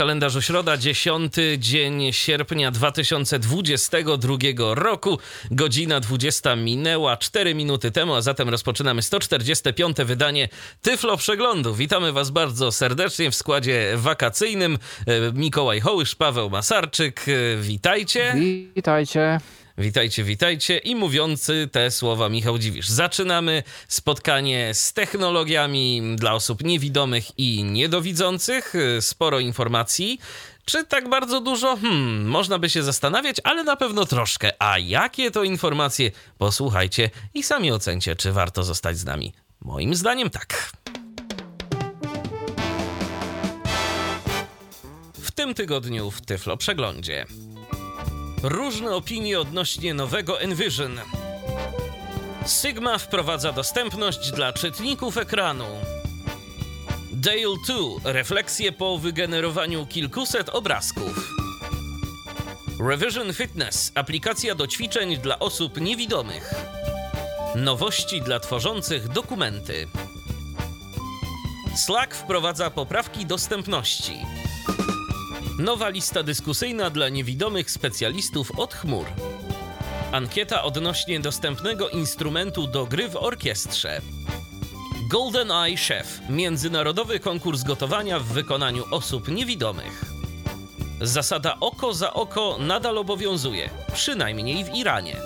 Kalendarzu środa, 10 dzień sierpnia 2022 roku, godzina 20 minęła 4 minuty temu, a zatem rozpoczynamy 145. wydanie Tyflo Przeglądu. Witamy Was bardzo serdecznie w składzie wakacyjnym. E, Mikołaj Hołysz, Paweł Masarczyk, e, witajcie. Witajcie. Witajcie, witajcie. I mówiący te słowa Michał Dziwisz. Zaczynamy spotkanie z technologiami dla osób niewidomych i niedowidzących. Sporo informacji. Czy tak bardzo dużo? Hmm, można by się zastanawiać, ale na pewno troszkę. A jakie to informacje? Posłuchajcie i sami ocencie, czy warto zostać z nami. Moim zdaniem tak. W tym tygodniu w Tyflo Przeglądzie. Różne opinie odnośnie nowego Envision. Sigma wprowadza dostępność dla czytników ekranu. Dale 2 refleksje po wygenerowaniu kilkuset obrazków. Revision Fitness aplikacja do ćwiczeń dla osób niewidomych. Nowości dla tworzących dokumenty. Slack wprowadza poprawki dostępności. Nowa lista dyskusyjna dla niewidomych specjalistów od chmur. Ankieta odnośnie dostępnego instrumentu do gry w orkiestrze. Golden Eye Chef międzynarodowy konkurs gotowania w wykonaniu osób niewidomych. Zasada oko za oko nadal obowiązuje, przynajmniej w Iranie.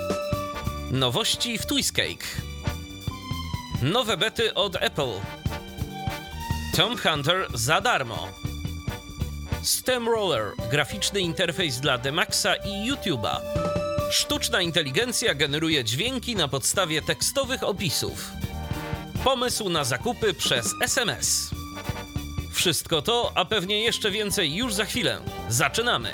Nowości w Twistcake. Nowe bety od Apple. Tom Hunter za darmo. STEMroller, graficzny interfejs dla Demaxa i YouTube'a. Sztuczna inteligencja generuje dźwięki na podstawie tekstowych opisów. Pomysł na zakupy przez SMS. Wszystko to, a pewnie jeszcze więcej już za chwilę. Zaczynamy!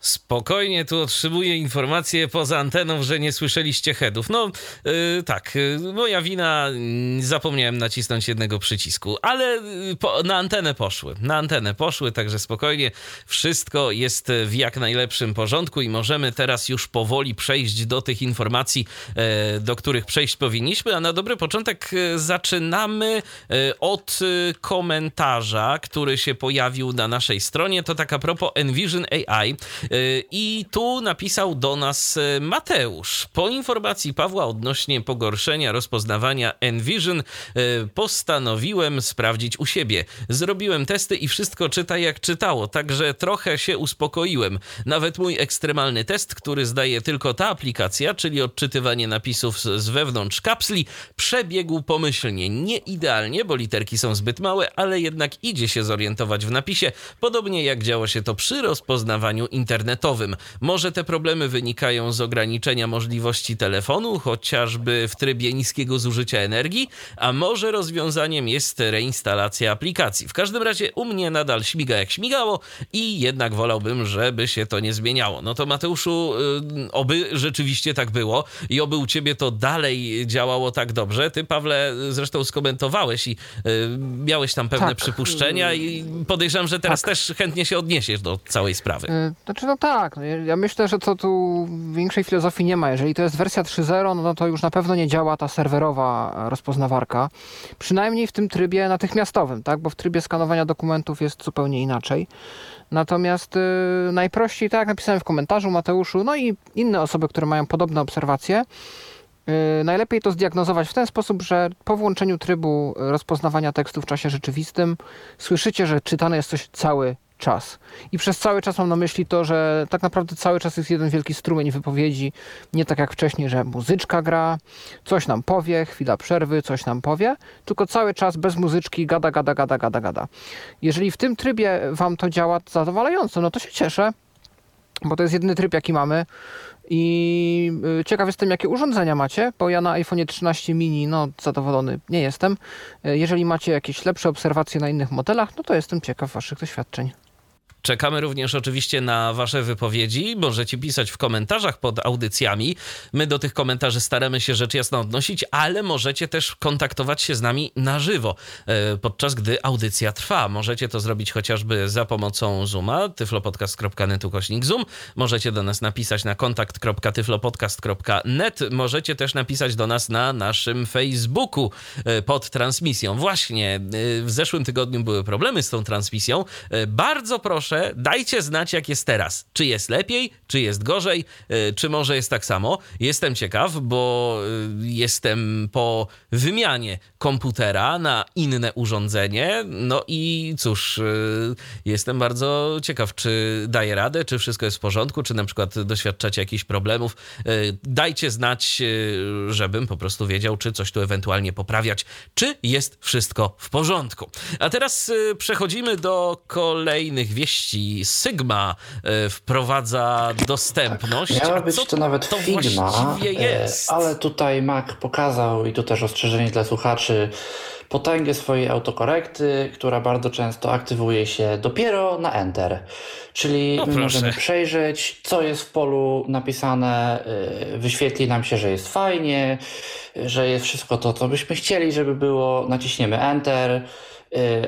Spokojnie tu otrzymuję informację poza anteną, że nie słyszeliście headów. No yy, tak, yy, moja wina, yy, zapomniałem nacisnąć jednego przycisku, ale yy, po, na antenę poszły. Na antenę poszły, także spokojnie. Wszystko jest w jak najlepszym porządku i możemy teraz już powoli przejść do tych informacji, yy, do których przejść powinniśmy. A na dobry początek yy, zaczynamy yy, od komentarza, który się pojawił na naszej stronie. To tak a propos Envision AI. I tu napisał do nas Mateusz. Po informacji Pawła odnośnie pogorszenia rozpoznawania Envision, postanowiłem sprawdzić u siebie. Zrobiłem testy i wszystko czyta jak czytało, także trochę się uspokoiłem. Nawet mój ekstremalny test, który zdaje tylko ta aplikacja, czyli odczytywanie napisów z wewnątrz kapsli, przebiegł pomyślnie. Nie idealnie, bo literki są zbyt małe, ale jednak idzie się zorientować w napisie, podobnie jak działo się to przy rozpoznawaniu internetowym. Może te problemy wynikają z ograniczenia możliwości telefonu, chociażby w trybie niskiego zużycia energii, a może rozwiązaniem jest reinstalacja aplikacji. W każdym razie u mnie nadal śmiga jak śmigało i jednak wolałbym, żeby się to nie zmieniało. No to Mateuszu, yy, oby rzeczywiście tak było i oby u ciebie to dalej działało tak dobrze. Ty, Pawle, zresztą skomentowałeś i yy, miałeś tam pewne Tak. przypuszczenia i podejrzewam, że teraz też chętnie się odniesiesz do całej sprawy. Y, Znaczy, no tak, no ja- myślę, że to tu większej filozofii nie ma. Jeżeli to jest wersja 3.0, no to już na pewno nie działa ta serwerowa rozpoznawarka. Przynajmniej w tym trybie natychmiastowym, tak? Bo w trybie skanowania dokumentów jest zupełnie inaczej. Natomiast y, najprościej, tak jak napisałem w komentarzu Mateuszu, no i inne osoby, które mają podobne obserwacje, y, najlepiej to zdiagnozować w ten sposób, że po włączeniu trybu rozpoznawania tekstu w czasie rzeczywistym słyszycie, że czytane jest coś cały czas. I przez cały czas mam na myśli to, że tak naprawdę cały czas jest jeden wielki strumień wypowiedzi, nie tak jak wcześniej, że muzyczka gra, coś nam powie, chwila przerwy, coś nam powie, tylko cały czas bez muzyczki gada, gada, gada, gada, gada. Jeżeli w tym trybie wam to działa zadowalająco, no to się cieszę, bo to jest jedyny tryb, jaki mamy. I y, ciekaw jestem, jakie urządzenia macie, bo ja na iPhone 13 mini, no zadowolony nie jestem. Y, Jeżeli macie jakieś lepsze obserwacje na innych modelach, no to jestem ciekaw waszych doświadczeń. Czekamy również oczywiście na Wasze wypowiedzi. Możecie pisać w komentarzach pod audycjami. My do tych komentarzy staramy się rzecz jasna odnosić, ale możecie też kontaktować się z nami na żywo, e, podczas gdy audycja trwa. Możecie to zrobić chociażby za pomocą Zooma, tyflopodcast.net ukośnik Zoom. Możecie do nas napisać na kontakt.tyflopodcast.net. Możecie też napisać do nas na naszym Facebooku e, pod transmisją. Właśnie e, w zeszłym tygodniu były problemy z tą transmisją. Bardzo proszę, dajcie znać, jak jest teraz. Czy jest lepiej, czy jest gorzej, czy może jest tak samo. Jestem ciekaw, bo jestem po wymianie komputera na inne urządzenie. No i cóż, jestem bardzo ciekaw, czy daje radę, czy wszystko jest w porządku, czy na przykład doświadczacie jakichś problemów. Dajcie znać, żebym po prostu wiedział, czy coś tu ewentualnie poprawiać, czy jest wszystko w porządku. A teraz przechodzimy do kolejnych wieści. Sigma wprowadza dostępność. Miała być to nawet to Figma, jest? ale tutaj Mac pokazał i tu też ostrzeżenie dla słuchaczy potęgę swojej autokorekty, która bardzo często aktywuje się dopiero na Enter. Czyli No możemy przejrzeć, co jest w polu napisane, y, wyświetli nam się, że jest fajnie, że jest wszystko to, co byśmy chcieli, żeby było, naciśniemy Enter,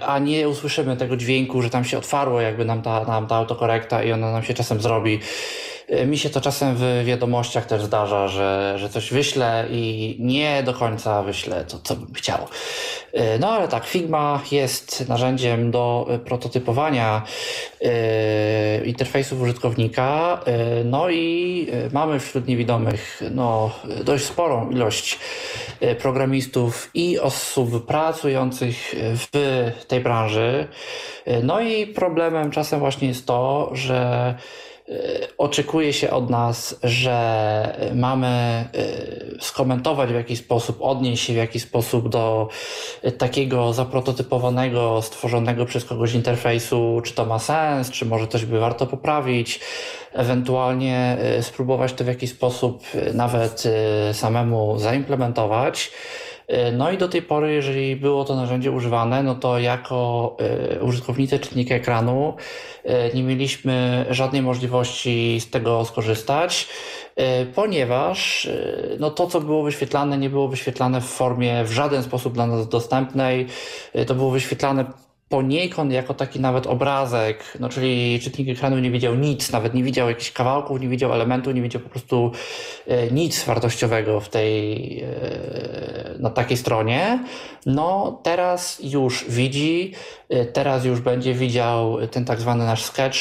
a nie usłyszymy tego dźwięku, że tam się otwarło jakby nam ta, nam ta autokorekta i ona nam się czasem zrobi. Y, Mi się to czasem w wiadomościach też zdarza, że, że coś wyślę i nie do końca wyślę to, co bym chciał. Y, No ale tak, Figma jest narzędziem do prototypowania y, interfejsów użytkownika. No i mamy wśród niewidomych no, dość sporą ilość programistów i osób pracujących w tej branży. No i problemem czasem właśnie jest to, że oczekuje się od nas, że mamy y, skomentować w jakiś sposób, odnieść się w jakiś sposób do y, takiego zaprototypowanego, stworzonego przez kogoś interfejsu, czy to ma sens, czy może coś by warto poprawić, ewentualnie y, spróbować to w jakiś sposób y, nawet y, samemu zaimplementować. Y, No i do tej pory, jeżeli było to narzędzie używane, no to jako y, użytkownicy czytnika ekranu y, nie mieliśmy żadnej możliwości z tego skorzystać, ponieważ no to, co było wyświetlane, nie było wyświetlane w formie w żaden sposób dla nas dostępnej. To było wyświetlane poniekąd jako taki nawet obrazek, no czyli czytnik ekranu nie widział nic, nawet nie widział jakichś kawałków, nie widział elementu, nie widział po prostu e, nic wartościowego w tej, e, na takiej stronie. No teraz już widzi, e, teraz już będzie widział ten tak zwany nasz sketch,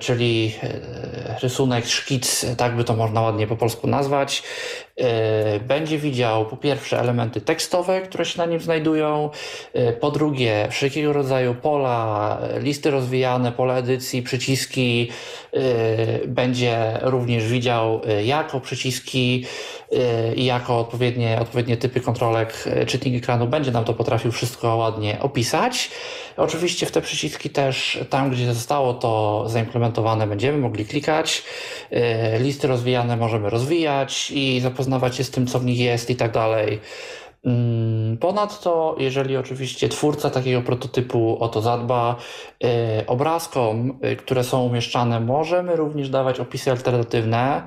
czyli e, rysunek, szkic, tak by to można ładnie po polsku nazwać. E, Będzie widział po pierwsze elementy tekstowe, które się na nim znajdują, e, po drugie wszelkiego rodzaju pola, e, listy rozwijane, pola edycji, przyciski. e, Będzie również widział e, jako przyciski e, i jako odpowiednie, odpowiednie typy kontrolek e, czytnik ekranu będzie nam to potrafił wszystko ładnie opisać. Oczywiście w te przyciski też tam, gdzie zostało to zaimplementowane, będziemy mogli klikać. E, Listy rozwijane możemy rozwijać i zapoznawać się z tym, co w nich jest i tak dalej. Mm, Ponadto, jeżeli oczywiście twórca takiego prototypu o to zadba, e, obrazkom, które są umieszczane, możemy również dawać opisy alternatywne,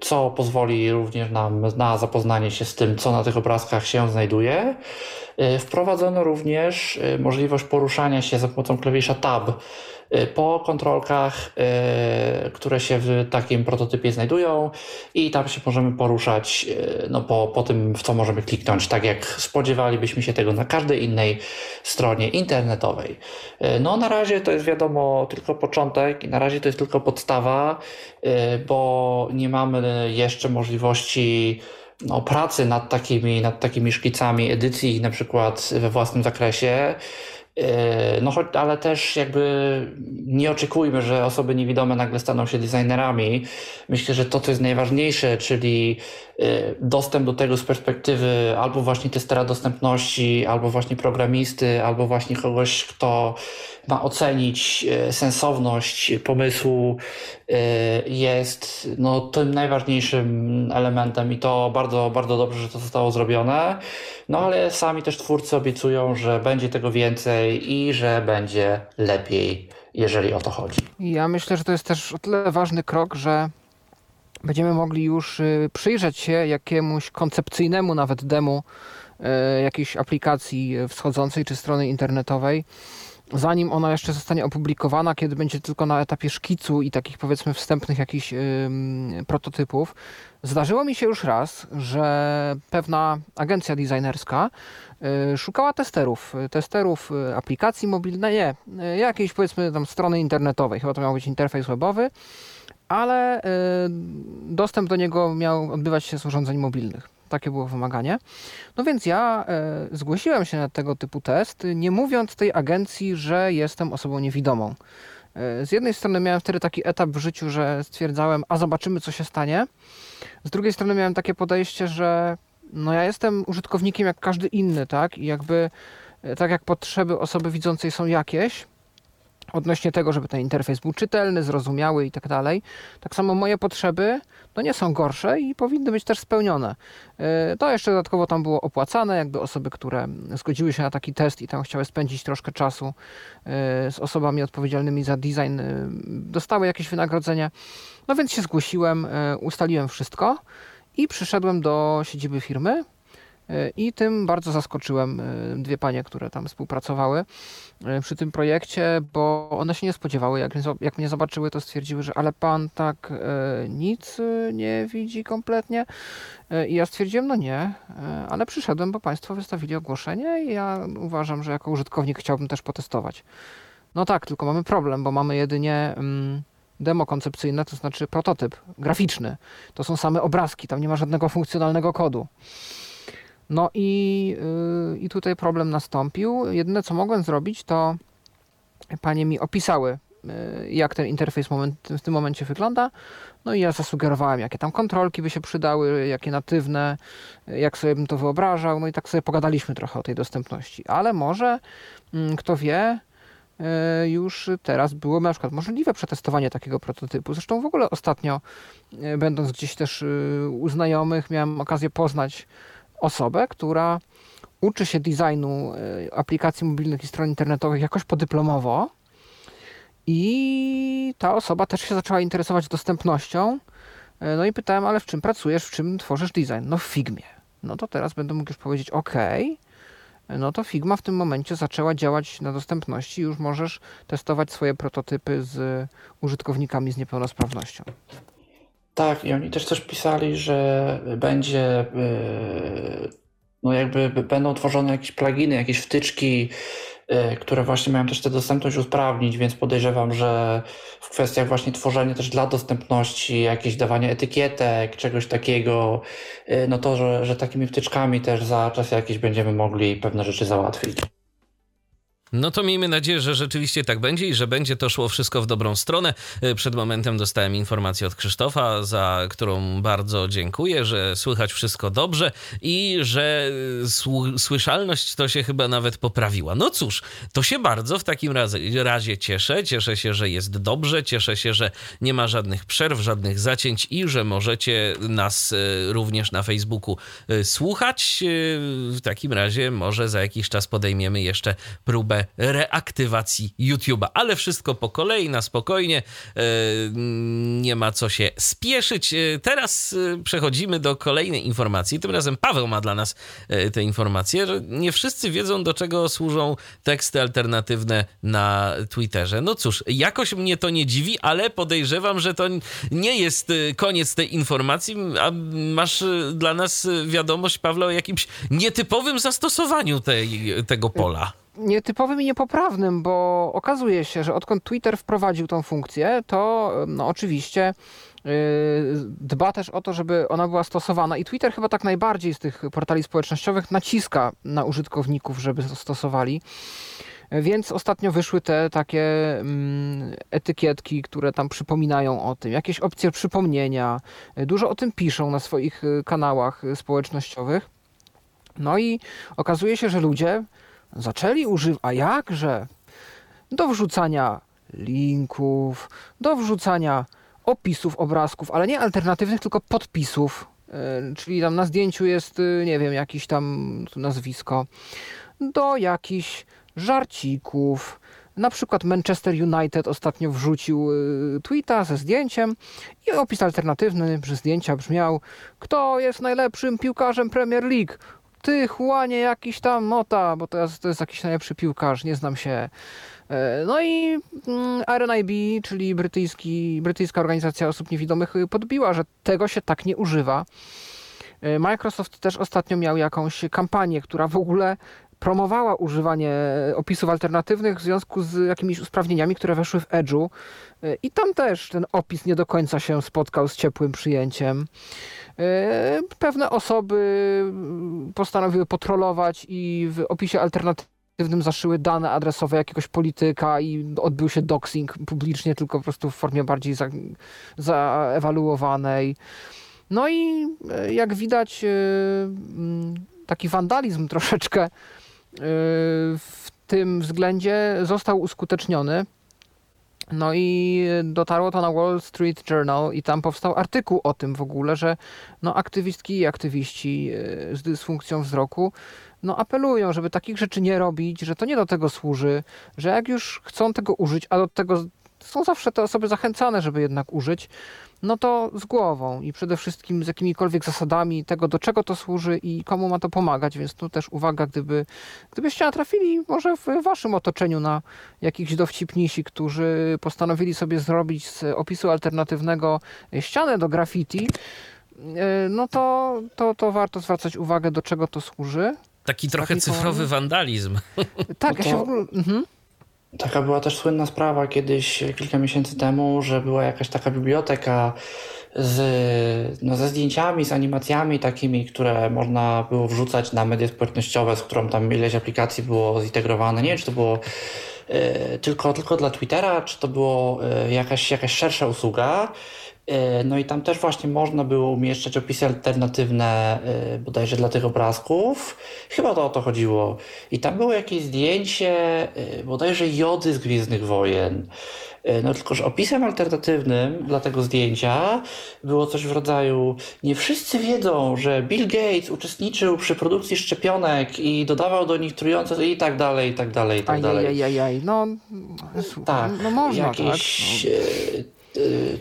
co pozwoli również nam na zapoznanie się z tym, co na tych obrazkach się znajduje. E, Wprowadzono również e, możliwość poruszania się za pomocą klawisza Tab po kontrolkach, e, które się w takim prototypie znajdują i tam się możemy poruszać e, no, po, po tym, w co możemy kliknąć, tak jak spodziewalibyśmy się tego na każdej innej stronie internetowej. No na razie to jest wiadomo tylko początek i na razie to jest tylko podstawa, bo nie mamy jeszcze możliwości no, pracy nad takimi, nad takimi szkicami, edycji na przykład we własnym zakresie. Yy, No, choć, ale też jakby nie oczekujmy, że osoby niewidome nagle staną się designerami. Myślę, że to, co jest najważniejsze, czyli yy, dostęp do tego z perspektywy albo właśnie testera dostępności, albo właśnie programisty, albo właśnie kogoś, kto ma ocenić yy, sensowność pomysłu, yy, jest no, tym najważniejszym elementem i to bardzo, bardzo dobrze, że to zostało zrobione. No ale sami też twórcy obiecują, że będzie tego więcej i że będzie lepiej, jeżeli o to chodzi. Ja myślę, że to jest też o tyle ważny krok, że będziemy mogli już y, przyjrzeć się jakiemuś koncepcyjnemu nawet demu y, jakiejś aplikacji wschodzącej czy strony internetowej, zanim ona jeszcze zostanie opublikowana, kiedy będzie tylko na etapie szkicu i takich powiedzmy wstępnych jakichś prototypów. Zdarzyło mi się już raz, że pewna agencja designerska y, szukała testerów, testerów y, aplikacji mobilnej, nie, jakiejś powiedzmy tam strony internetowej, chyba to miał być interfejs webowy, ale y, dostęp do niego miał odbywać się z urządzeń mobilnych. Takie było wymaganie. No więc ja zgłosiłem się na tego typu test, nie mówiąc tej agencji, że jestem osobą niewidomą. Z jednej strony miałem wtedy taki etap w życiu, że stwierdzałem, a zobaczymy, co się stanie. Z drugiej strony miałem takie podejście, że no ja jestem użytkownikiem jak każdy inny, tak? I jakby tak jak potrzeby osoby widzącej są jakieś, odnośnie tego, żeby ten interfejs był czytelny, zrozumiały i tak dalej. Tak samo moje potrzeby no nie są gorsze i powinny być też spełnione. E, to jeszcze dodatkowo tam było opłacane, jakby osoby, które zgodziły się na taki test i tam chciały spędzić troszkę czasu e, z osobami odpowiedzialnymi za design, e, dostały jakieś wynagrodzenie. No więc się zgłosiłem, ustaliłem wszystko i przyszedłem do siedziby firmy i tym bardzo zaskoczyłem dwie panie, które tam współpracowały przy tym projekcie, bo one się nie spodziewały. Jak, jak mnie zobaczyły, to stwierdziły, że ale pan tak e, nic e, nie widzi kompletnie. E, I ja stwierdziłem, no nie, e, ale przyszedłem, bo państwo wystawili ogłoszenie i ja uważam, że jako użytkownik chciałbym też potestować. No tak, tylko mamy problem, bo mamy jedynie mm, demo koncepcyjne, to znaczy prototyp graficzny. To są same obrazki, tam nie ma żadnego funkcjonalnego kodu. No i, yy, i tutaj problem nastąpił. Jedyne co mogłem zrobić, to panie mi opisały, yy, jak ten interfejs w tym momencie wygląda. No i ja zasugerowałem, jakie tam kontrolki by się przydały, jakie natywne, jak sobie bym to wyobrażał. No i tak sobie pogadaliśmy trochę o tej dostępności. Ale może, yy, kto wie, y, już teraz było na przykład możliwe przetestowanie takiego prototypu. Zresztą w ogóle ostatnio, y, będąc gdzieś też y, u znajomych, miałem okazję poznać osobę, która uczy się designu e, aplikacji mobilnych i stron internetowych jakoś podyplomowo i ta osoba też się zaczęła interesować dostępnością. E, no i pytałem, ale w czym pracujesz, w czym tworzysz design? No w Figmie. No to teraz będę mógł już powiedzieć, ok, no to Figma w tym momencie zaczęła działać na dostępności. Już możesz testować swoje prototypy z użytkownikami z niepełnosprawnością. Tak, i oni też coś pisali, że będzie, y, no jakby będą tworzone jakieś pluginy, jakieś wtyczki, y, które właśnie mają też tę dostępność usprawnić, więc podejrzewam, że w kwestiach właśnie tworzenia też dla dostępności, jakieś dawania etykietek, czegoś takiego, y, no to, że, że takimi wtyczkami też za czas jakiś będziemy mogli pewne rzeczy załatwić. No to miejmy nadzieję, że rzeczywiście tak będzie i że będzie to szło wszystko w dobrą stronę. E, przed momentem dostałem informację od Krzysztofa, za którą bardzo dziękuję, że słychać wszystko dobrze i że e, słyszalność to się chyba nawet poprawiła. No cóż, to się bardzo w takim razie, razie cieszę. Cieszę się, że jest dobrze, cieszę się, że nie ma żadnych przerw, żadnych zacięć i że możecie nas e, również na Facebooku słuchać. W takim razie może za jakiś czas podejmiemy jeszcze próbę reaktywacji YouTube'a. Ale wszystko po kolei, na spokojnie. E, nie ma co się spieszyć. E, teraz e, przechodzimy do kolejnej informacji. Tym razem Paweł ma dla nas te informacje, że nie wszyscy wiedzą, do czego służą teksty alternatywne na Twitterze. No cóż, jakoś mnie to nie dziwi, ale podejrzewam, że to nie jest koniec tej informacji. A masz dla nas wiadomość, Pawle, o jakimś nietypowym zastosowaniu tej, tego pola nietypowym i niepoprawnym, bo okazuje się, że odkąd Twitter wprowadził tą funkcję, to no, oczywiście yy, dba też o to, żeby ona była stosowana i Twitter chyba tak najbardziej z tych portali społecznościowych naciska na użytkowników, żeby to stosowali. Więc ostatnio wyszły te takie mm, etykietki, które tam przypominają o tym, jakieś opcje przypomnienia. Dużo o tym piszą na swoich y, kanałach społecznościowych. No i okazuje się, że ludzie zaczęli używać, a jakże, do wrzucania linków, do wrzucania opisów obrazków, ale nie alternatywnych, tylko podpisów. E, czyli tam na zdjęciu jest, y, nie wiem, jakiś tam nazwisko, do jakichś żarcików. Na przykład Manchester United ostatnio wrzucił y, tweeta ze zdjęciem i opis alternatywny przy zdjęcia brzmiał Kto jest najlepszym piłkarzem Premier League? Ty, Juanie, jakiś tam Mota, bo jest, to jest jakiś najlepszy piłkarz, nie znam się. E, No i mm, RNIB, czyli brytyjski, brytyjska organizacja osób niewidomych, y, podbiła, że tego się tak nie używa. E, Microsoft też ostatnio miał jakąś kampanię, która w ogóle promowała używanie opisów alternatywnych w związku z jakimiś usprawnieniami, które weszły w Edge'u. E, I tam też ten opis nie do końca się spotkał z ciepłym przyjęciem. E, Pewne osoby mm, postanowiły potrolować i w opisie alternatywnym zaszyły dane adresowe jakiegoś polityka i odbył się doxing publicznie, tylko po prostu w formie bardziej za, zaewaluowanej. No i e, jak widać, e, mm, taki wandalizm troszeczkę w tym względzie został uskuteczniony. No i dotarło to na Wall Street Journal i tam powstał artykuł o tym w ogóle, że no aktywistki i aktywiści e, z dysfunkcją wzroku no apelują, żeby takich rzeczy nie robić, że to nie do tego służy, że jak już chcą tego użyć, a do tego są zawsze te osoby zachęcane, żeby jednak użyć, no to z głową i przede wszystkim z jakimikolwiek zasadami tego, do czego to służy i komu ma to pomagać, więc tu też uwaga, gdyby, gdybyście natrafili może w waszym otoczeniu na jakichś dowcipnisi, którzy postanowili sobie zrobić z opisu alternatywnego ścianę do graffiti, e, no to, to, to warto zwracać uwagę, do czego to służy. Taki trochę cyfrowy formy? wandalizm. Tak, ja to- się w ogóle... Mhm. Taka była też słynna sprawa kiedyś, kilka miesięcy temu, że była jakaś taka biblioteka z, no, ze zdjęciami, z animacjami takimi, które można było wrzucać na media społecznościowe, z którą tam ileś aplikacji było zintegrowane. Nie wiem, czy to było e, tylko, tylko dla Twittera, czy to było e, jakaś, jakaś szersza usługa. E, No i tam też właśnie można było umieszczać opisy alternatywne e, bodajże dla tych obrazków. Chyba to o to chodziło. I tam było jakieś zdjęcie e, bodajże Jody z Gwiezdnych Wojen. No tylko, że opisem alternatywnym dla tego zdjęcia było coś w rodzaju nie wszyscy wiedzą, że Bill Gates uczestniczył przy produkcji szczepionek i dodawał do nich trujące i tak dalej, i tak dalej, i tak dalej. Ajajajajaj, no, Tak, no można, jakieś tak. e,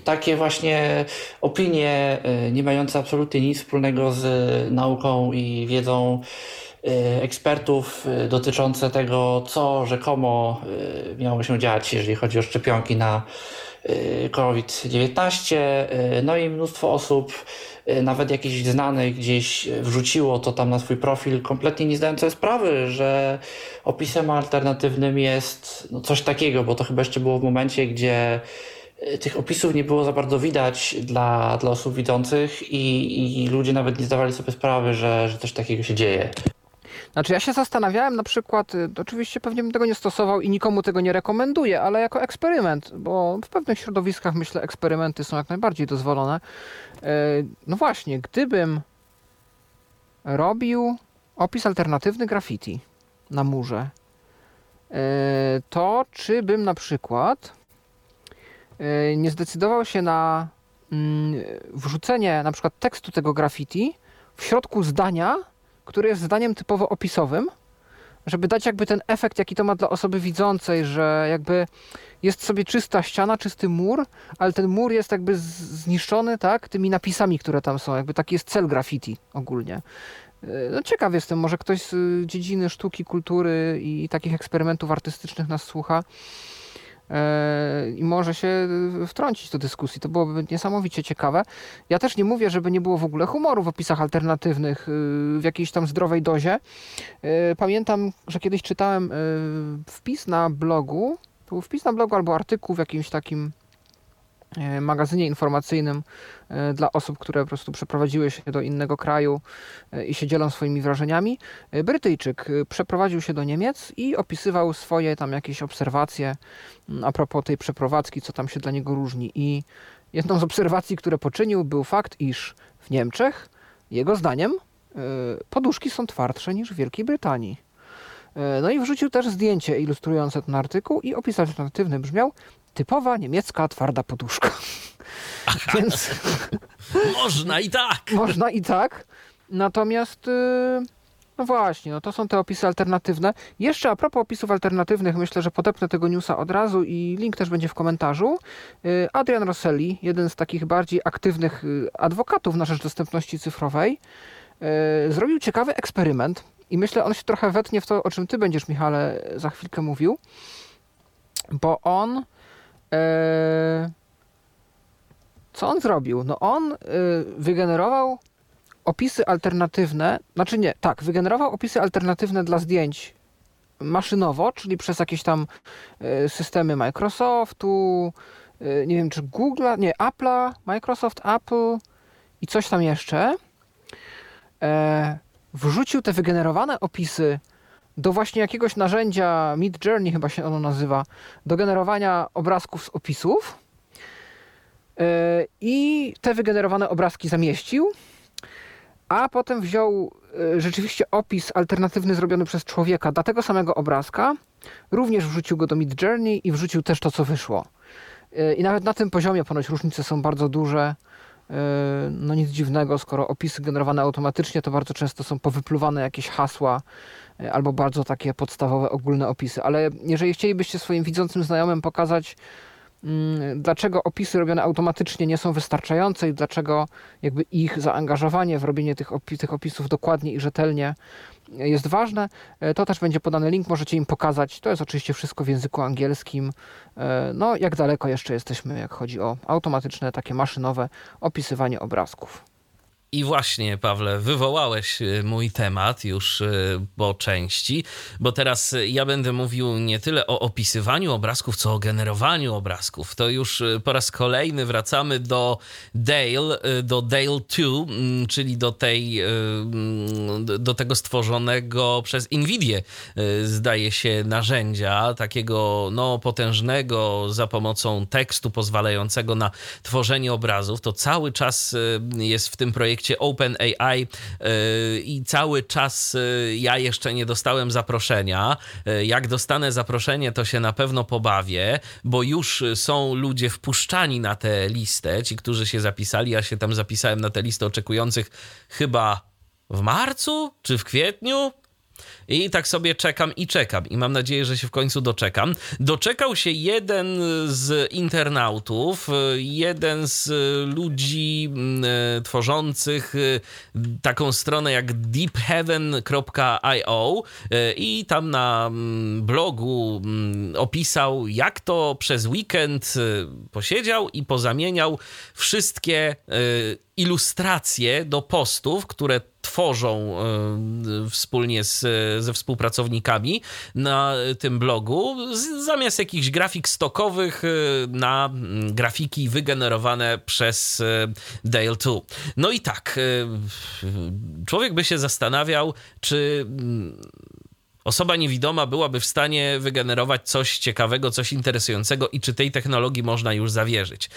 takie właśnie opinie e, nie mające absolutnie nic wspólnego z nauką i wiedzą ekspertów dotyczące tego, co rzekomo miało się dziać, jeżeli chodzi o szczepionki na e, COVID-19. E, No i mnóstwo osób, nawet jakichś znanych gdzieś wrzuciło to tam na swój profil, kompletnie nie zdając sobie sprawy, że opisem alternatywnym jest no, coś takiego, bo to chyba jeszcze było w momencie, gdzie tych opisów nie było za bardzo widać dla, dla osób widzących i, i ludzie nawet nie zdawali sobie sprawy, że, że coś takiego się dzieje. Znaczy ja się zastanawiałem na przykład, y, oczywiście pewnie bym tego nie stosował i nikomu tego nie rekomenduję, ale jako eksperyment, bo w pewnych środowiskach myślę eksperymenty są jak najbardziej dozwolone. Y, No właśnie, gdybym robił opis alternatywny graffiti na murze, y, to czy bym na przykład nie zdecydował się na mm, wrzucenie na przykład tekstu tego graffiti w środku zdania, które jest zdaniem typowo opisowym, żeby dać jakby ten efekt, jaki to ma dla osoby widzącej, że jakby jest sobie czysta ściana, czysty mur, ale ten mur jest jakby zniszczony, tak, tymi napisami, które tam są, jakby taki jest cel graffiti ogólnie. Yy, No ciekaw jestem, może ktoś z y, dziedziny sztuki, kultury i takich eksperymentów artystycznych nas słucha i może się y, wtrącić do dyskusji. To byłoby niesamowicie ciekawe. Ja też nie mówię, żeby nie było w ogóle humoru w opisach alternatywnych yy, w jakiejś tam zdrowej dozie. Pamiętam, że kiedyś czytałem wpis na blogu, to był wpis na blogu albo artykuł w jakimś takim magazynie informacyjnym yy, dla osób, które po prostu przeprowadziły się do innego kraju yy, i się dzielą swoimi wrażeniami. Brytyjczyk przeprowadził się do Niemiec i opisywał swoje tam jakieś obserwacje mm, a propos tej przeprowadzki, co tam się dla niego różni. I jedną z obserwacji, które poczynił, był fakt, iż w Niemczech, jego zdaniem, poduszki są twardsze niż w Wielkiej Brytanii. No i wrzucił też zdjęcie ilustrujące ten artykuł i opis alternatywny brzmiał typowa niemiecka twarda poduszka. Więc Można i tak. można i tak. Natomiast yy, No właśnie, no to są te opisy alternatywne. Jeszcze a propos opisów alternatywnych, myślę, że podepnę tego newsa od razu i link też będzie w komentarzu. Y, Adrian Rosselli, jeden z takich bardziej aktywnych y, adwokatów na rzecz dostępności cyfrowej, y, zrobił ciekawy eksperyment i myślę, on się trochę wetnie w to, o czym ty będziesz, Michale, za chwilkę mówił, bo on co on zrobił? No on wygenerował opisy alternatywne, znaczy nie, tak, wygenerował opisy alternatywne dla zdjęć maszynowo, czyli przez jakieś tam e, systemy Microsoftu, e, nie wiem czy Google, nie, Apple'a, Microsoft, Apple i coś tam jeszcze. E, wrzucił te wygenerowane opisy do właśnie jakiegoś narzędzia Mid Journey chyba się ono nazywa, do generowania obrazków z opisów. I te wygenerowane obrazki zamieścił a potem wziął e, rzeczywiście opis alternatywny zrobiony przez człowieka dla tego samego obrazka, również wrzucił go do Mid Journey i wrzucił też to, co wyszło. E, I nawet na tym poziomie ponoć różnice są bardzo duże. E, no nic dziwnego, skoro opisy generowane automatycznie to bardzo często są powypluwane jakieś hasła albo bardzo takie podstawowe, ogólne opisy. Ale jeżeli chcielibyście swoim widzącym znajomym pokazać, Mm, dlaczego opisy robione automatycznie nie są wystarczające i dlaczego jakby ich zaangażowanie w robienie tych, tych opisów dokładnie i rzetelnie jest ważne. E, to też będzie podany link, możecie im pokazać. To jest oczywiście wszystko w języku angielskim. E, no, jak daleko jeszcze jesteśmy, jak chodzi o automatyczne, takie maszynowe opisywanie obrazków. I właśnie, Pawle, wywołałeś y, mój temat już y, po części, bo teraz ja będę mówił nie tyle o opisywaniu obrazków, co o generowaniu obrazków. To już y, po raz kolejny wracamy do Dale, do Dale 2, mm, czyli do tej, mm, do tego stworzonego przez Nvidię, zdaje się, narzędzia, takiego no, potężnego za pomocą tekstu pozwalającego na tworzenie obrazów. To cały czas jest w tym projekcie projekcie OpenAI y, i cały czas y, ja jeszcze nie dostałem zaproszenia. Y, jak dostanę zaproszenie, to się na pewno pobawię, bo już są ludzie wpuszczani na tę listę, ci, którzy się zapisali. Ja się tam zapisałem na tę listę oczekujących chyba w marcu czy w kwietniu. I tak sobie czekam i czekam. I mam nadzieję, że się w końcu doczekam. Doczekał się jeden z internautów, jeden z ludzi mm, e, tworzących e, taką stronę jak deepheaven.io e, i tam na mm, blogu mm, opisał, jak to przez weekend posiedział i pozamieniał wszystkie ilustracje do postów, które tworzą y, wspólnie z, ze współpracownikami na tym blogu, z, zamiast jakichś grafik stokowych y, na mm, grafiki wygenerowane przez y, Dale 2. No i tak, człowiek by się zastanawiał, czy mm, osoba niewidoma byłaby w stanie wygenerować coś ciekawego, coś interesującego i czy tej technologii można już zawierzyć.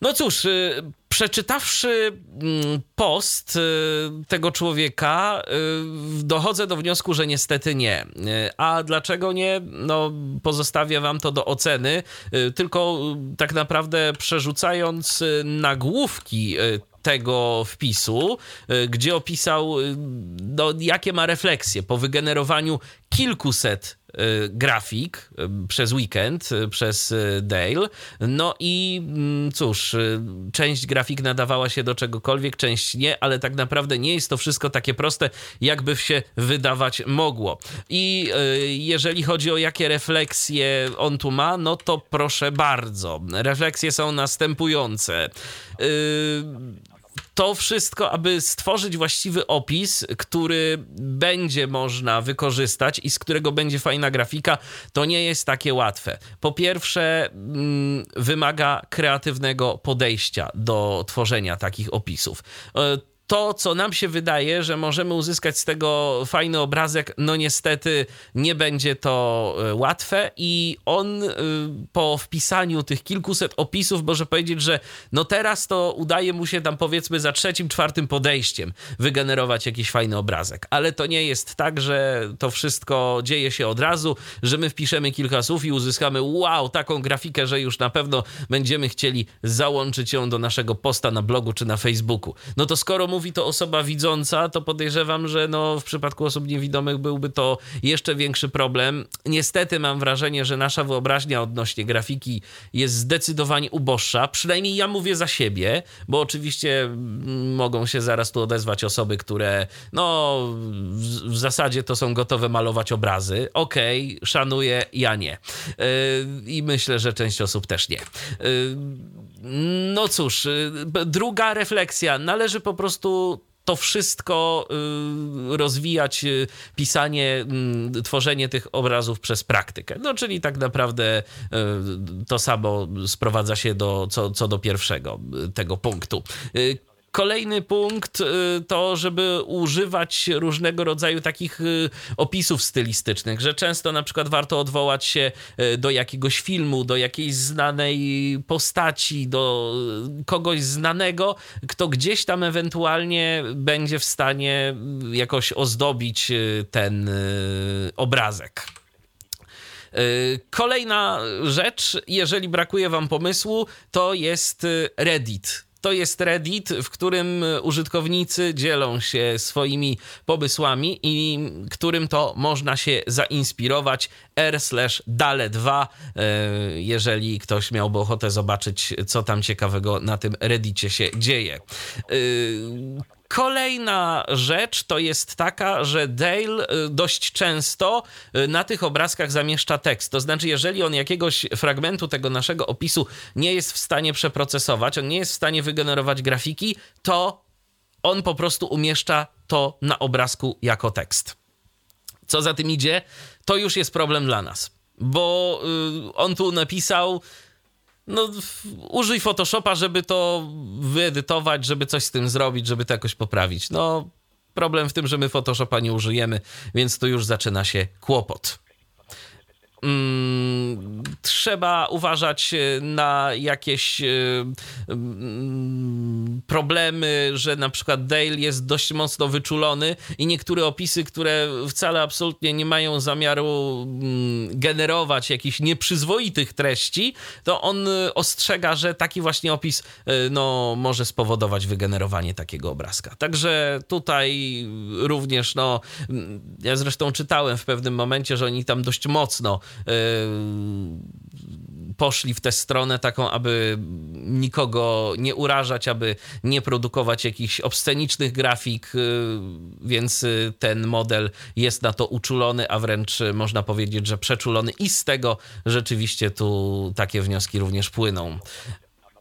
No cóż, y, przeczytawszy mm, post y, tego człowieka, y, dochodzę do wniosku, że niestety nie. A dlaczego nie? No, pozostawię wam to do oceny, tylko tak naprawdę przerzucając nagłówki tego wpisu, gdzie opisał, no, jakie ma refleksje po wygenerowaniu kilkuset grafik y, przez weekend, y, przez Dale. No i mm, cóż, część grafik nadawała się do czegokolwiek, część nie, ale tak naprawdę nie jest to wszystko takie proste, jakby się wydawać mogło. I jeżeli chodzi o jakie refleksje on tu ma, no to proszę bardzo. Refleksje są następujące to wszystko, aby stworzyć właściwy opis, który będzie można wykorzystać i z którego będzie fajna grafika, to nie jest takie łatwe. Po pierwsze, mm, wymaga kreatywnego podejścia do tworzenia takich opisów. To, co nam się wydaje, że możemy uzyskać z tego fajny obrazek, no niestety nie będzie to e, łatwe i on e, po wpisaniu tych kilkuset opisów może powiedzieć, że no teraz to udaje mu się tam powiedzmy za trzecim, czwartym podejściem wygenerować jakiś fajny obrazek. Ale to nie jest tak, że to wszystko dzieje się od razu, że my wpiszemy kilka słów i uzyskamy wow, taką grafikę, że już na pewno będziemy chcieli załączyć ją do naszego posta na blogu czy na Facebooku. No to skoro mówię mówi to osoba widząca, to podejrzewam, że no, w przypadku osób niewidomych byłby to jeszcze większy problem. Niestety mam wrażenie, że nasza wyobraźnia odnośnie grafiki jest zdecydowanie uboższa. Przynajmniej ja mówię za siebie, bo oczywiście mm, mogą się zaraz tu odezwać osoby, które no w, w zasadzie to są gotowe malować obrazy. Okej, okay, szanuję, ja nie. Yy, I myślę, że część osób też nie. Yy, no cóż, y, druga refleksja. Należy po prostu to wszystko y, rozwijać, y, pisanie, mm, tworzenie tych obrazów przez praktykę. No, czyli tak naprawdę to samo sprowadza się do, co, co do pierwszego tego punktu. Kolejny punkt y, to, żeby używać różnego rodzaju takich y, opisów stylistycznych, że często na przykład warto odwołać się y, do jakiegoś filmu, do jakiejś znanej postaci, do kogoś znanego, kto gdzieś tam ewentualnie będzie w stanie jakoś ozdobić ten obrazek. Kolejna rzecz, jeżeli brakuje Wam pomysłu, to jest Reddit to jest Reddit, w którym użytkownicy dzielą się swoimi pomysłami i którym to można się zainspirować r/dale2, e, jeżeli ktoś miałby ochotę zobaczyć, co tam ciekawego na tym Reddicie się dzieje. Kolejna rzecz to jest taka, że Dale y, dość często y, na tych obrazkach zamieszcza tekst. To znaczy, jeżeli on jakiegoś fragmentu tego naszego opisu nie jest w stanie przeprocesować, on nie jest w stanie wygenerować grafiki, to on po prostu umieszcza to na obrazku jako tekst. Co za tym idzie, to już jest problem dla nas, bo y, on tu napisał no, użyj Photoshopa, żeby to wyedytować, żeby coś z tym zrobić, żeby to jakoś poprawić. No, problem w tym, że my Photoshopa nie użyjemy, więc tu już zaczyna się kłopot. Mm, trzeba uważać e, na jakieś e, mm, problemy, że na przykład Dale jest dość mocno wyczulony i niektóre opisy, które wcale absolutnie nie mają zamiaru mm, generować jakichś nieprzyzwoitych treści, to on e, ostrzega, że taki właśnie opis no, może spowodować wygenerowanie takiego obrazka. Także tutaj również, no, ja zresztą czytałem w pewnym momencie, że oni tam dość mocno poszli w tę stronę taką, aby nikogo nie urażać, aby nie produkować jakichś obscenicznych grafik, więc ten model jest na to uczulony, a wręcz można powiedzieć, że przeczulony i z tego rzeczywiście tu takie wnioski również płyną.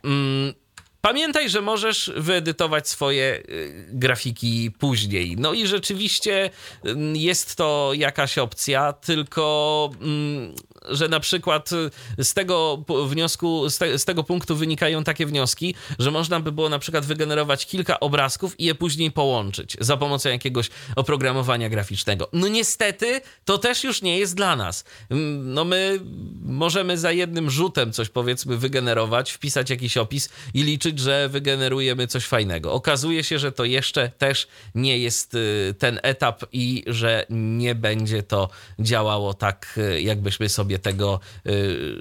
Mm, Pamiętaj, że możesz wyedytować swoje y, grafiki później. No i rzeczywiście mm, jest to jakaś opcja, tylko mm, że na przykład y, z tego wniosku, z, te, z, tego punktu wynikają takie wnioski, że można by było na przykład wygenerować kilka obrazków i je później połączyć za pomocą jakiegoś oprogramowania graficznego. No niestety to też już nie jest dla nas. Mm, no my możemy za jednym rzutem coś powiedzmy wygenerować, wpisać jakiś opis i liczyć, że wygenerujemy coś fajnego. Okazuje się, że to jeszcze też nie jest y, ten etap i że nie będzie to działało tak, y, jakbyśmy sobie tego y,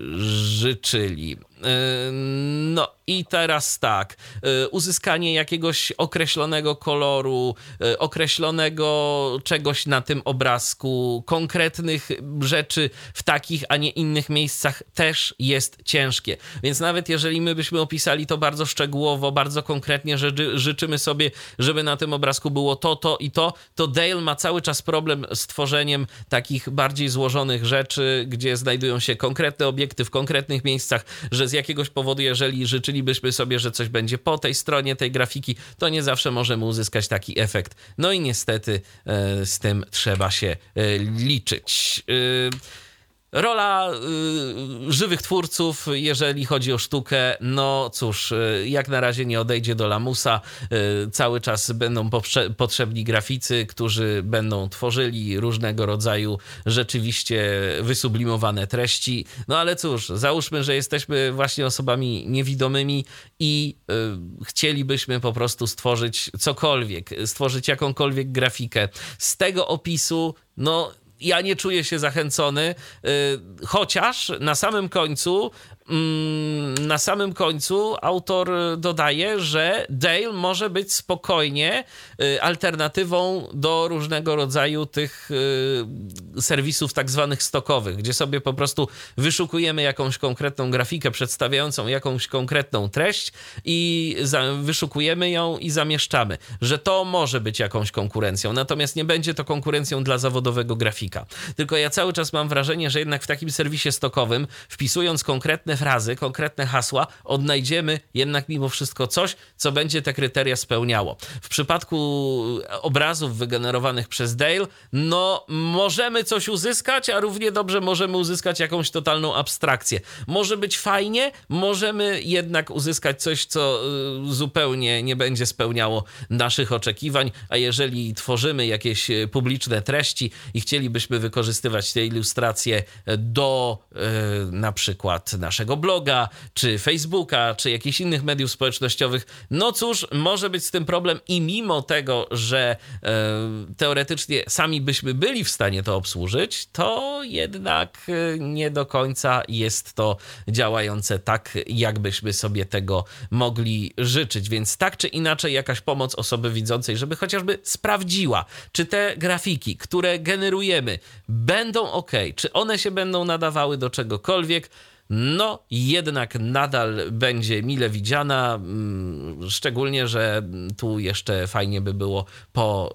życzyli. Y, no i teraz tak, y, uzyskanie jakiegoś określonego koloru, y, określonego czegoś na tym obrazku, konkretnych rzeczy w takich, a nie innych miejscach też jest ciężkie. Więc nawet jeżeli my byśmy opisali to bardzo szczegółowo, bardzo konkretnie, że życzymy sobie, żeby na tym obrazku było to, to i to, to Dale ma cały czas problem z tworzeniem takich bardziej złożonych rzeczy, gdzie znajdują się konkretne obiekty w konkretnych miejscach, że z jakiegoś powodu, jeżeli życzylibyśmy sobie, że coś będzie po tej stronie tej grafiki, to nie zawsze możemy uzyskać taki efekt. No i niestety e, z tym trzeba się e, liczyć. Rola y, żywych twórców, jeżeli chodzi o sztukę, no cóż, y, jak na razie nie odejdzie do lamusa. Y, cały czas będą potrzebni graficy, którzy będą tworzyli różnego rodzaju rzeczywiście wysublimowane treści. No ale cóż, załóżmy, że jesteśmy właśnie osobami niewidomymi i y, chcielibyśmy po prostu stworzyć cokolwiek, stworzyć jakąkolwiek grafikę. Z tego opisu, no ja nie czuję się zachęcony, y, chociaż na samym końcu na samym końcu autor dodaje, że Dale może być spokojnie y, alternatywą do różnego rodzaju tych y, serwisów tak zwanych stokowych, gdzie sobie po prostu wyszukujemy jakąś konkretną grafikę przedstawiającą jakąś konkretną treść i wyszukujemy ją i zamieszczamy, że to może być jakąś konkurencją, natomiast nie będzie to konkurencją dla zawodowego grafika. Tylko ja cały czas mam wrażenie, że jednak w takim serwisie stokowym, wpisując konkretne frazy, konkretne hasła, odnajdziemy jednak mimo wszystko coś, co będzie te kryteria spełniało. W przypadku obrazów wygenerowanych przez Dale, no możemy coś uzyskać, a równie dobrze możemy uzyskać jakąś totalną abstrakcję. Może być fajnie, możemy jednak uzyskać coś, co y, zupełnie nie będzie spełniało naszych oczekiwań, a jeżeli tworzymy jakieś y, publiczne treści i chcielibyśmy wykorzystywać te ilustracje do y, na przykład naszego bloga, czy Facebooka, czy jakichś innych mediów społecznościowych, no cóż, może być z tym problem i mimo tego, że teoretycznie sami byśmy byli w stanie to obsłużyć, to jednak nie do końca jest to działające tak, jakbyśmy sobie tego mogli życzyć. Więc tak czy inaczej, jakaś pomoc osoby widzącej, żeby chociażby sprawdziła, czy te grafiki, które generujemy, będą ok, czy one się będą nadawały do czegokolwiek no jednak nadal będzie mile widziana, mm, szczególnie, że tu jeszcze fajnie by było po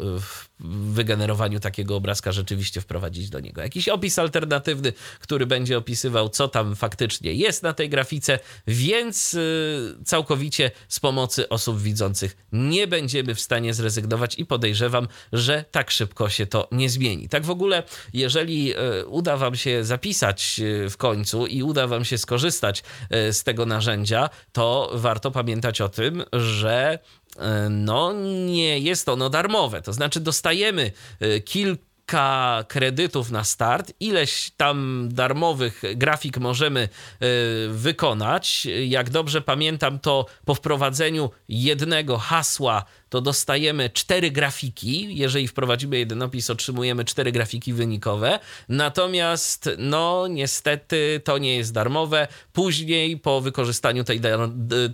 wygenerowaniu takiego obrazka rzeczywiście wprowadzić do niego jakiś opis alternatywny, który będzie opisywał, co tam faktycznie jest na tej grafice, więc y, całkowicie z pomocy osób widzących nie będziemy w stanie zrezygnować i podejrzewam, że tak szybko się to nie zmieni. Tak w ogóle, jeżeli y, uda Wam się zapisać y, w końcu i uda Wam się skorzystać z tego narzędzia, to warto pamiętać o tym, że no nie jest ono darmowe. To znaczy dostajemy e, kilka kredytów na start, ileś tam darmowych grafik możemy e, wykonać. Jak dobrze pamiętam, to po wprowadzeniu jednego hasła to dostajemy cztery grafiki. Jeżeli wprowadzimy jeden opis, otrzymujemy cztery grafiki wynikowe. Natomiast, no, niestety to nie jest darmowe. Później, po wykorzystaniu tej,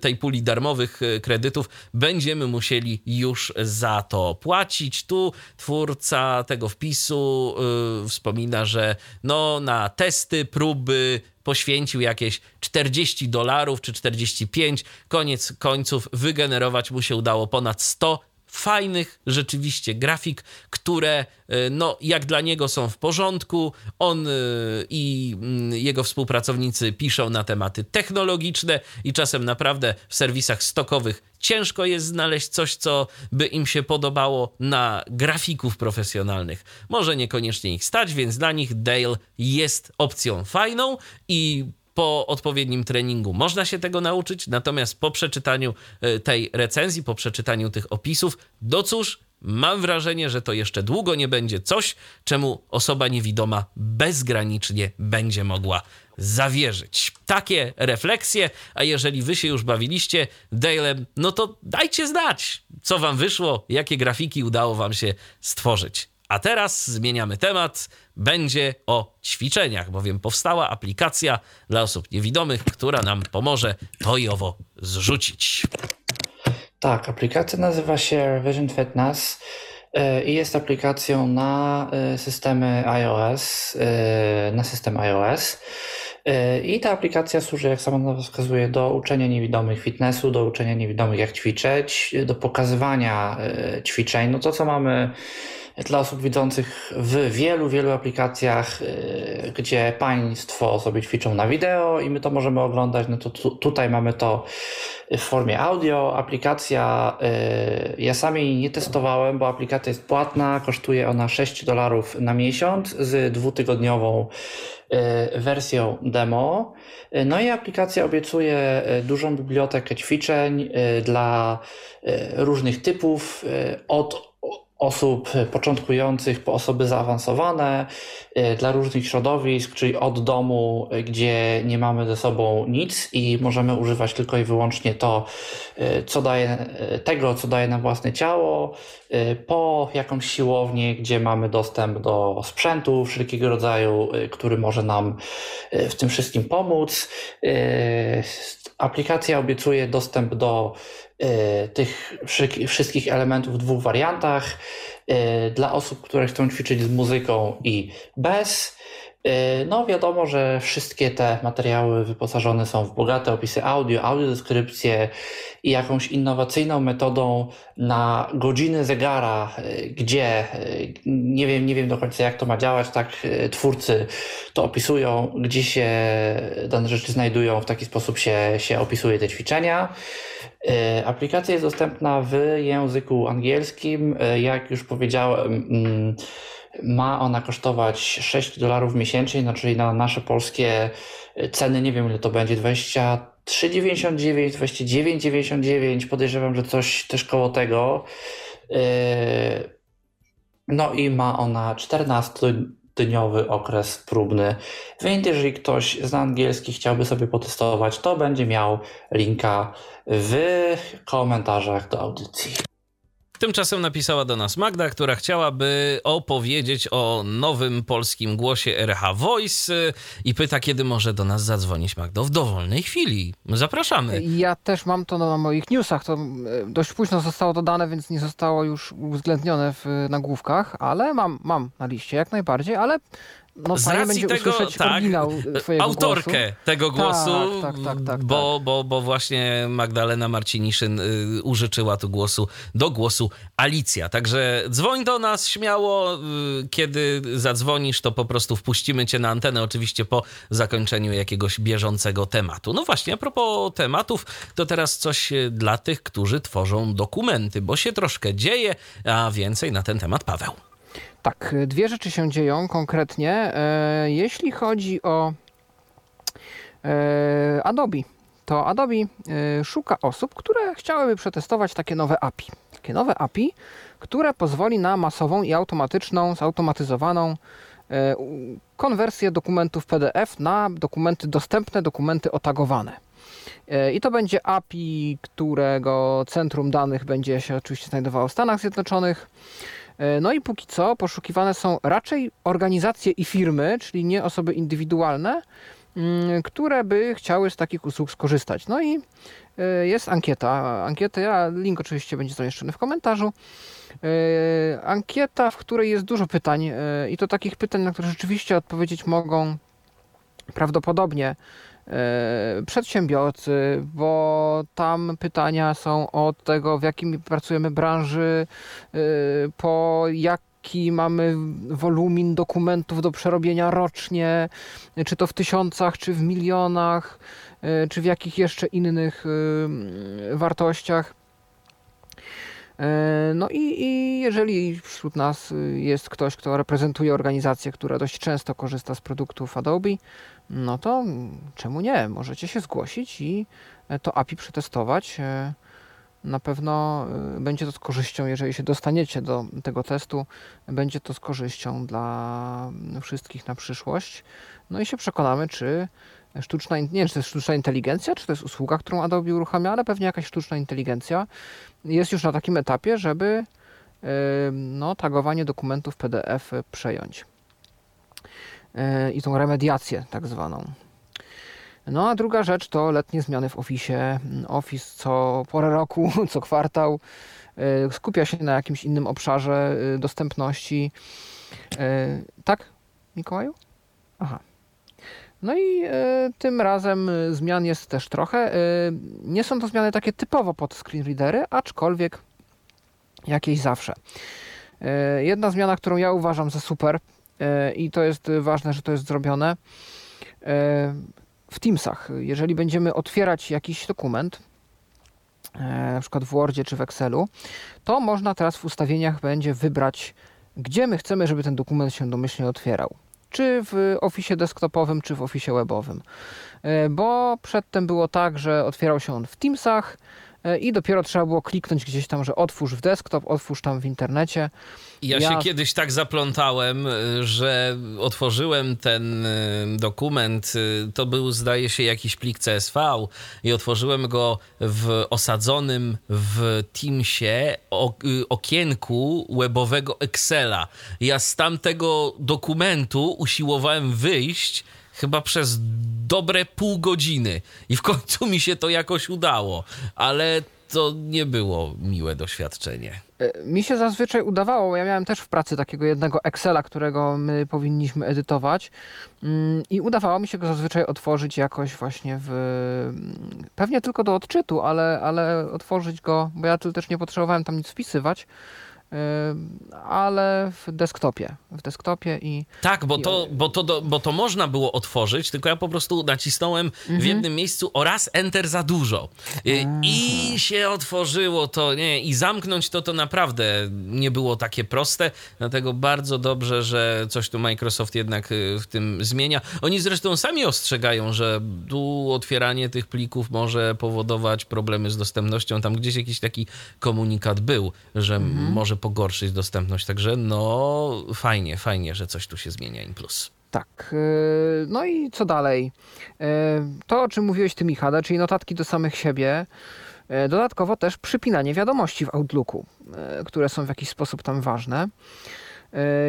tej puli darmowych e, kredytów, będziemy musieli już za to płacić. Tu twórca tego wpisu yy, wspomina, że no, na testy, próby, poświęcił jakieś 40 dolarów czy 45. Koniec końców wygenerować mu się udało ponad 100 fajnych rzeczywiście grafik, które e, no, jak dla niego są w porządku. On e, i mm, jego współpracownicy piszą na tematy technologiczne i czasem naprawdę w serwisach stokowych ciężko jest znaleźć coś, co by im się podobało na grafików profesjonalnych. Może niekoniecznie ich stać, więc dla nich Dale jest opcją fajną i po odpowiednim treningu można się tego nauczyć, natomiast po przeczytaniu e, tej recenzji, po przeczytaniu tych opisów, no cóż, mam wrażenie, że to jeszcze długo nie będzie coś, czemu osoba niewidoma bezgranicznie będzie mogła zawierzyć. Takie refleksje, a jeżeli wy się już bawiliście Dale'em, no to dajcie znać, co wam wyszło, jakie grafiki udało wam się stworzyć. A teraz zmieniamy temat. Będzie o ćwiczeniach, bowiem powstała aplikacja dla osób niewidomych, która nam pomoże to i owo zrzucić. Tak, aplikacja nazywa się Vision Fitness e, i jest aplikacją na e, systemy iOS, e, na system iOS. I ta aplikacja służy, jak sama nazwa wskazuje, do uczenia niewidomych fitnessu, do uczenia niewidomych jak ćwiczyć, do pokazywania ćwiczeń. No to, co mamy dla osób widzących w wielu, wielu aplikacjach, y, gdzie państwo sobie ćwiczą na wideo i my to możemy oglądać, no to tu, tutaj mamy to w formie audio. Aplikacja, y, ja sami nie testowałem, bo aplikacja jest płatna, kosztuje ona 6 dolarów na miesiąc z dwutygodniową y, wersją demo. No i aplikacja obiecuje dużą bibliotekę ćwiczeń dla różnych typów, od osób początkujących po osoby zaawansowane, y, dla różnych środowisk, czyli od domu, gdzie nie mamy ze sobą nic i możemy używać tylko i wyłącznie to, y, co daje, tego, co daje nam własne ciało, po jakąś siłownię, gdzie mamy dostęp do sprzętu wszelkiego rodzaju, który może nam w tym wszystkim pomóc. Aplikacja obiecuje dostęp do tych wszystkich elementów w dwóch wariantach. E, dla osób, które chcą ćwiczyć z muzyką i bez. E, no, wiadomo, że wszystkie te materiały wyposażone są w bogate opisy audio, audiodeskrypcje i jakąś innowacyjną metodą na godziny zegara, gdzie nie wiem, nie wiem do końca jak to ma działać, tak twórcy to opisują, gdzie się dane rzeczy znajdują, w taki sposób się, się opisuje te ćwiczenia. E, aplikacja jest dostępna w języku angielskim. E, jak już powiedziałem, mm, ma ona kosztować 6 dolarów miesięcznie, no czyli na nasze polskie ceny, nie wiem ile to będzie, 23,99, 29,99, podejrzewam, że coś też koło tego. E, no i ma ona 14 dniowy okres próbny. Więc jeżeli ktoś z angielski chciałby sobie potestować, to będzie miał linka w komentarzach do audycji. Tymczasem napisała do nas Magda, która chciałaby opowiedzieć o nowym polskim głosie RH Voice i pyta, kiedy może do nas zadzwonić Magdo w dowolnej chwili. Zapraszamy. Ja też mam to na moich newsach. To e, dość późno zostało dodane, więc nie zostało już uwzględnione w nagłówkach, ale mam, mam na liście jak najbardziej, ale no, z racji tego, tak, e, autorkę głosu. tego głosu, tak, tak, tak, tak, bo, tak. bo, bo właśnie Magdalena Marciniszyn y, użyczyła tu głosu do głosu Alicja. Także dzwoń do nas śmiało, y, kiedy zadzwonisz, to po prostu wpuścimy cię na antenę, oczywiście po zakończeniu jakiegoś bieżącego tematu. No właśnie, a propos tematów, to teraz coś y, dla tych, którzy tworzą dokumenty, bo się troszkę dzieje, a więcej na ten temat Paweł. Tak, dwie rzeczy się dzieją konkretnie. E, jeśli chodzi o e, Adobe, to Adobe e, szuka osób, które chciałyby przetestować takie nowe API. Takie nowe API, które pozwoli na masową i automatyczną, zautomatyzowaną konwersję dokumentów PDF na dokumenty dostępne, dokumenty otagowane. I to będzie API, którego centrum danych będzie się oczywiście znajdowało w Stanach Zjednoczonych. E, no i póki co poszukiwane są raczej organizacje i firmy, czyli nie osoby indywidualne, mm, które by chciały z takich usług skorzystać. No i e, jest ankieta. Ankieta, link oczywiście będzie zamieszczony w komentarzu. E, ankieta, w której jest dużo pytań i to takich pytań, na które rzeczywiście odpowiedzieć mogą prawdopodobnie przedsiębiorcy, bo tam pytania są od tego, w jakim pracujemy branży, e, po jaki mamy wolumin dokumentów do przerobienia rocznie, czy to w tysiącach, czy w milionach, e, czy w jakich jeszcze innych wartościach. No i, i, jeżeli wśród nas jest ktoś, kto reprezentuje organizację, która dość często korzysta z produktów Adobe, no to czemu nie? Możecie się zgłosić i e, to API przetestować. E, na pewno e, będzie to z korzyścią, jeżeli się dostaniecie do tego testu, będzie to z korzyścią dla wszystkich na przyszłość. No i się przekonamy, czy sztuczna, nie wiem, czy to jest sztuczna inteligencja, czy to jest usługa, którą Adobe uruchamia, ale pewnie jakaś sztuczna inteligencja jest już na takim etapie, żeby no, tagowanie dokumentów PDF przejąć. E, i tą remediację tak zwaną. No a druga rzecz to letnie zmiany w Office. Office co porę roku, co kwartał e, skupia się na jakimś innym obszarze e, dostępności. Tak, Mikołaju? Aha. No i tym razem zmian jest też trochę. nie są to zmiany takie typowo pod screen readery, aczkolwiek jakieś zawsze. jedna zmiana, którą ja uważam za super, i to jest ważne, że to jest zrobione. W Teamsach, jeżeli będziemy otwierać jakiś dokument, e, na przykład w Wordzie czy w Excelu, to można teraz w ustawieniach będzie wybrać, gdzie my chcemy, żeby ten dokument się domyślnie otwierał. Czy w Office desktopowym, czy w Office webowym. E, bo przedtem było tak, że otwierał się on w Teamsach, e, i dopiero trzeba było kliknąć gdzieś tam, że otwórz w desktop, otwórz tam w internecie. Ja, ja, się kiedyś tak zaplątałem, że otworzyłem ten dokument, to był zdaje się jakiś plik CSV i otworzyłem go w osadzonym w Teamsie okienku webowego Excela. Ja z tamtego dokumentu usiłowałem wyjść chyba przez dobre pół godziny. I w końcu mi się to jakoś udało, ale to nie było miłe doświadczenie. E, mi się zazwyczaj udawało, ja miałem też w pracy takiego jednego Excela, którego my powinniśmy edytować. Mm, i udawało mi się go zazwyczaj otworzyć jakoś właśnie w... pewnie tylko do odczytu, ale, ale otworzyć go, bo ja też nie potrzebowałem tam nic wpisywać, ale w desktopie. W desktopie i. Tak, bo, i... To, bo, to, bo to można było otworzyć, tylko ja po prostu nacisnąłem mhm. w jednym miejscu oraz Enter za dużo. I, I się otworzyło to, nie, i zamknąć to to naprawdę nie było takie proste. Dlatego bardzo dobrze, że coś tu Microsoft jednak y, w tym zmienia. Oni zresztą sami ostrzegają, że tu otwieranie tych plików może powodować problemy z dostępnością. Tam gdzieś jakiś taki komunikat był, że mhm. może pogorszyć dostępność. Także no fajnie, fajnie, że coś tu się zmienia in plus. Tak. Y, no i co dalej? Y, to, o czym mówiłeś ty, Michale, czyli notatki do samych siebie. Y, dodatkowo też przypinanie wiadomości w Outlooku, które są w jakiś sposób tam ważne.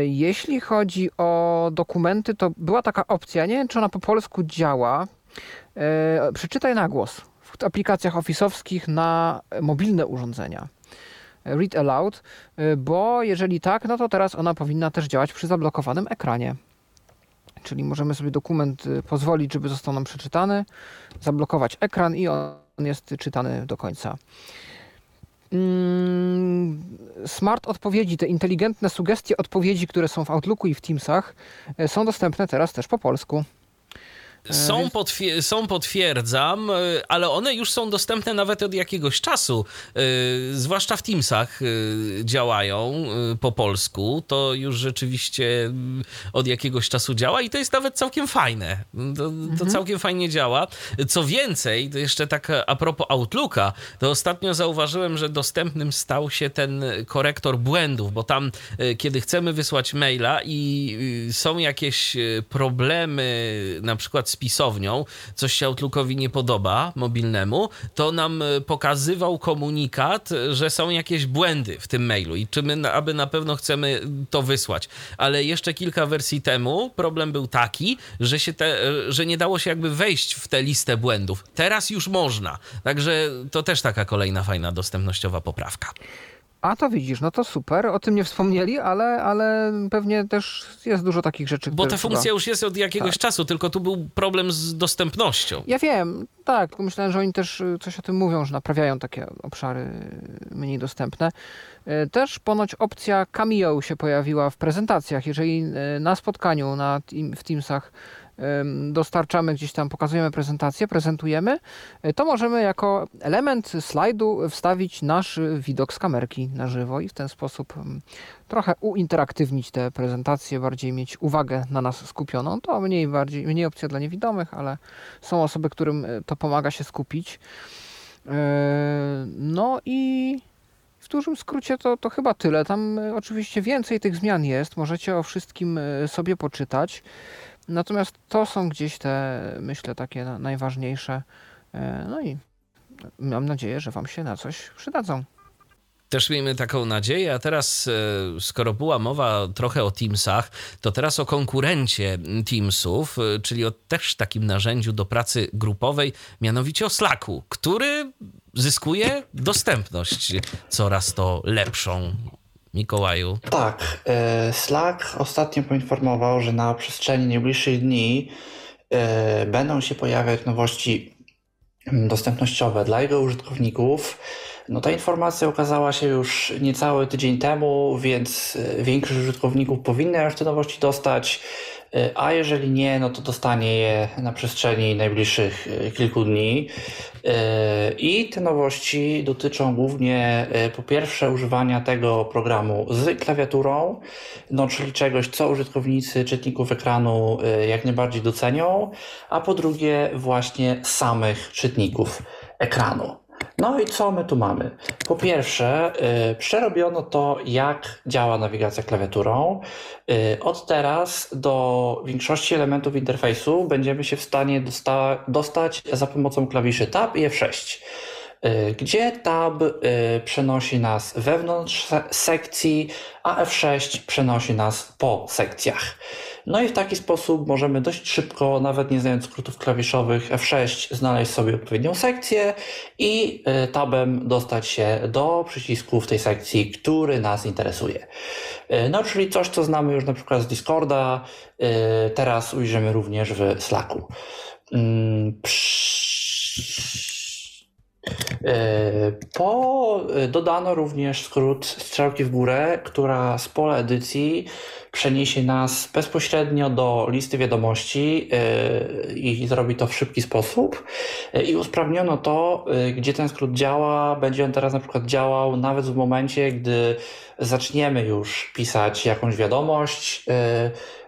Jeśli chodzi o dokumenty, to była taka opcja, nie wiem czy ona po polsku działa. Przeczytaj na głos w aplikacjach ofisowskich na mobilne urządzenia read aloud, y, bo jeżeli tak, no to teraz ona powinna też działać przy zablokowanym ekranie. Czyli możemy sobie dokument y, pozwolić, żeby został nam przeczytany, zablokować ekran i on jest czytany do końca. Mm, smart odpowiedzi, te inteligentne sugestie odpowiedzi, które są w Outlooku i w Teamsach, y, są dostępne teraz też po polsku. Są, potwier- są, potwierdzam, e, ale one już są dostępne nawet od jakiegoś czasu. E, zwłaszcza w Teamsach e, działają po polsku. To już rzeczywiście mm, od jakiegoś czasu działa i to jest nawet całkiem fajne. To, to mhm. całkiem fajnie działa. Co więcej, to jeszcze tak a propos Outlooka, to ostatnio zauważyłem, że dostępnym stał się ten korektor błędów, bo tam, kiedy chcemy wysłać maila i są jakieś problemy, na przykład z pisownią, coś się Outlookowi nie podoba, mobilnemu, to nam e, pokazywał komunikat, że są jakieś błędy w tym mailu i czy my, aby na pewno chcemy to wysłać. Ale jeszcze kilka wersji temu problem był taki, że, się te, e, że nie dało się jakby wejść w tę listę błędów. Teraz już można. Także to też taka kolejna fajna dostępnościowa poprawka. A to widzisz, no to super. O tym nie wspomnieli, ale, ale pewnie też jest dużo takich rzeczy. Bo ta funkcja chyba... już jest od jakiegoś tak. czasu, tylko tu był problem z dostępnością. Ja wiem, tak. Myślałem, że oni też y, coś o tym mówią, że naprawiają takie obszary mniej dostępne. Y, też ponoć opcja Cameo się pojawiła w prezentacjach. Jeżeli y, na spotkaniu na, w Teamsach dostarczamy gdzieś tam, pokazujemy prezentację, prezentujemy, e, to możemy jako element slajdu wstawić nasz widok z kamerki na żywo i w ten sposób trochę uinteraktywnić te prezentacje, bardziej mieć uwagę na nas skupioną. To mniej, bardziej, mniej opcja dla niewidomych, ale są osoby, którym e, to pomaga się skupić. E, no i w dużym skrócie to, to chyba tyle. Tam oczywiście więcej tych zmian jest. Możecie o wszystkim sobie poczytać. Natomiast to są gdzieś te, myślę, takie najważniejsze. E, no i mam nadzieję, że Wam się na coś przydadzą. Też miejmy taką nadzieję, a teraz, e, skoro była mowa trochę o Teamsach, to teraz o konkurencie Teamsów, e, czyli o też takim narzędziu do pracy grupowej, mianowicie o Slacku, który zyskuje dostępność coraz to lepszą Mikołaju. Tak. E, Slack ostatnio poinformował, że na przestrzeni najbliższych dni e, będą się pojawiać nowości dostępnościowe dla jego użytkowników. No ta informacja ukazała się już niecały tydzień temu, więc e, większość użytkowników powinna już te nowości dostać. E, a jeżeli nie, no to dostanie je na przestrzeni najbliższych e, kilku dni. E, I te nowości dotyczą głównie po pierwsze używania tego programu z klawiaturą, no czyli czegoś, co użytkownicy czytników ekranu jak najbardziej docenią, a po drugie właśnie samych czytników ekranu. No i co my tu mamy? Po pierwsze, yy, przerobiono to, jak działa nawigacja klawiaturą. Yy, od teraz do większości elementów interfejsu będziemy się w stanie dosta dostać za pomocą klawiszy Tab i F6 y, gdzie tab y, przenosi nas wewnątrz sekcji, a F6 przenosi nas po sekcjach. No i w taki sposób możemy dość szybko, nawet nie znając skrótów klawiszowych F6, znaleźć sobie odpowiednią sekcję i y, tabem dostać się do przycisku w tej sekcji, który nas interesuje. Y, no, czyli coś, co znamy już na przykład z Discorda, y, teraz ujrzymy również w Slacku. Mm, po dodano również skrót strzałki w górę, która z pola edycji przeniesie nas bezpośrednio do listy wiadomości yy, i zrobi to w szybki sposób. Yy, I usprawniono to, yy, gdzie ten skrót działa. Będzie on teraz na przykład działał nawet w momencie, gdy zaczniemy już pisać jakąś wiadomość,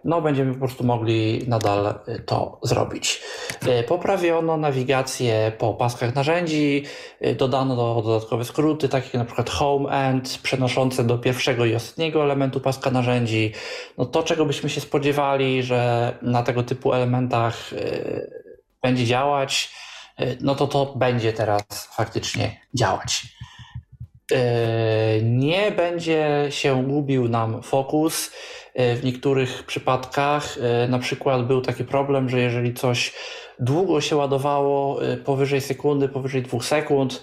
no będziemy po prostu mogli nadal to zrobić. Poprawiono nawigację po paskach narzędzi, dodano dodatkowe skróty, takie na przykład home end, przenoszące do pierwszego i ostatniego elementu paska narzędzi, no to, czego byśmy się spodziewali, że na tego typu elementach y, będzie działać, y, no to to będzie teraz faktycznie działać. Y, nie będzie się gubił nam fokus. W niektórych przypadkach na przykład był taki problem, że jeżeli coś długo się ładowało, y, powyżej sekundy, powyżej dwóch sekund,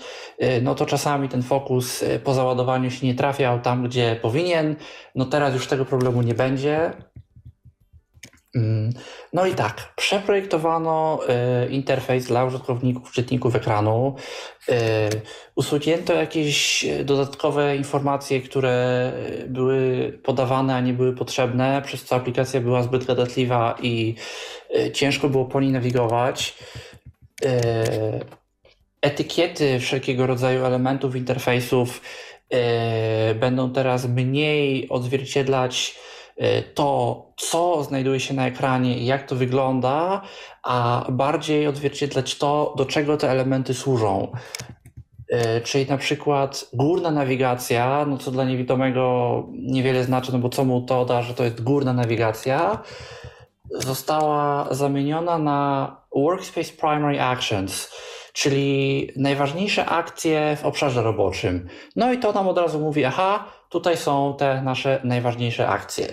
no to czasami ten fokus po załadowaniu się nie trafiał tam, gdzie powinien. No teraz już tego problemu nie będzie. Mm, no i tak, przeprojektowano y, interfejs dla użytkowników, czytników ekranu. Y, usunięto jakieś dodatkowe informacje, które były podawane, a nie były potrzebne, przez co aplikacja była zbyt gadatliwa i y, ciężko było po niej nawigować. Etykiety wszelkiego rodzaju elementów interfejsów będą teraz mniej odzwierciedlać Y, to, co znajduje się na ekranie i jak to wygląda, a bardziej odzwierciedlać to, do czego te elementy służą. Y, czyli na przykład górna nawigacja, no co dla niewidomego niewiele znaczy, no bo co mu to da, że to jest górna nawigacja, została zamieniona na Workspace Primary Actions, czyli najważniejsze akcje w obszarze roboczym. No i to nam od razu mówi, aha, Tutaj są te nasze najważniejsze akcje.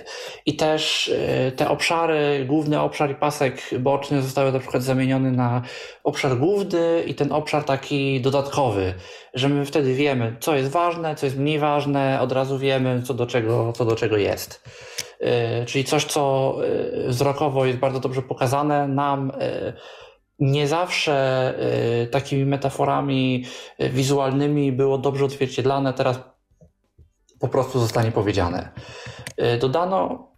I też y, te obszary, główny obszar i pasek boczny zostały na przykład zamienione na obszar główny i ten obszar taki dodatkowy, że my wtedy wiemy, co jest ważne, co jest mniej ważne, od razu wiemy, co do czego, co do czego jest. Y, czyli coś, co y, wzrokowo jest bardzo dobrze pokazane nam, nie zawsze takimi metaforami wizualnymi było dobrze odzwierciedlane. Teraz po prostu zostanie powiedziane. Y, dodano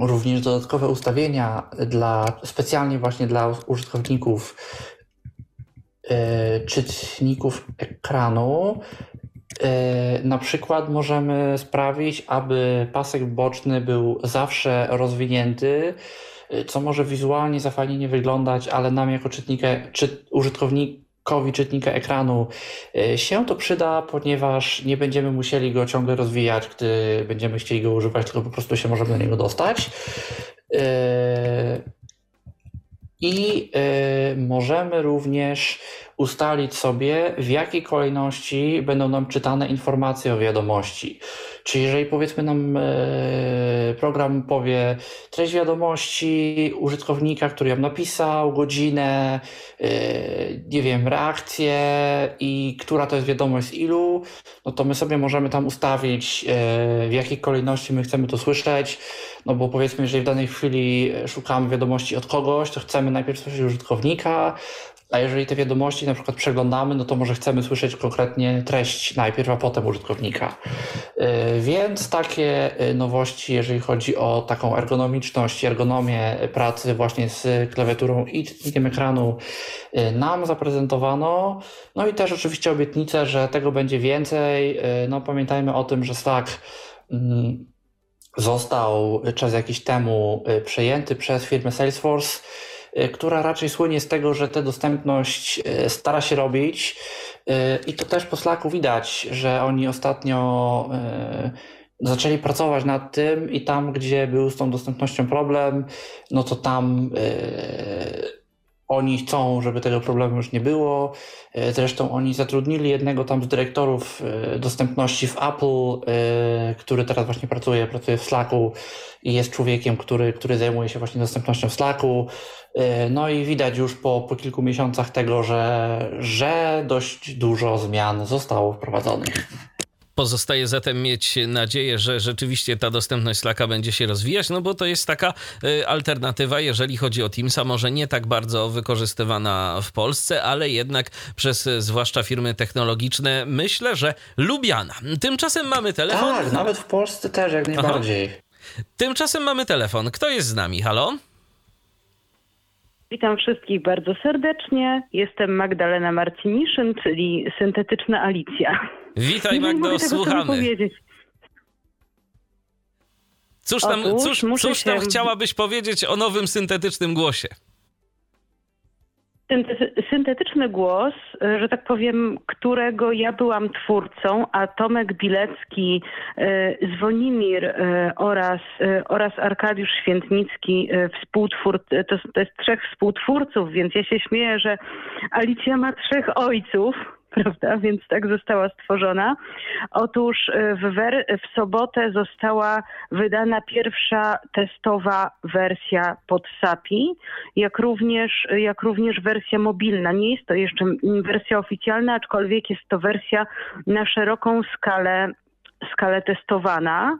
również dodatkowe ustawienia dla, specjalnie właśnie dla użytkowników y, czytników ekranu. Y, na przykład możemy sprawić, aby pasek boczny był zawsze rozwinięty, co może wizualnie za fajnie nie wyglądać, ale nam jako czytnikę, czy użytkownik, użytkowi czytnika ekranu e, się to przyda, ponieważ nie będziemy musieli go ciągle rozwijać, gdy będziemy chcieli go używać, tylko po prostu się możemy do niego dostać. I e, możemy również ustalić sobie, w jakiej kolejności będą nam czytane informacje o wiadomości. Czyli jeżeli powiedzmy nam e, program powie treść wiadomości użytkownika, który ją napisał, godzinę, e, nie wiem, reakcję i która to jest wiadomość z ilu, no to my sobie możemy tam ustawić, w jakiej kolejności my chcemy to słyszeć. No bo powiedzmy, jeżeli w danej chwili szukamy wiadomości od kogoś, to chcemy najpierw słyszeć użytkownika, a jeżeli te wiadomości na przykład przeglądamy, no to może chcemy słyszeć konkretnie treść najpierw, a potem użytkownika. Y, więc takie y, nowości, jeżeli chodzi o taką ergonomiczność, ergonomię pracy właśnie z klawiaturą i czytnikiem ekranu, nam zaprezentowano. No i też oczywiście obietnicę, że tego będzie więcej. No pamiętajmy o tym, że Slack mm, został czas jakiś temu przejęty przez firmę Salesforce. E, która raczej słynie z tego, że tę dostępność e, stara się robić. I to też po Slacku widać, że oni ostatnio zaczęli pracować nad tym i tam, gdzie był z tą dostępnością problem, no to tam oni chcą, żeby tego problemu już nie było. E, zresztą oni zatrudnili jednego tam z dyrektorów e, dostępności w Apple, e, który teraz właśnie pracuje, pracuje w Slacku i jest człowiekiem, który, który zajmuje się właśnie dostępnością w Slacku. No i widać już po, po kilku miesiącach tego, że, że dość dużo zmian zostało wprowadzonych. Pozostaje zatem mieć nadzieję, że rzeczywiście ta dostępność Slacka będzie się rozwijać, no bo to jest taka y, alternatywa, jeżeli chodzi o Teamsa, może nie tak bardzo wykorzystywana w Polsce, ale jednak przez y, zwłaszcza firmy technologiczne myślę, że lubiana. Tymczasem mamy telefon. Tak, nawet w Polsce też jak najbardziej. Aha. Tymczasem mamy telefon. Kto jest z nami? Halo? Witam wszystkich bardzo serdecznie. Jestem Magdalena Marciniszyn, czyli syntetyczna Alicja. Witaj Magdo, słuchamy. Cóż tam, Otóż, cóż, cóż tam się... chciałabyś powiedzieć o nowym syntetycznym głosie? Syntetyczny głos, e, że tak powiem, którego ja byłam twórcą, a Tomek Bilecki, e, Zwonimir e, oraz, oraz Arkadiusz Świętnicki, współtwór, to, to jest trzech współtwórców, więc ja się śmieję, że Alicja ma trzech ojców prawda? Więc tak została stworzona. Otóż e, w, wer- w sobotę została wydana pierwsza testowa wersja pod SAPI, jak również, jak również wersja mobilna. Nie jest to jeszcze wersja oficjalna, aczkolwiek jest to wersja na szeroką skalę, skalę testowana.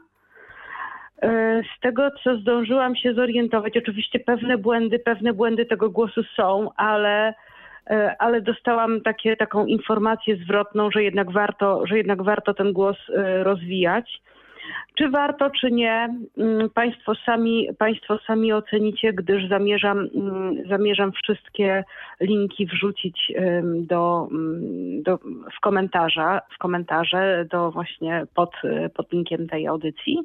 E, z tego, co zdążyłam się zorientować, oczywiście pewne błędy, pewne błędy tego głosu są, ale ale dostałam takie, taką informację zwrotną, że jednak warto, że jednak warto ten głos e, rozwijać. Czy warto, czy nie, mm, Państwo sami, państwo sami ocenicie, gdyż zamierzam, mm, zamierzam wszystkie linki wrzucić do, mm, do, w, komentarza, w komentarze do właśnie pod, pod linkiem tej audycji.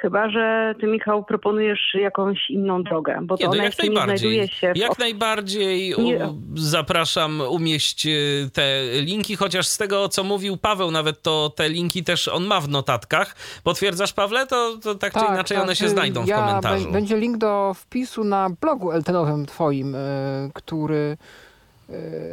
Chyba, że ty, Michał, proponujesz jakąś inną drogę, bo to nie, no ona jak jeszcze nie znajduje się. W... Jak najbardziej u, zapraszam umieść y, te linki, chociaż z tego, co mówił Paweł, nawet to te linki też on ma w notatkach. Potwierdzasz, Pawle? To, to tak, tak czy inaczej tak, one się znajdą ja, w komentarzu. Będzie link do wpisu na blogu eltenowym twoim, y, który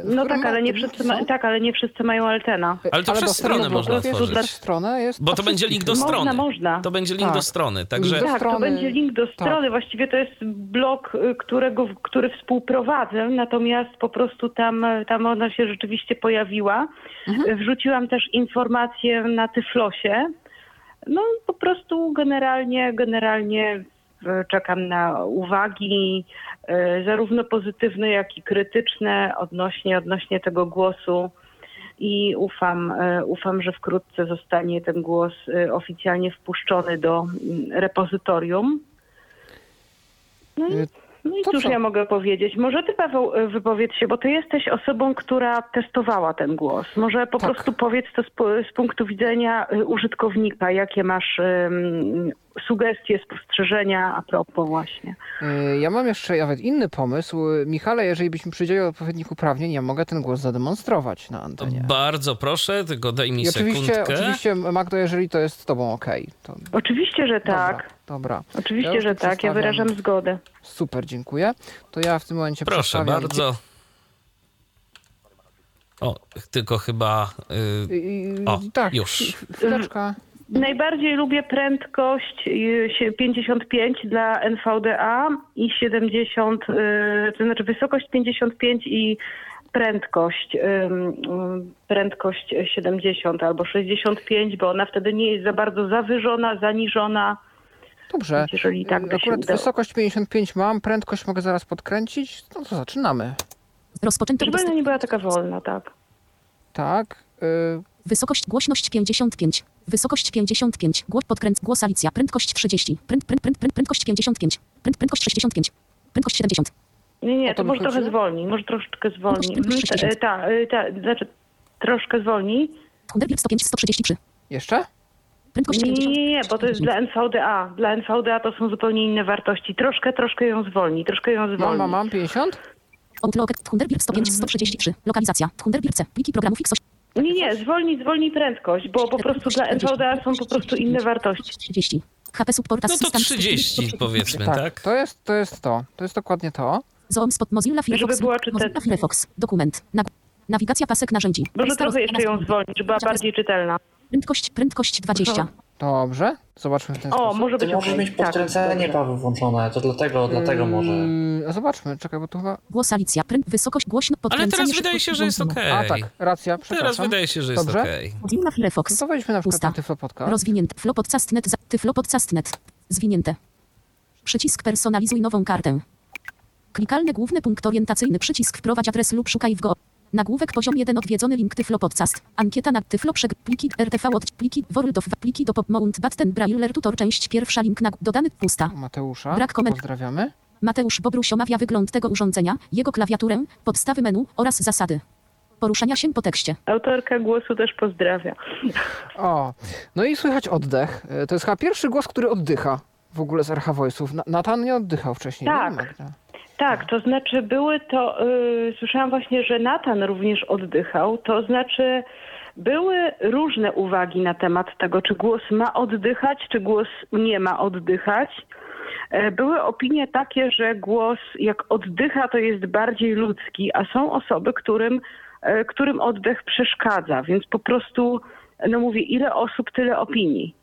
no tak ale, nie wszyscy ma, tak, ale nie wszyscy mają Altena. Ale to ale przez stronę można otworzyć. Stronę jest Bo to będzie link do strony. Można, można. To będzie link tak. do strony. Także... Tak, to będzie link do tak. strony. Tak. Właściwie to jest blog, y, którego, który współprowadzę, natomiast po prostu tam, tam ona się rzeczywiście pojawiła. Mhm. Wrzuciłam też informację na Tyflosie. No po prostu generalnie, generalnie czekam na uwagi, zarówno pozytywne, jak i krytyczne odnośnie, odnośnie tego głosu i ufam, e, ufam, że wkrótce zostanie ten głos e, oficjalnie wpuszczony do mm, repozytorium. No i no i cóż co? ja mogę powiedzieć? Może ty, Paweł, y, wypowiedz się, bo ty jesteś osobą, która testowała ten głos. Może po tak. prostu powiedz to z, z, punktu widzenia y, użytkownika, jakie masz um, sugestie, spostrzeżenia a propos właśnie. Y, ja mam jeszcze nawet inny pomysł. Michale, jeżeli byś mi przydzielił odpowiednich uprawnień, ja mogę ten głos zademonstrować na antenie. Bardzo proszę, tylko daj mi I oczywiście, sekundkę. Oczywiście, Magdo, jeżeli to jest z tobą ok. To... Oczywiście, że tak. Dobra. Dobra. Oczywiście, ja że tak. Ja wyrażam zgodę. Super, dziękuję. To ja w tym momencie Proszę bardzo. O, tylko chyba. Yy... O, tak, już. Chwileczka. Najbardziej lubię prędkość 55 y, dla NVDA i 70, y, to znaczy wysokość 55 i prędkość, prędkość 70 albo 65, bo ona wtedy nie jest za bardzo zawyżona, zaniżona. Dobrze. Jeżeli tak by Akurat wysokość 55 mam, prędkość mogę zaraz podkręcić. No to zaczynamy. Rozpoczęto Żeby nie była taka wolna, tak. Tak. Y... Wysokość, głośność 55. Wysokość 55. Głos podkręt, głos Alicja. Prędkość 30. Pręd, pręd, pręd, pręd, prędkość 55. Pręd, prędkość 65. Prędkość 70. Nie, nie, to może trochę zwolni. Może troszeczkę zwolni. Tak, ta, ta, znaczy troszkę zwolni. Thunderbird 105, 133. Jeszcze? Prędkość nie, nie, nie, bo to jest dla NVDA. Dla NVDA to są zupełnie inne wartości. Troszkę, troszkę ją zwolni, troszkę ją zwolni. Mam, mam, mam, 50? Outlook. Thunderbird 105 133. Lokalizacja. Thunderbird C. Pliki programów X8. Nie, nie, zwolnij, zwolnij prędkość, bo po prostu dla NVDA są po prostu inne wartości. 30. HP Support No to Assistant 30 powiedzmy, Tak, tak? To, jest, to jest to. To jest dokładnie to. Zoom Spot Mozilla Firefox. była czytelna. Mozilla Firefox. Dokument. Nawigacja pasek narzędzi. Może trochę jeszcze ją zwolnić, żeby była bardziej czytelna. Prędkość, prędkość 20. Dobrze. Zobaczmy w ten O, sposób. może Ty być możesz okej. mieć Tak, podkręcenie, dobrze. Paweł, włączone, to dlatego, dlatego może. Yy, a zobaczmy, czekaj, bo tu chyba... Głos Alicja. Pręd, wysokość, głośno, Ale podkręcanie. teraz wydaje się, że jest okej. A tak, racja, przepraszam. Teraz wydaje się, że jest Dobrze? okej. Mozilla No Firefox. to weźmy na przykład Tyflo Podcast. Rozwinięte. Flow Podcastnet. za- Tyflo Podcastnet. Zwinięte. Przycisk personalizuj nową kartę. Klikalny główny punkt orientacyjny. Przycisk wprowadź adres lub szukaj w go. Nagłówek poziom 1 odwiedzony link Tyflo Podcast. Ankieta na Tyflo przeg pliki RTV od pliki World of pliki do pop mount button braille tutor część pierwsza link na dodany pusta. Mateusza, Brak komend- pozdrawiamy. Mateusz Bobruś omawia wygląd tego urządzenia, jego klawiaturę, podstawy menu oraz zasady. Poruszania się po tekście. Autorka głosu też pozdrawia. O, no i słychać oddech. E, To jest chyba pierwszy głos, który oddycha w ogóle z RH Voice'ów. Na- Natan nie oddychał wcześniej, Tak. nie? Tak, to znaczy były to, yy, słyszałam właśnie, że Natan również oddychał, to znaczy były różne uwagi na temat tego, czy głos ma oddychać, czy głos nie ma oddychać. E, Były opinie takie, że głos jak oddycha, to jest bardziej ludzki, a są osoby, którym, e, którym oddech przeszkadza, więc po prostu, no mówię, ile osób, tyle opinii.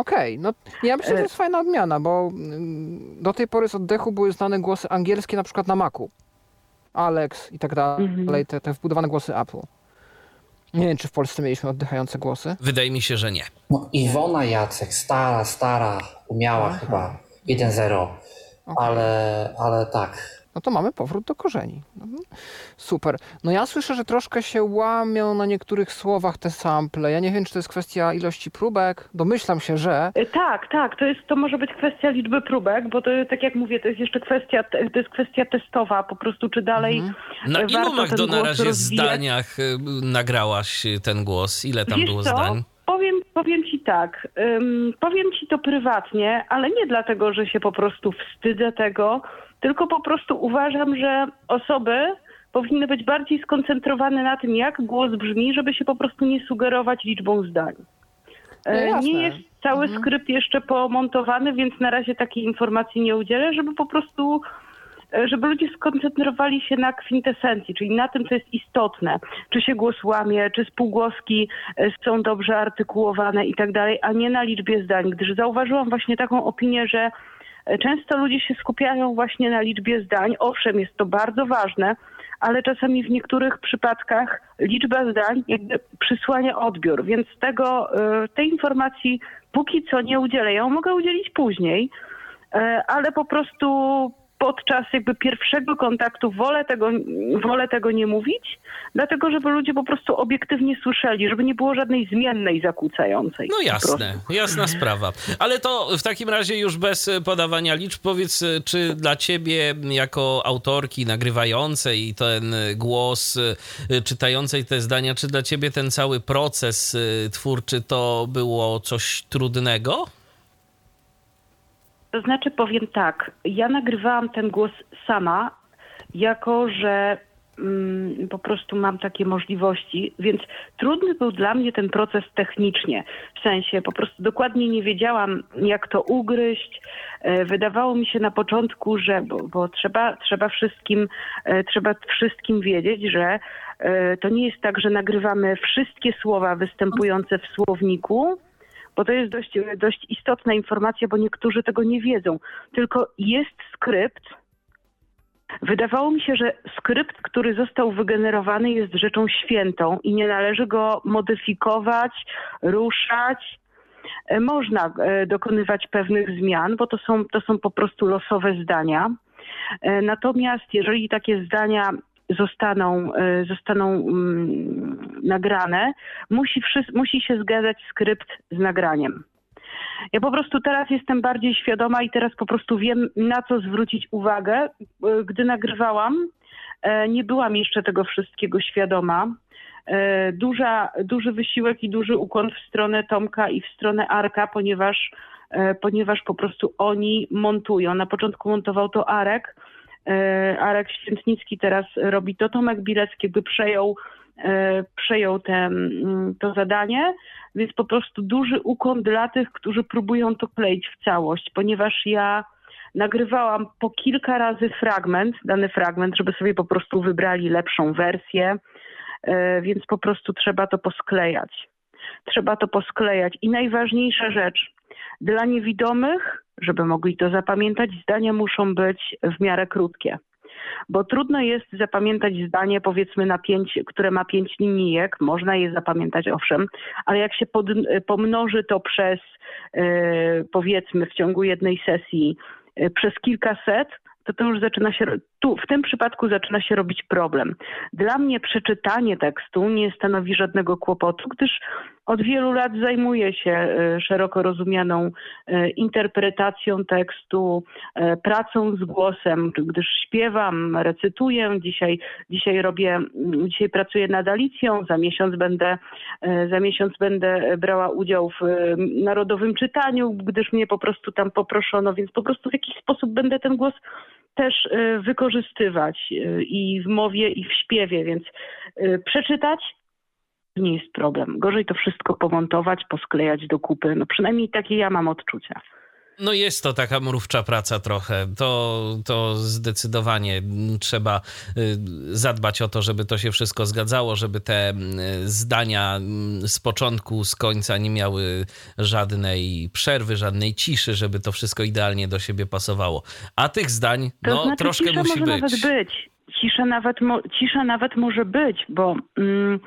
Okej, no ja myślę, że to jest fajna odmiana, bo mm, do tej pory z oddechu były znane głosy angielskie na przykład na Macu. Alex i tak dalej, te, te wbudowane głosy Apple. Nie wiem, czy w Polsce mieliśmy oddychające głosy. Wydaje mi się, że nie. No, Iwona Jacek, stara, stara, umiała chyba 1-0, ale, ale tak. No to mamy powrót do korzeni. Mhm. Super. No ja słyszę, że troszkę się łamią na niektórych słowach te sample. Ja nie wiem, czy to jest kwestia ilości próbek. Domyślam się, że... E, Tak, tak, to, jest, to może być kwestia liczby próbek, bo to tak jak mówię, to jest jeszcze kwestia, to jest kwestia testowa po prostu, czy dalej Na ilu warto Magdo ten na razie rozwijać. zdaniach y, nagrałaś y, ten głos? Ile tam Wiesz było co? zdań? Powiem, powiem ci tak, ym, powiem ci to prywatnie, ale nie dlatego, że się po prostu wstydzę tego, tylko po prostu uważam, że osoby powinny być bardziej skoncentrowane na tym, jak głos brzmi, żeby się po prostu nie sugerować liczbą zdań. No E. Nie jest cały skrypt jeszcze pomontowany, więc na razie takiej informacji nie udzielę, żeby po prostu, żeby ludzie skoncentrowali się na kwintesencji, czyli na tym, co jest istotne. Czy się głos łamie, czy spółgłoski e, są dobrze artykułowane i tak dalej, a nie na liczbie zdań, gdyż zauważyłam właśnie taką opinię, że e, często ludzie się skupiają właśnie na liczbie zdań. Owszem, jest to bardzo ważne, ale czasami w niektórych przypadkach liczba zdań jakby przysłania odbiór, więc tego, e, tej informacji póki co nie udzielę. Ją mogę udzielić później, ale po prostu podczas jakby pierwszego kontaktu wolę tego, wolę tego nie mówić, dlatego żeby ludzie po prostu obiektywnie słyszeli, żeby nie było żadnej zmiennej zakłócającej. No jasne, jasna sprawa. Ale to w takim razie już bez podawania liczb, powiedz, czy dla ciebie jako autorki nagrywającej ten głos czytającej te zdania, czy dla ciebie ten cały proces y, twórczy to było coś trudnego? To znaczy powiem tak, ja nagrywałam ten głos sama, jako że mm, po prostu mam takie możliwości, więc trudny był dla mnie ten proces technicznie. W sensie po prostu dokładnie nie wiedziałam, jak to ugryźć. E, Wydawało mi się na początku, że bo, bo trzeba, trzeba, wszystkim, e, trzeba wszystkim wiedzieć, że e, to nie jest tak, że nagrywamy wszystkie słowa występujące w słowniku, bo to jest dość, dość istotna informacja, bo niektórzy tego nie wiedzą. Tylko jest skrypt. Wydawało mi się, że skrypt, który został wygenerowany, jest rzeczą świętą i nie należy go modyfikować, ruszać. E, Można e, dokonywać pewnych zmian, bo to są, to są po prostu losowe zdania. E, Natomiast jeżeli takie zdania zostaną, e, zostaną mm, nagrane, musi, musi się zgadzać skrypt z nagraniem. Ja po prostu teraz jestem bardziej świadoma i teraz po prostu wiem, na co zwrócić uwagę. E, Gdy nagrywałam, e, nie byłam jeszcze tego wszystkiego świadoma. Duża, duży wysiłek i duży ukłon w stronę Tomka i w stronę Arka, ponieważ, ponieważ po prostu oni montują. Na początku montował to Arek, Arek Świętnicki teraz robi to, Tomek Bilecki jakby przejął, przejął ten, to zadanie, więc po prostu duży ukłon dla tych, którzy próbują to kleić w całość, ponieważ ja nagrywałam po kilka razy fragment, dany fragment, żeby sobie po prostu wybrali lepszą wersję, więc po prostu trzeba to posklejać. Trzeba to posklejać. I najważniejsza rzecz, dla niewidomych, żeby mogli to zapamiętać, zdania muszą być w miarę krótkie. Bo trudno jest zapamiętać zdanie, powiedzmy, na pięć, które ma pięć linijek. Można je zapamiętać, owszem, ale jak się pod, pomnoży to przez, yy, powiedzmy, w ciągu jednej sesji, yy, przez kilkaset, to to już zaczyna się, tu w tym przypadku zaczyna się robić problem. Dla mnie przeczytanie tekstu nie stanowi żadnego kłopotu, gdyż od wielu lat zajmuję się e, szeroko rozumianą e, interpretacją tekstu, e, pracą z głosem, gdyż śpiewam, recytuję. Dzisiaj, dzisiaj robię, dzisiaj pracuję nad Alicją, za miesiąc będę, za miesiąc będę brała udział w narodowym czytaniu, gdyż mnie po prostu tam poproszono, więc po prostu w jakiś sposób będę ten głos też wykorzystywać i w mowie, i w śpiewie, więc przeczytać nie jest problem. Gorzej to wszystko pomontować, posklejać do kupy. No przynajmniej takie ja mam odczucia. No jest to taka mrówcza praca trochę. To, to zdecydowanie trzeba y, zadbać o to, żeby to się wszystko zgadzało, żeby te y, zdania mm, z początku, z końca nie miały żadnej przerwy, żadnej ciszy, żeby to wszystko idealnie do siebie pasowało. A tych zdań, to no znaczy, troszkę musi być. Nawet być. Cisza nawet, cisza nawet może być, bo... Mm,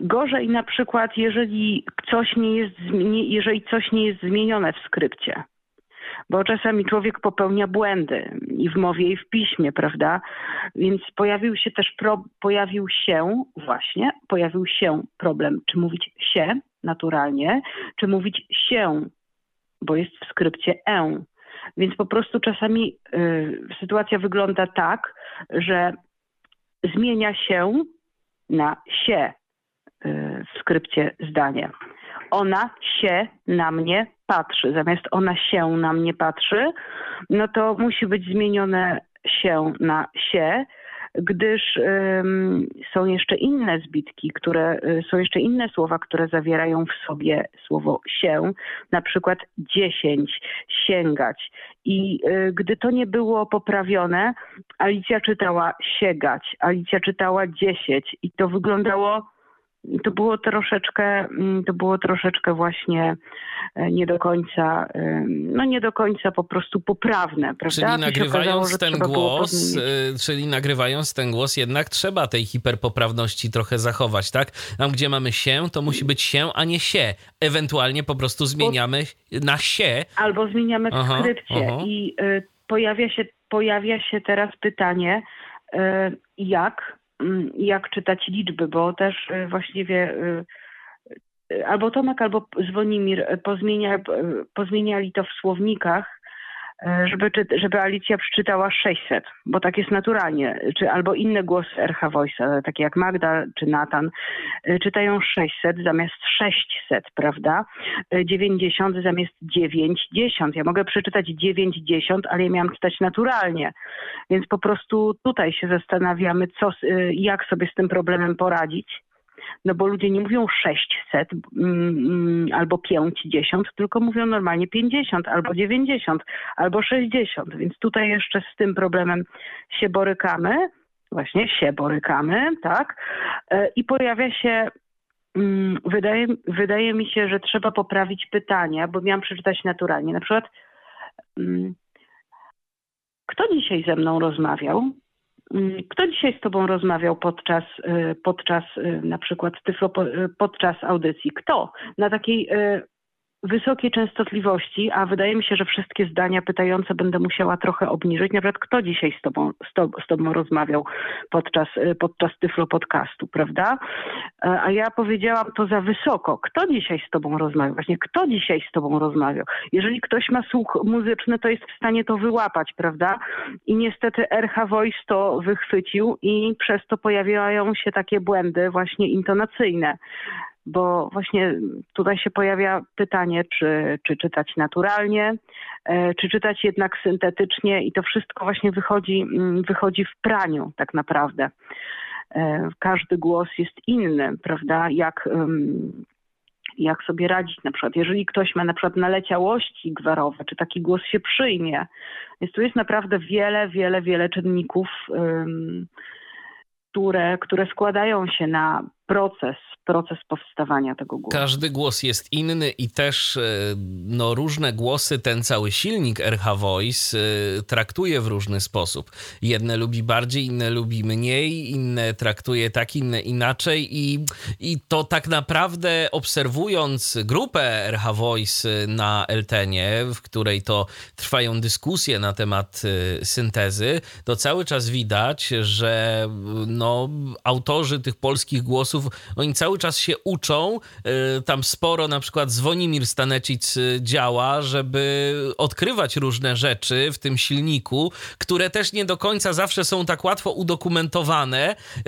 Gorzej na przykład, jeżeli coś nie jest, jeżeli coś nie jest zmienione w skrypcie. Bo czasami człowiek popełnia błędy i w mowie, i w piśmie, prawda? Więc pojawił się też, pro, pojawił się właśnie, pojawił się problem, czy mówić się naturalnie, czy mówić się, bo jest w skrypcie e. Więc po prostu czasami y, sytuacja wygląda tak, że zmienia się na się, w skrypcie zdanie. Ona się na mnie patrzy. Zamiast ona się na mnie patrzy, no to musi być zmienione się na się, gdyż ym, są jeszcze inne zbitki, które y, są jeszcze inne słowa, które zawierają w sobie słowo się, na przykład dziesięć, sięgać. I y, gdy to nie było poprawione, Alicja czytała sięgać, Alicja czytała dziesięć i to wyglądało to było troszeczkę, mm, to było troszeczkę właśnie e, nie do końca, no nie do końca po prostu poprawne, prawda? Czyli nagrywając ten głos, e, czyli nagrywając ten głos jednak trzeba tej hiperpoprawności trochę zachować, tak? Tam gdzie mamy się, to musi być się, a nie się. Ewentualnie po prostu zmieniamy na się. Albo zmieniamy w skrypcie aha. i y, pojawia się, pojawia się teraz pytanie, jak jak czytać liczby, bo też y, właściwie y, y, albo Tomek, albo Zwonimir pozmienia, pozmieniali to w słownikach żeby, żeby Alicja przeczytała 600, bo tak jest naturalnie, czy albo inne głosy RH Voice, takie jak Magda czy Nathan, e, czytają 600 zamiast 600, prawda? 90 e, zamiast 90. Ja mogę przeczytać 90, ale ja miałam czytać naturalnie. Więc po prostu tutaj się zastanawiamy, co, jak sobie z tym problemem poradzić no bo ludzie nie mówią 600 mm, mm, albo 50, tylko mówią normalnie 50 albo 90 albo 60, więc tutaj jeszcze z tym problemem się borykamy, właśnie się borykamy, tak? E, I pojawia się mm, Wydaje, wydaje mi się, że trzeba poprawić pytania, bo miałam przeczytać naturalnie. Na przykład, kto dzisiaj ze mną rozmawiał? Mm, kto dzisiaj z Tobą rozmawiał podczas, y, podczas y, na przykład tyflo, y, podczas audycji? Kto? Na takiej wysokiej częstotliwości, a wydaje mi się, że wszystkie zdania pytające będę musiała trochę obniżyć. Na przykład, kto dzisiaj z tobą, z tobą, z tobą rozmawiał podczas, podczas Tyflo podcastu, prawda? E, a ja powiedziałam to za wysoko. Kto dzisiaj z tobą rozmawiał? Właśnie, kto dzisiaj z tobą rozmawiał? Jeżeli ktoś ma słuch muzyczny, to jest w stanie to wyłapać, prawda? I niestety RH Voice to wychwycił i przez to pojawiają się takie błędy właśnie intonacyjne. Bo właśnie tutaj się pojawia pytanie, czy, czy czytać naturalnie, e, czy czytać jednak syntetycznie i to wszystko właśnie wychodzi, mm, wychodzi w praniu tak naprawdę. E, każdy głos jest inny, prawda? Jak, jak sobie radzić na przykład, jeżeli ktoś ma na przykład naleciałości gwarowe, czy taki głos się przyjmie. Więc tu jest naprawdę wiele, wiele, wiele czynników, które, które składają się na proces, proces powstawania tego głosu. Każdy głos jest inny i też e, no, różne głosy ten cały silnik RH Voice e, traktuje w różny sposób. Jedne lubi bardziej, inne lubi mniej, inne traktuje tak, inne inaczej i, i to tak naprawdę obserwując grupę RH Voice na Eltenie, w której to trwają dyskusje na temat e, syntezy, to cały czas widać, że no, autorzy tych polskich głosów oni cały czas się uczą. Y, tam sporo na przykład Zwonimir Stanecic y, działa, żeby odkrywać różne rzeczy w tym silniku, które też nie do końca zawsze są tak łatwo udokumentowane, y,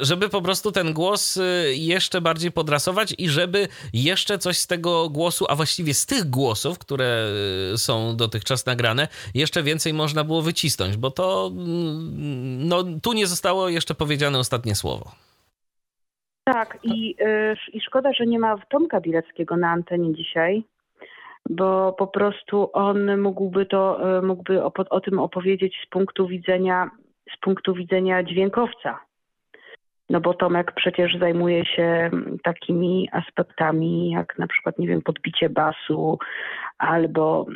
żeby po prostu ten głos jeszcze bardziej podrasować i żeby jeszcze coś z tego głosu, a właściwie z tych głosów, które są dotychczas nagrane, jeszcze więcej można było wycisnąć, bo to mm, no, tu nie zostało jeszcze powiedziane ostatnie słowo. Tak, i, y, i szkoda, że nie ma Tomka Bileckiego na antenie dzisiaj, bo po prostu on mógłby to, y, mógłby o, o tym opowiedzieć z punktu widzenia, z punktu widzenia dźwiękowca. No bo Tomek przecież zajmuje się takimi aspektami, jak na przykład, nie wiem, podbicie basu, albo,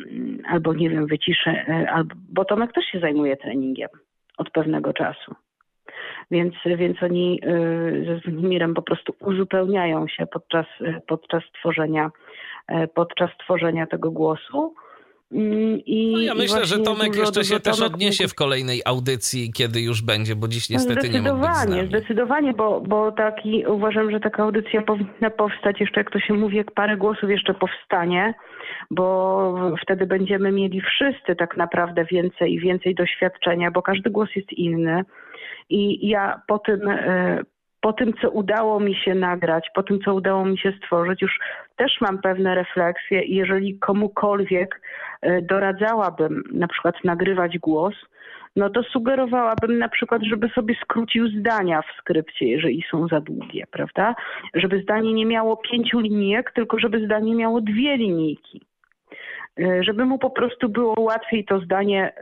albo nie wiem, wycisze, y, albo, bo Tomek też się zajmuje treningiem od pewnego czasu więc, więc oni y, ze Znimirem po prostu uzupełniają się podczas, y, podczas, tworzenia, y, podczas tworzenia tego głosu. Mm, I, no ja myślę, że Tomek jeszcze się też odniesie w kolejnej audycji, kiedy już będzie, bo dziś niestety nie mógł być Zdecydowanie, zdecydowanie, bo, bo taki, uważam, że taka audycja powinna powstać jeszcze, jak to się mówi, jak parę głosów jeszcze powstanie, bo wtedy będziemy mieli wszyscy tak naprawdę więcej i więcej doświadczenia, bo każdy głos jest inny. I ja po tym, e, po tym, co udało mi się nagrać, po tym, co udało mi się stworzyć, już też mam pewne refleksje i jeżeli komukolwiek e, doradzałabym na przykład nagrywać głos, no to sugerowałabym na przykład, żeby sobie skrócił zdania w skrypcie, jeżeli są za długie, prawda? Żeby zdanie nie miało pięciu linijek, tylko żeby zdanie miało dwie linijki. E, żeby mu po prostu było łatwiej to zdanie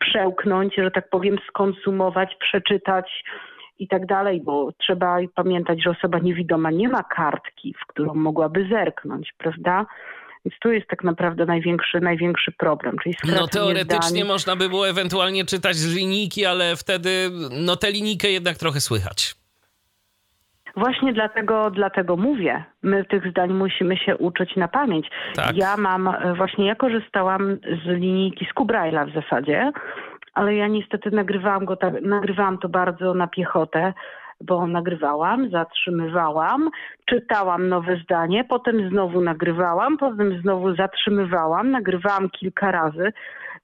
przełknąć, że tak powiem, skonsumować, przeczytać i tak dalej, bo trzeba pamiętać, że osoba niewidoma nie ma kartki, w którą mogłaby zerknąć, prawda? Więc tu jest tak naprawdę największy, największy problem. Czyli no teoretycznie zdań. można by było ewentualnie czytać z linijki, ale wtedy no tę linijkę jednak trochę słychać. Właśnie dlatego, dlatego mówię, my tych zdań musimy się uczyć na pamięć. Tak. Ja mam, e, właśnie ja korzystałam z linijki z Kubraila w zasadzie, ale ja niestety nagrywałam go tak, nagrywałam to bardzo na piechotę, bo nagrywałam, zatrzymywałam, czytałam nowe zdanie, potem znowu nagrywałam, potem znowu zatrzymywałam, nagrywałam kilka razy.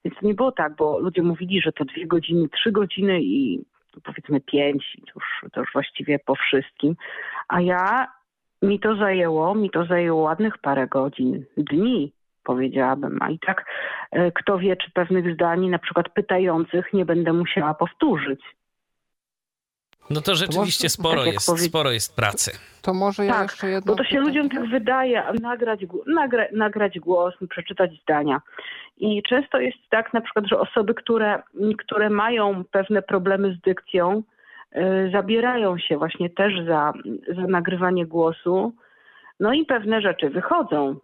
Więc nie było tak, bo ludzie mówili, że to dwie godziny, trzy godziny i powiedzmy pięć, to już, to już właściwie po wszystkim. A ja, mi to zajęło, mi to zajęło ładnych parę godzin, dni powiedziałabym. A i tak e, kto wie, czy pewnych zdań, na przykład pytających, nie będę musiała powtórzyć. No to rzeczywiście sporo, tak jest, sporo jest pracy. To może ja tak, jeszcze jedno... bo to się ludziom tak wydaje, nagrać, nagra, nagrać głos, przeczytać zdania. I często jest tak na przykład, że osoby, które, które mają pewne problemy z dykcją, yy, zabierają się właśnie też za, za nagrywanie głosu, no i pewne rzeczy wychodzą.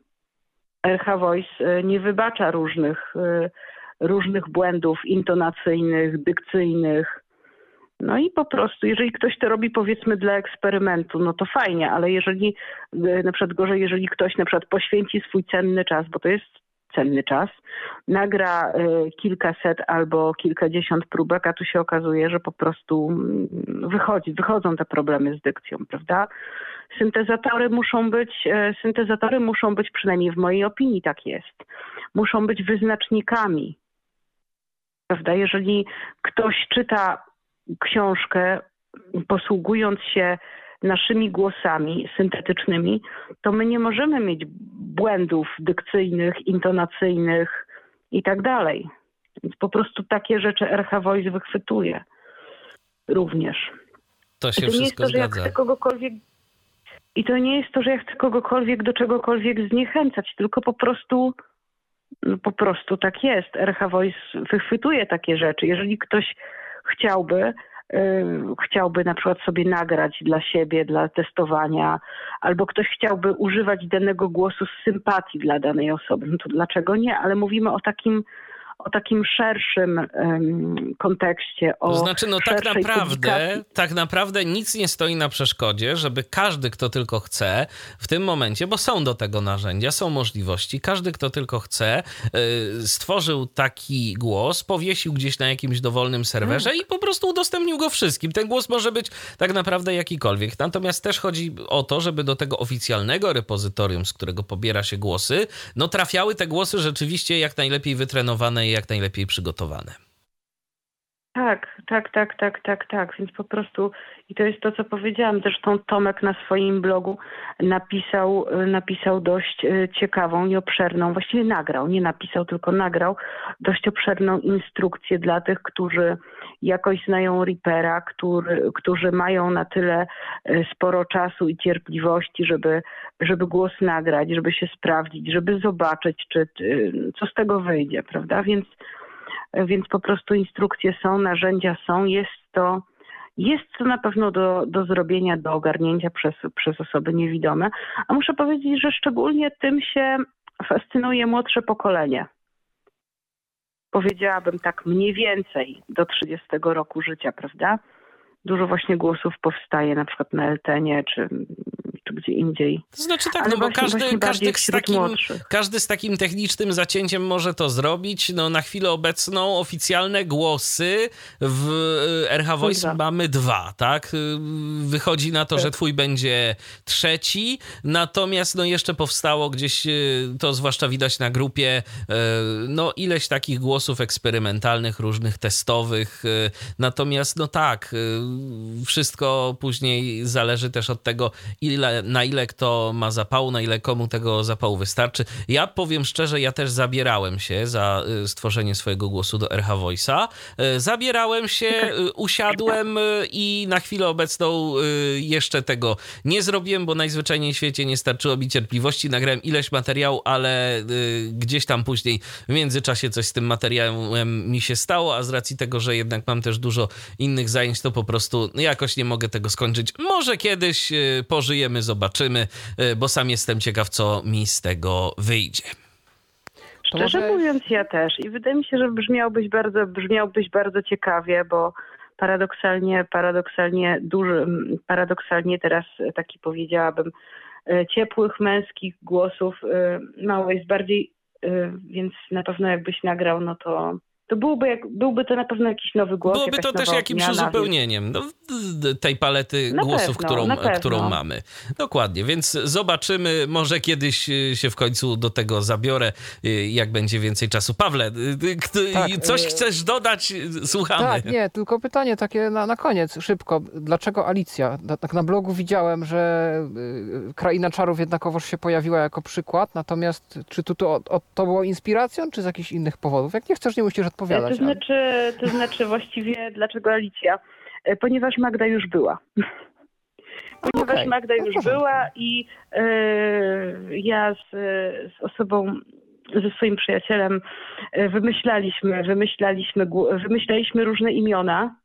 RH Voice y, nie wybacza różnych, y, różnych błędów intonacyjnych, dykcyjnych, no i po prostu, jeżeli ktoś to robi powiedzmy dla eksperymentu, no to fajnie, ale jeżeli e, na przykład gorzej, jeżeli ktoś na przykład poświęci swój cenny czas, bo to jest cenny czas, nagra y, kilkaset albo kilkadziesiąt próbek, a tu się okazuje, że po prostu mm, wychodzi, wychodzą te problemy z dykcją, prawda? Syntezatory muszą być, y, syntezatory muszą być, przynajmniej w mojej opinii tak jest, muszą być wyznacznikami. Prawda? Jeżeli ktoś czyta książkę, posługując się naszymi głosami syntetycznymi, to my nie możemy mieć błędów dykcyjnych, intonacyjnych i tak dalej. Więc po prostu takie rzeczy RH Voice wychwytuje również. To się I to nie jest wszystko to, że ja zgadza. chcę kogokolwiek i to nie jest to, że ja chcę kogokolwiek do czegokolwiek zniechęcać, tylko po prostu no po prostu tak jest. RH Voice wychwytuje takie rzeczy. Jeżeli ktoś chciałby, yy, chciałby na przykład sobie nagrać dla siebie, dla testowania, albo ktoś chciałby używać danego głosu z sympatii dla danej osoby, no to dlaczego nie? Ale mówimy o takim o takim szerszym em, kontekście. O znaczy, no tak naprawdę, publikacji. tak naprawdę nic nie stoi na przeszkodzie, żeby każdy, kto tylko chce, w tym momencie, bo są do tego narzędzia, są możliwości, każdy, kto tylko chce, y, stworzył taki głos, powiesił gdzieś na jakimś dowolnym serwerze Mm. i po prostu udostępnił go wszystkim. Ten głos może być tak naprawdę jakikolwiek. Natomiast też chodzi o to, żeby do tego oficjalnego repozytorium, z którego pobiera się głosy, no trafiały te głosy rzeczywiście jak najlepiej wytrenowane jak najlepiej przygotowane. Tak, tak, tak, tak, tak, tak. Więc po prostu i to jest to, co powiedziałam. Zresztą Tomek na swoim blogu napisał, napisał dość y, ciekawą i obszerną, właściwie nagrał, nie napisał, tylko nagrał dość obszerną instrukcję dla tych, którzy jakoś znają Reapera, który, którzy mają na tyle y, sporo czasu i cierpliwości, żeby, żeby głos nagrać, żeby się sprawdzić, żeby zobaczyć, czy, czy co z tego wyjdzie, prawda? Więc więc po prostu instrukcje są, narzędzia są, jest to, jest to na pewno do, do zrobienia, do ogarnięcia przez, przez osoby niewidome. A muszę powiedzieć, że szczególnie tym się fascynuje młodsze pokolenie. Powiedziałabym tak mniej więcej do 30 roku życia, prawda? Dużo właśnie głosów powstaje na przykład na Eltenie czy, czy gdzie indziej. To znaczy tak, Ale no bo właśnie- każdy, właśnie każdy, bardziej z takim, młodszych. każdy z takim technicznym zacięciem może to zrobić. No na chwilę obecną oficjalne głosy w y, RH Voice dwa. mamy dwa, tak? Y, Wychodzi na to, że twój będzie trzeci, natomiast no jeszcze powstało gdzieś, y, to zwłaszcza widać na grupie, y, no ileś takich głosów eksperymentalnych, różnych testowych, natomiast no tak, wszystko później zależy też od tego, ile, na ile kto ma zapału, na ile komu tego zapału wystarczy. Ja powiem szczerze, ja też zabierałem się za y, stworzenie swojego głosu do RH Voice'a. Y, Zabierałem się, y, usiadłem i na chwilę obecną jeszcze tego nie zrobiłem, bo najzwyczajniej w świecie nie starczyło mi cierpliwości. Nagrałem ileś materiału, ale gdzieś tam później w międzyczasie coś z tym materiałem mi się stało, a z racji tego, że jednak mam też dużo innych zajęć, to po prostu jakoś nie mogę tego skończyć. Może kiedyś y, zobaczymy, y, bo sam jestem ciekaw, co mi z tego wyjdzie. Szczerze może- mówiąc, ja też. I wydaje mi się, że brzmiałbyś bardzo, brzmiałbyś bardzo ciekawie, bo paradoksalnie, paradoksalnie duży, paradoksalnie teraz e, taki powiedziałabym e, ciepłych męskich głosów e, mało jest bardziej, e, więc na pewno jakbyś nagrał, no to to byłby, jak, byłby to na pewno jakiś nowy głos. Byłoby to też jakimś odmiana, uzupełnieniem no, tej palety Na głosów, pewno, którą, pewno. którą mamy. Dokładnie, więc zobaczymy, może kiedyś y, się w końcu do tego zabiorę, y, jak będzie więcej czasu. Pawle, Tak, coś chcesz dodać? Słuchamy. Tak, nie, tylko pytanie takie na, na koniec, szybko. Dlaczego Alicja? Na- Tak na blogu widziałem, że Kraina Czarów jednakowoż się pojawiła jako przykład, natomiast czy tu to, o, to było inspiracją, czy z jakichś innych powodów? Jak nie chcesz, nie musisz odpowiadać. To znaczy, to znaczy właściwie dlaczego Alicja? E, Ponieważ Magda już była. Ponieważ Okej, Magda no już była i e, ja z, z osobą, ze swoim przyjacielem e, wymyślaliśmy, wymyślaliśmy, wymyślaliśmy różne imiona.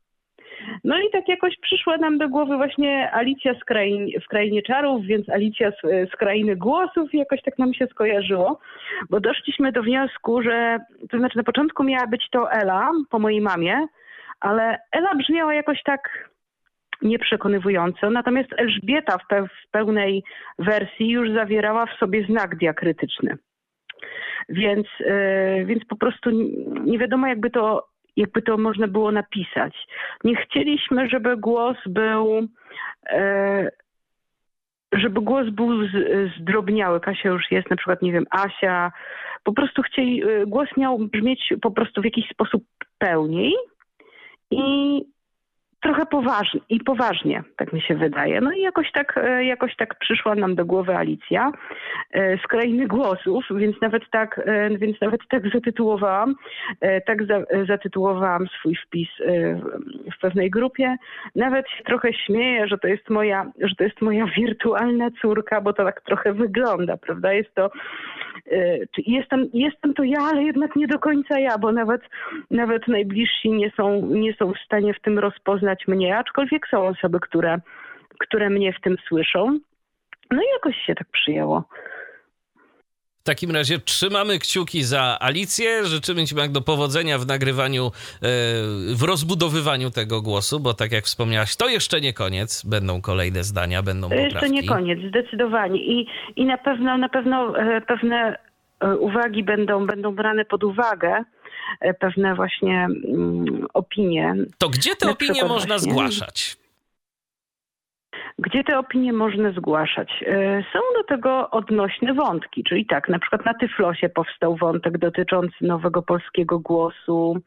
No i tak jakoś przyszła nam do głowy właśnie Alicja z krain, w Krainie Czarów, więc Alicja z, z Krainy Głosów i jakoś tak nam się skojarzyło, bo doszliśmy do wniosku, że to znaczy na początku miała być to Ela po mojej mamie, ale Ela brzmiała jakoś tak nieprzekonywująco, natomiast Elżbieta w, pe- w pełnej wersji już zawierała w sobie znak diakrytyczny. Więc, yy, więc po prostu nie wiadomo, jakby to, jakby to można było napisać. Nie chcieliśmy, żeby głos był. Yy, żeby głos był zdrobniały. Kasia już jest, na przykład, nie wiem, Asia. Po prostu chcieli, yy, głos miał brzmieć po prostu w jakiś sposób pełniej i trochę poważnie i poważnie, tak mi się wydaje. No i jakoś tak, e, jakoś tak przyszła nam do głowy Alicja e, z krainy głosów, więc nawet tak, e, więc nawet tak zatytułowałam, tak za, zatytułowałam swój wpis w pewnej grupie. Nawet się trochę śmieję, że to jest moja, że to jest moja wirtualna córka, bo to tak trochę wygląda, prawda? Jest to jestem, jestem to ja, ale jednak nie do końca ja, bo nawet, nawet najbliżsi nie są, nie są w stanie w tym rozpoznać mnie, aczkolwiek są osoby, które, które mnie w tym słyszą. No i jakoś się tak przyjęło. W takim razie trzymamy kciuki za Alicję. Życzymy Ci, Magdo, powodzenia w nagrywaniu, e, w rozbudowywaniu tego głosu, bo tak jak wspomniałaś, to jeszcze nie koniec. Będą kolejne zdania, będą poprawki. Jeszcze nie koniec, zdecydowanie. I, i na pewno, na pewno e, pewne e, uwagi będą, będą brane pod uwagę pewne właśnie mm, opinie. To gdzie te opinie można właśnie, zgłaszać? Gdzie te opinie można zgłaszać? E, są do tego odnośne wątki, czyli tak, na przykład na Tyflosie powstał wątek dotyczący nowego polskiego głosu.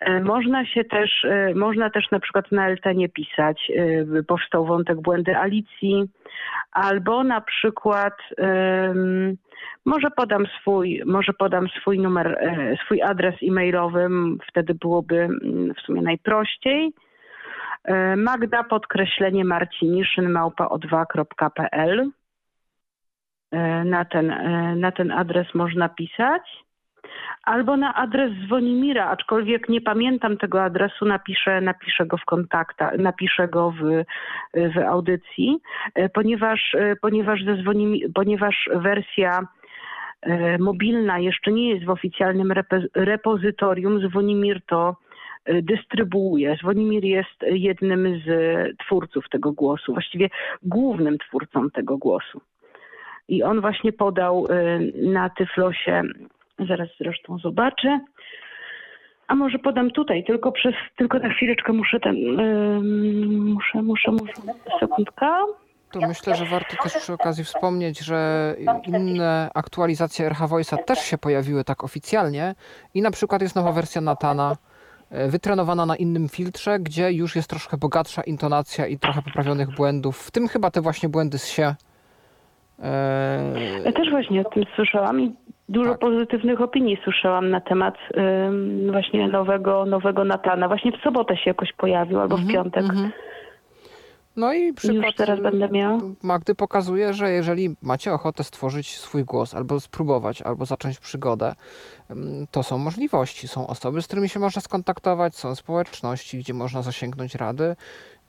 E, można się też, e, można też na przykład na Eltenie pisać, powstał wątek błędy Alicji, albo na przykład może podam swój, może podam swój numer, swój adres e-mailowy, wtedy byłoby mm, w sumie najprościej. E, Magda podkreślenie Marciniszyn małpa o2.pl. E, na ten, e, na ten adres można pisać. Albo na adres Zwonimira, aczkolwiek nie pamiętam tego adresu, napiszę, napiszę go w kontakta, napiszę go w, w audycji, ponieważ, ponieważ, ze Zwonimir, ponieważ wersja mobilna jeszcze nie jest w oficjalnym repozytorium. Zwonimir to Y, dystrybuuje. Zwonimir jest jednym z twórców tego głosu, właściwie głównym twórcą tego głosu. I on właśnie podał y, na Tyflosie, zaraz zresztą zobaczę, a może podam tutaj, tylko przez, tylko na chwileczkę muszę ten, yy, muszę, muszę, muszę, sekundka. To myślę, że warto też przy okazji wspomnieć, że inne aktualizacje RH Voice'a też się pojawiły tak oficjalnie i na przykład jest nowa wersja Natana, E, wytrenowana na innym filtrze, gdzie już jest troszkę bogatsza intonacja i trochę poprawionych błędów, w tym chyba te właśnie błędy z się. Ja też właśnie o tym słyszałam i dużo tak. pozytywnych opinii słyszałam na temat właśnie nowego, nowego Natana. Właśnie w sobotę się jakoś pojawił albo w mhm, piątek. Mm -hmm. No i przykład Już teraz będę miał. Magdy pokazuje, że jeżeli macie ochotę stworzyć swój głos, albo spróbować, albo zacząć przygodę, mm, to są możliwości. Są osoby, z którymi się można skontaktować, są społeczności, gdzie można zasięgnąć rady,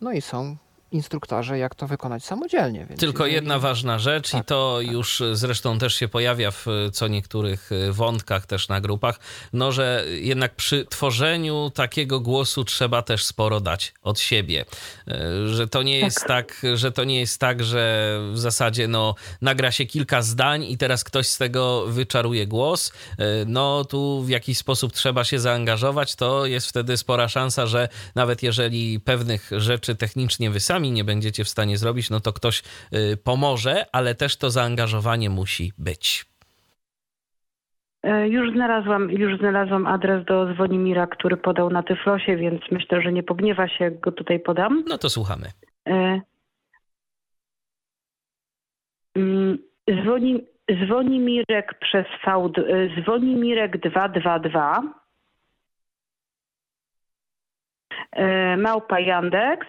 no i są instruktorze, jak to wykonać samodzielnie. Więc Tylko jeżeli... jedna ważna rzecz tak, i to tak. już zresztą też się pojawia w co niektórych y, wątkach też na grupach, no że jednak przy tworzeniu takiego głosu trzeba też sporo dać od siebie. Że to nie jest tak, tak że to nie jest tak, że w zasadzie no nagra się kilka zdań i teraz ktoś z tego wyczaruje głos. No tu w jakiś sposób trzeba się zaangażować, to jest wtedy spora szansa, że nawet jeżeli pewnych rzeczy technicznie wy sami sami nie będziecie w stanie zrobić, no to ktoś y, pomoże, ale też to zaangażowanie musi być. E, już znalazłam, już znalazłam adres do Zwonimira, który podał na Tyflosie, więc myślę, że nie pogniewa się, jak go tutaj podam. No to słuchamy. E, mm, Zwoni, Zwonimirek przez V, e, Zwonimirek 222 małpa Yandex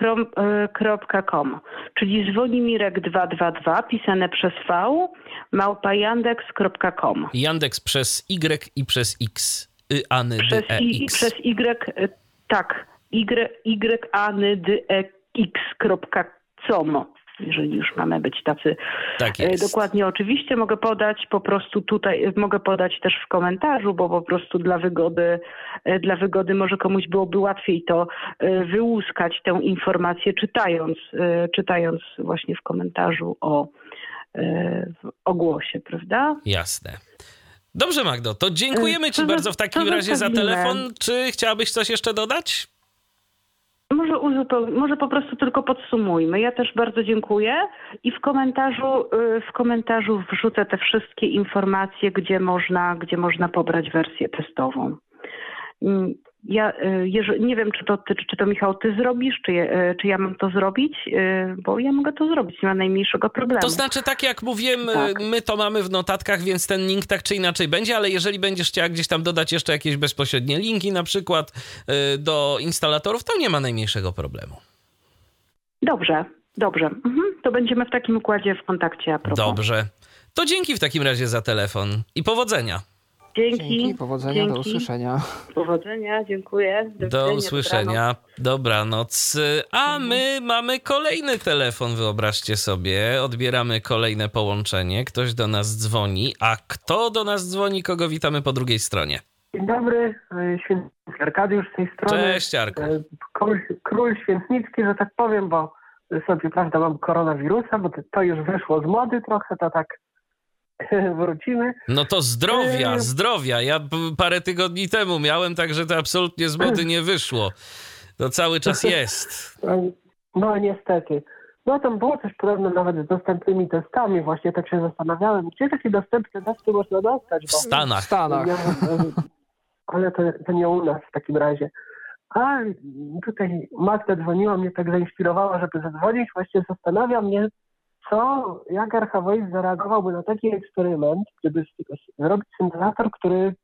.com, czyli zwonimirek222 pisane przez V małpa yandex.com. Yandex przez Y i przez X. Y, A, N, przez, D, E, I, X. Przez Y, y tak. Y, y A, N, D, E, X.com jeżeli już mamy być tacy tak e, dokładnie. Oczywiście mogę podać po prostu tutaj, mogę podać też w komentarzu, bo po prostu dla wygody, e, dla wygody może komuś byłoby łatwiej to e, wyłuskać tę informację czytając, czytając właśnie w komentarzu o, o głosie, prawda? Jasne. Dobrze, Magdo, to dziękujemy Ci bardzo w takim razie za telefon. Czy chciałabyś coś jeszcze dodać? Może, może po prostu tylko podsumujmy. Ja też bardzo dziękuję i w komentarzu, y, w komentarzu wrzucę te wszystkie informacje, gdzie można, gdzie można pobrać wersję testową. Ja jeżeli, nie wiem, czy to, czy to Michał, ty zrobisz, czy, je- y, czy ja mam to zrobić, y, bo ja mogę to zrobić, nie ma najmniejszego problemu. To znaczy, tak jak mówiłem, Tak. my to mamy w notatkach, więc ten link tak czy inaczej będzie, ale jeżeli będziesz chciała gdzieś tam dodać jeszcze jakieś bezpośrednie linki, na przykład do instalatorów, to nie ma najmniejszego problemu. Dobrze, dobrze. Mhm. To będziemy w takim układzie w kontakcie. A propos. Dobrze. To dzięki w takim razie za telefon i powodzenia. Dzięki. Dzięki, powodzenia, do Dzięki. usłyszenia. Powodzenia, dziękuję. Do dobranoc. usłyszenia. Dobranoc. A my mamy kolejny telefon, wyobraźcie sobie. Odbieramy kolejne połączenie. Ktoś do nas dzwoni. A kto do nas dzwoni, kogo witamy po drugiej stronie? Dzień dobry, e, świętnicki Arkadiusz z tej strony. Cześć, Arku. E, Król, król świętnicki, że tak powiem, bo sobie, prawda, mam koronawirusa, bo to, to już wyszło z mody trochę, to tak wrócimy. No to zdrowia, Eee. zdrowia. Ja parę tygodni temu miałem, także to absolutnie z mody nie wyszło. To cały czas jest. No niestety. No tam było coś podobne nawet z dostępnymi testami, właśnie tak się zastanawiałem, gdzie takie dostępne testy można dostać, W bo W Stanach. Stanach. Ja, ale to, to nie u nas w takim razie. A tutaj Magda dzwoniła, mnie tak zainspirowała, żeby zadzwonić. Właśnie zastanawia mnie, co, jak Archavois zareagowałby na taki eksperyment, gdyby zrobić syntezator, który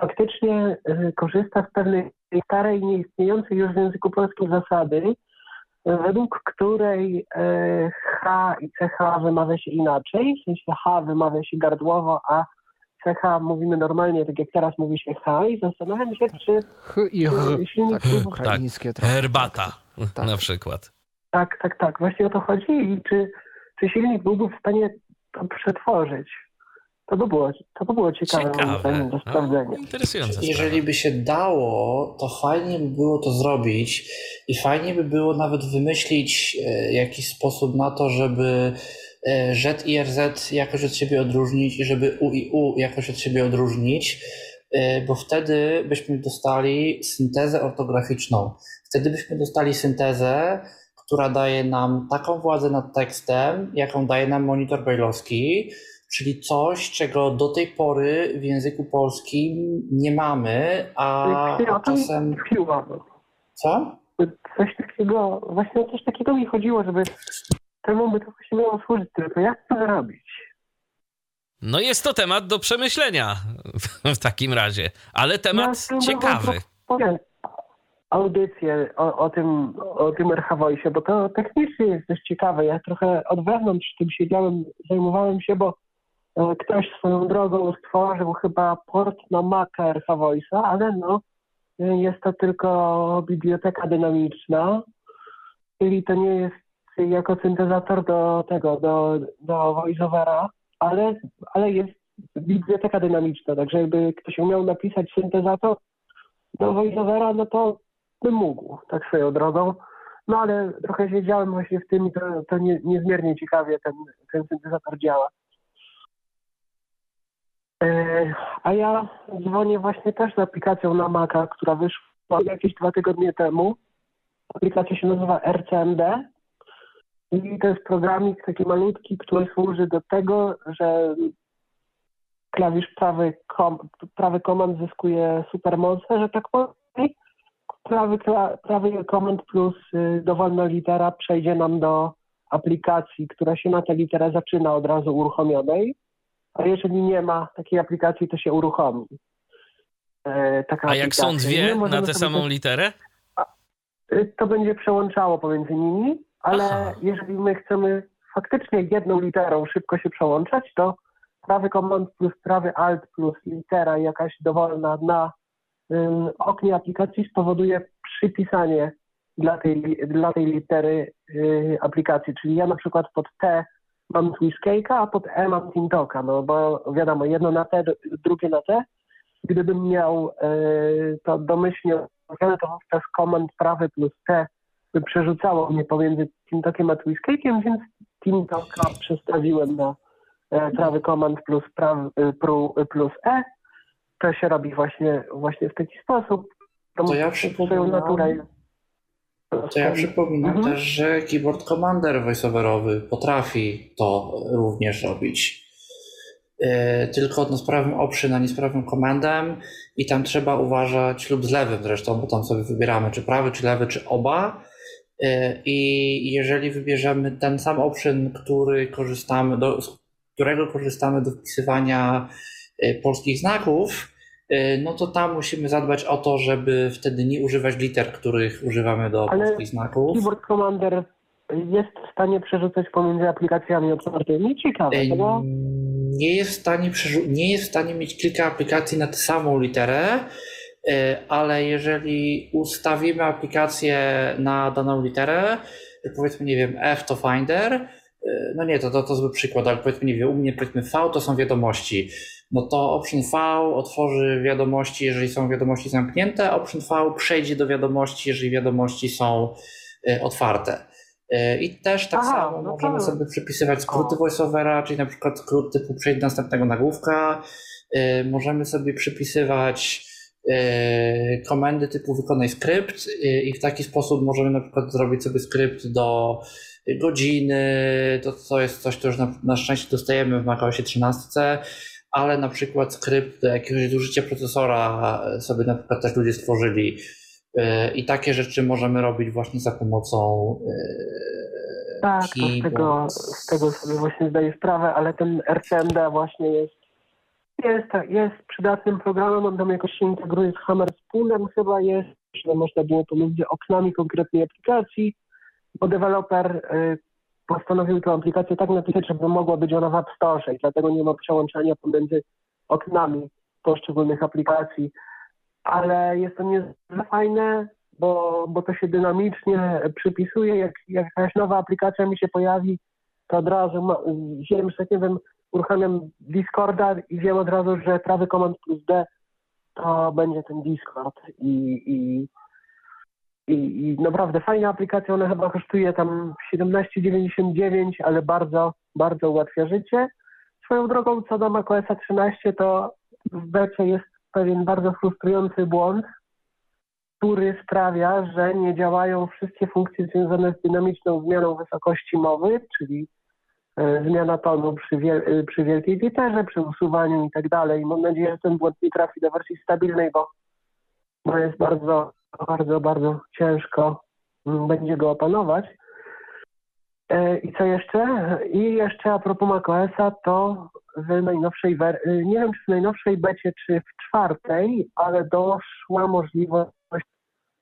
faktycznie y, korzysta z pewnej starej, nieistniejącej już w języku polskim zasady, według której y, H i CH wymawia się inaczej, w sensie H wymawia się gardłowo, a CH mówimy normalnie, tak jak teraz mówi się H i zastanawiam się, czy H i H. Takie byłby... ukraińskie trochę. Herbata Tak. na przykład. Tak, tak, tak, właśnie o to chodzi i czy, czy silnik byłby w stanie to przetworzyć. To by było, to by było ciekawe, Ciekawe. do No, sprawdzenia. interesująca Jeżeli by się dało, to fajnie by było to zrobić i fajnie by było nawet wymyślić e, jakiś sposób na to, żeby e, Z i RZ jakoś od siebie odróżnić i żeby U i U jakoś od siebie odróżnić, e, bo wtedy byśmy dostali syntezę ortograficzną. Wtedy byśmy dostali syntezę, która daje nam taką władzę nad tekstem, jaką daje nam monitor brajlowski, czyli coś, czego do tej pory w języku polskim nie mamy, a Chwila, czasem... chwila. Co? Coś takiego, właśnie o coś takiego mi chodziło, żeby temu by to właśnie miało służyć, tylko jak to zrobić? No jest to temat do przemyślenia w takim razie, ale temat Ja ciekawy. Powiem audycję o, o tym, o tym RHWoisie, bo to technicznie jest dość ciekawe. Ja trochę od wewnątrz tym siedziałem, zajmowałem się, bo e, ktoś swoją drogą stworzył chyba port na Maca RHWoisa, ale no e, jest to tylko biblioteka dynamiczna, czyli to nie jest jako syntezator do tego, do, do voiceovera, ale, ale jest biblioteka dynamiczna, także jakby ktoś umiał napisać syntezator do voiceovera, no to bym mógł, tak swoją drogą. No ale trochę siedziałem właśnie w tym i to, to nie, niezmiernie ciekawie ten, ten syntezator działa. E, a ja dzwonię właśnie też z aplikacją na Maca, która wyszła jakieś dwa tygodnie temu. Aplikacja się nazywa RCMD i to jest programik taki malutki, który służy do tego, że klawisz prawy, kom, prawy komand zyskuje supermoce, że tak powiem. Prawy, prawy komand plus y, dowolna litera przejdzie nam do aplikacji, która się na tę literę zaczyna od razu uruchomionej, a jeżeli nie ma takiej aplikacji, to się uruchomi. E, A jak są dwie na tę samą też- literę? Y, to będzie przełączało pomiędzy nimi, ale Aha. jeżeli my chcemy faktycznie jedną literą szybko się przełączać, to prawy komand plus prawy alt plus litera jakaś dowolna na oknie aplikacji spowoduje przypisanie dla tej, dla tej litery y, aplikacji. Czyli ja na przykład pod T mam Twiscake'a, a pod E mam Tintoka, no bo wiadomo, jedno na T, drugie na T. Gdybym miał y, to domyślnie to wówczas komand prawy plus T by przerzucało mnie pomiędzy Tintokiem a Twiscake'iem, więc Tintoka przestawiłem na e, prawy komand plus, praw, y, pru, y, plus E. To się robi właśnie, właśnie w taki sposób. To ja swoją przypominam- naturę To ja przypominam Mhm. też, że keyboard commander voiceoverowy potrafi to również robić. tylko no, z prawym option, a nie z prawym komendem i tam trzeba uważać lub z lewym zresztą, bo tam sobie wybieramy czy prawy, czy lewy, czy oba. I jeżeli wybierzemy ten sam option, który korzystamy, do, z którego korzystamy do wpisywania polskich znaków, no to tam musimy zadbać o to, żeby wtedy nie używać liter, których używamy do Ale polskich znaków. Keyboard Commander jest w stanie przerzucać pomiędzy aplikacjami otwartymi? Ciekawe, Ej, bo... Nie jest, w stanie nie jest w stanie mieć kilka aplikacji na tę samą literę, ale jeżeli ustawimy aplikację na daną literę, powiedzmy, nie wiem, F to Finder, no nie, to, to, to zły przykład, ale powiedzmy, nie wiem, u mnie powiedzmy V to są wiadomości, no to option V otworzy wiadomości, jeżeli są wiadomości zamknięte, option V przejdzie do wiadomości, jeżeli wiadomości są e, otwarte. I też tak Aha, samo no możemy to- sobie przypisywać skróty voiceovera, czyli na przykład skrót typu przejdź do następnego nagłówka. Y, Możemy sobie przypisywać komendy typu wykonaj skrypt i w taki sposób możemy na przykład zrobić sobie skrypt do godziny, to, to jest coś, co już na, na szczęście dostajemy w macOSie 13, ale na przykład skrypt do jakiegoś użycia procesora sobie na przykład też ludzie stworzyli. Y, i takie rzeczy możemy robić właśnie za pomocą y, Tak, to z tego, z tego sobie właśnie zdaję sprawę, ale ten RCMD właśnie jest, jest, jest przydatnym programem, on tam jakoś się integruje z Hammer Spoonem chyba jest, że można było pomiędzy oknami konkretnej aplikacji, bo deweloper y, postanowił tę aplikację tak napisać, żeby mogła być ona w App Store i dlatego nie ma przełączania pomiędzy oknami poszczególnych aplikacji, ale jest to niezwykle fajne, bo, bo to się dynamicznie przypisuje. Jak, jak jakaś nowa aplikacja mi się pojawi, to od razu ma, że nie wiem, uruchamiam Discorda i wiem od razu, że prawy komand plus D to będzie ten Discord i, i, i, i naprawdę fajna aplikacja, ona chyba kosztuje tam 17,99, ale bardzo, bardzo ułatwia życie. Swoją drogą co do macOSa 13 to w becie jest pewien bardzo frustrujący błąd, który sprawia, że nie działają wszystkie funkcje związane z dynamiczną zmianą wysokości mowy, czyli e, zmiana tonu przy, wiel- e, przy wielkiej literze, przy usuwaniu i tak dalej. Mam nadzieję, że ten błąd nie trafi do wersji stabilnej, bo, bo jest bardzo, bardzo, bardzo ciężko mm, będzie go opanować. E, I co jeszcze? I jeszcze a propos macOSa, to w najnowszej, wer- e, nie wiem czy w najnowszej becie, czy w czwartej, ale doszła możliwość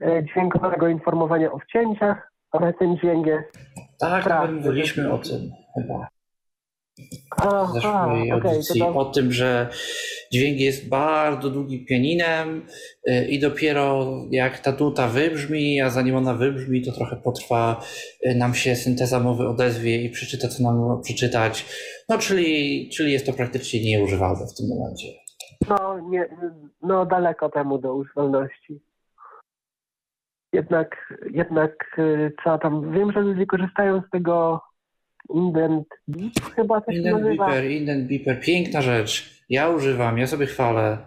e, dźwiękowego informowania o wcięciach, ale ten dźwięk jest... Tak, Tak. mówiliśmy o tym chyba Aha, zeszłej audycji, to to- o tym, że dźwięk jest bardzo długim pianinem y, i dopiero jak ta nuta wybrzmi, a zanim ona wybrzmi, to trochę potrwa, y, nam się synteza mowy odezwie i przeczyta, co nam przeczytać. No, czyli, czyli jest to praktycznie nieużywalne w tym momencie. No, nie, no daleko temu do używalności. Jednak, jednak y, co tam, wiem, że ludzie korzystają z tego Indent Beep chyba to się Indent nazywa. Beeper, Indent Beeper, piękna rzecz. Ja używam, ja sobie chwalę.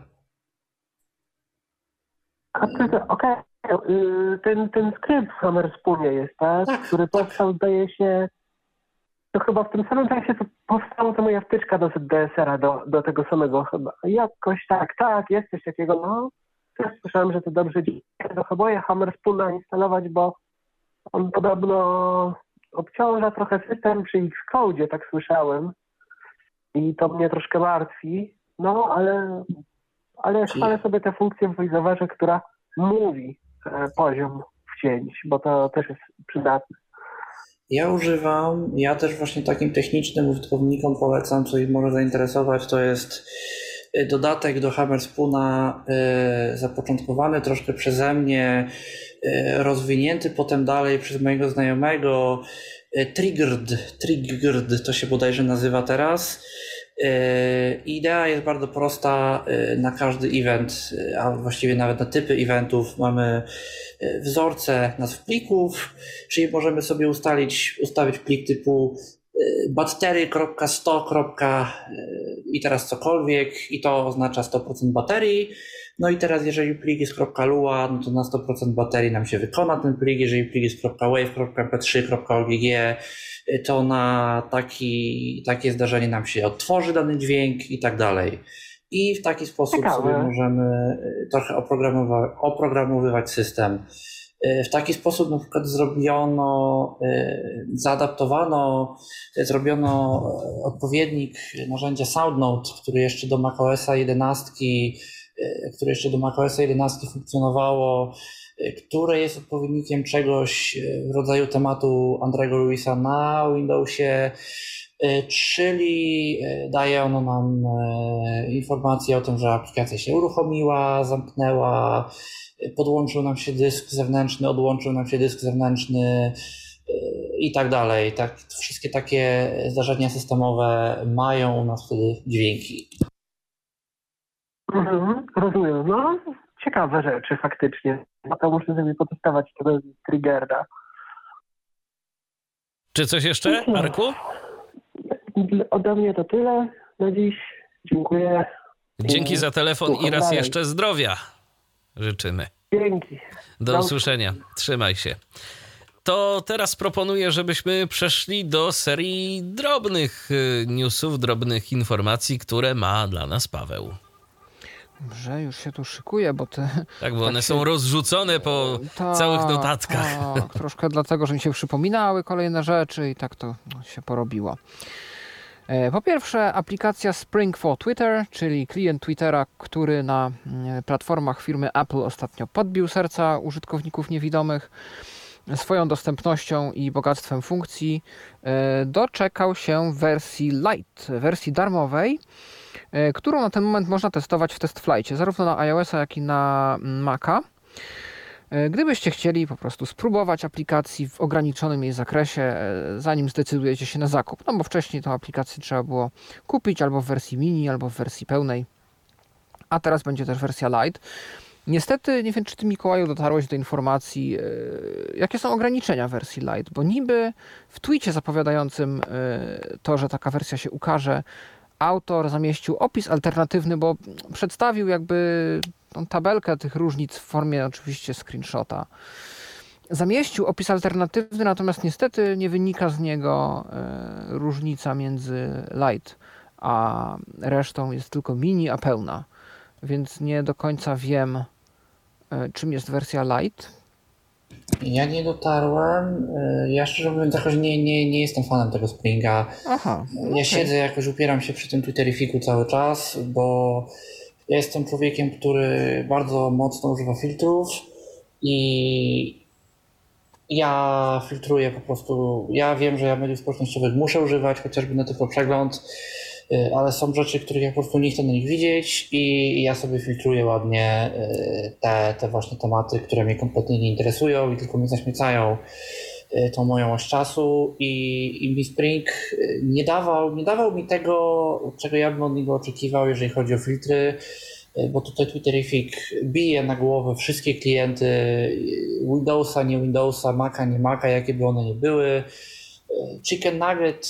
A to- to- Okej, y, ten, ten skrypt w Hammer Spoonie jest, tak? Tak, Który powstał, zdaje się, to chyba w tym samym czasie, co powstała ta moja wtyczka do DSR-a, do, do tego samego chyba. Jakoś tak, tak, jest coś takiego, no. Też słyszałem, że to dobrze działa. Trochę boję Hammer Spoona instalować, bo on podobno obciąża trochę system przy Xcode, tak słyszałem. I to mnie troszkę martwi. No, ale, ale chwalę sobie tę funkcję w VoiceOverze, która mówi e, poziom wcięć, bo to też jest przydatne. Ja używam, ja też właśnie takim technicznym użytkownikom polecam, co ich może zainteresować, to jest dodatek do Hammer Spoona y, zapoczątkowany troszkę przeze mnie, y, rozwinięty potem dalej przez mojego znajomego, y, Triggered, Triggered to się bodajże nazywa teraz. Y, Idea jest bardzo prosta. y, Na każdy event, y, a właściwie nawet na typy eventów mamy y, wzorce nazw plików, czyli możemy sobie ustalić, ustawić plik typu y, battery.100. y, i teraz cokolwiek i to oznacza 100% baterii. No i teraz, jeżeli plik jest .lua, no to na 100% baterii nam się wykona ten plik. Jeżeli plik jest .wave, .mp3, .ogg, to na taki, takie zdarzenie nam się odtworzy dany dźwięk i tak dalej. I w taki sposób Ciekawe. sobie możemy trochę oprogramowa- oprogramowywać system. W taki sposób na przykład zrobiono, y, zaadaptowano, y, zrobiono odpowiednik narzędzia SoundNote, który jeszcze do macOSa 11, y, które jeszcze do macOSa 11 funkcjonowało, które jest odpowiednikiem czegoś w rodzaju tematu Andrego Luisa na Windowsie, czyli daje ono nam informację o tym, że aplikacja się uruchomiła, zamknęła, podłączył nam się dysk zewnętrzny, odłączył nam się dysk zewnętrzny y, i tak dalej. Tak, wszystkie takie zdarzenia systemowe mają u nas wtedy dźwięki. Mhm, rozumiem. No, ciekawe rzeczy faktycznie. No to muszę sobie potestować tego Triggerda. Czy coś jeszcze, Arku? Ode mnie to tyle na dziś. Dziękuję. Dzięki za telefon i Słucham raz dalej. jeszcze zdrowia życzymy. Dzięki. Do Do usłyszenia. Trzymaj się. To teraz proponuję, żebyśmy przeszli do serii drobnych y, newsów, drobnych informacji, które ma dla nas Paweł. Że już się tu szykuje, bo te Tak, bo Tak one się- są rozrzucone po Tak, całych notatkach. Tak, troszkę dlatego, że mi się przypominały kolejne rzeczy i tak to się porobiło. E, Po pierwsze, aplikacja Spring for Twitter, czyli klient Twittera, który na mm, platformach firmy Apple ostatnio podbił serca użytkowników niewidomych swoją dostępnością i bogactwem funkcji, e, doczekał się wersji Lite, wersji darmowej, e, którą na ten moment można testować w TestFlightie, zarówno na iOS-a, jak i na mm, Maca. E, Gdybyście chcieli po prostu spróbować aplikacji w ograniczonym jej zakresie, e, zanim zdecydujecie się na zakup, no bo wcześniej tą aplikację trzeba było kupić albo w wersji mini, albo w wersji pełnej, a teraz będzie też wersja Lite. Niestety, nie wiem, czy ty Mikołaju dotarłeś do informacji, e, jakie są ograniczenia wersji Lite, bo niby w tweetie zapowiadającym to, że taka wersja się ukaże, autor zamieścił opis alternatywny, bo przedstawił jakby tą tabelkę tych różnic w formie oczywiście screenshota. Zamieścił opis alternatywny, natomiast niestety nie wynika z niego e, różnica między light a resztą jest tylko mini, a pełna. Więc nie do końca wiem, e, czym jest wersja light. Ja nie dotarłem. y, Ja szczerze mówiąc jakoś nie, nie, nie jestem fanem tego Springa. Aha. Ja okej. siedzę jakoś, upieram się przy tym Twitterifiku cały czas, bo ja jestem człowiekiem, który bardzo mocno używa filtrów i ja filtruję po prostu, ja wiem, że ja mediów społecznościowych muszę używać, chociażby na tylko przegląd, y, ale są rzeczy, których ja po prostu nie chcę na nich widzieć i ja sobie filtruję ładnie y, te, te właśnie tematy, które mnie kompletnie nie interesują i tylko mnie zaśmiecają tą moją oś czasu i, i Spring y, nie dawał, nie dawał mi tego, czego ja bym od niego oczekiwał, jeżeli chodzi o filtry, y, bo tutaj Twitterific bije na głowę wszystkie klienty y, Windowsa, nie Windowsa, Maca, nie Maca, jakie by one nie były. Y, Chicken Nugget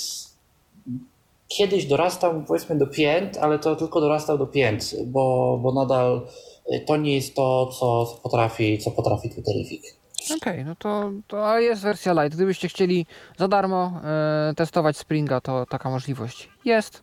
kiedyś dorastał powiedzmy do pięt, ale to tylko dorastał do pięt, bo, bo nadal y, to nie jest to, co potrafi, co potrafi Twitterific. Okej, no to, to jest wersja light. Gdybyście chcieli za darmo e, testować Springa, to taka możliwość jest.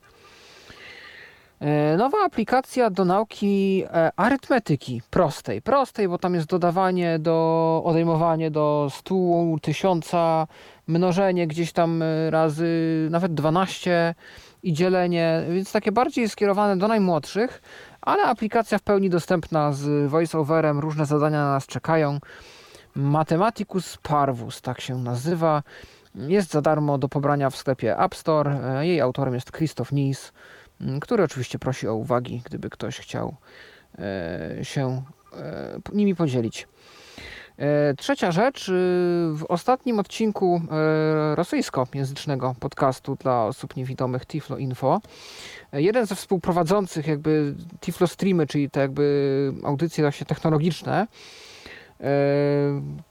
E, Nowa aplikacja do nauki e, arytmetyki prostej. Prostej, bo tam jest dodawanie do, odejmowanie do 100 tysiąca, mnożenie gdzieś tam e, razy nawet 12 i dzielenie, więc takie bardziej skierowane do najmłodszych, ale aplikacja w pełni dostępna z voiceoverem, różne zadania na nas czekają. Mathematicus Parvus, tak się nazywa. Jest za darmo do pobrania w sklepie App Store. Jej autorem jest Christoph Nies, który oczywiście prosi o uwagi, gdyby ktoś chciał e, się e, nimi podzielić. E, Trzecia rzecz. W ostatnim odcinku rosyjskojęzycznego podcastu dla osób niewidomych Tiflo Info jeden ze współprowadzących jakby Tiflo Streamy, czyli te jakby audycje właśnie technologiczne,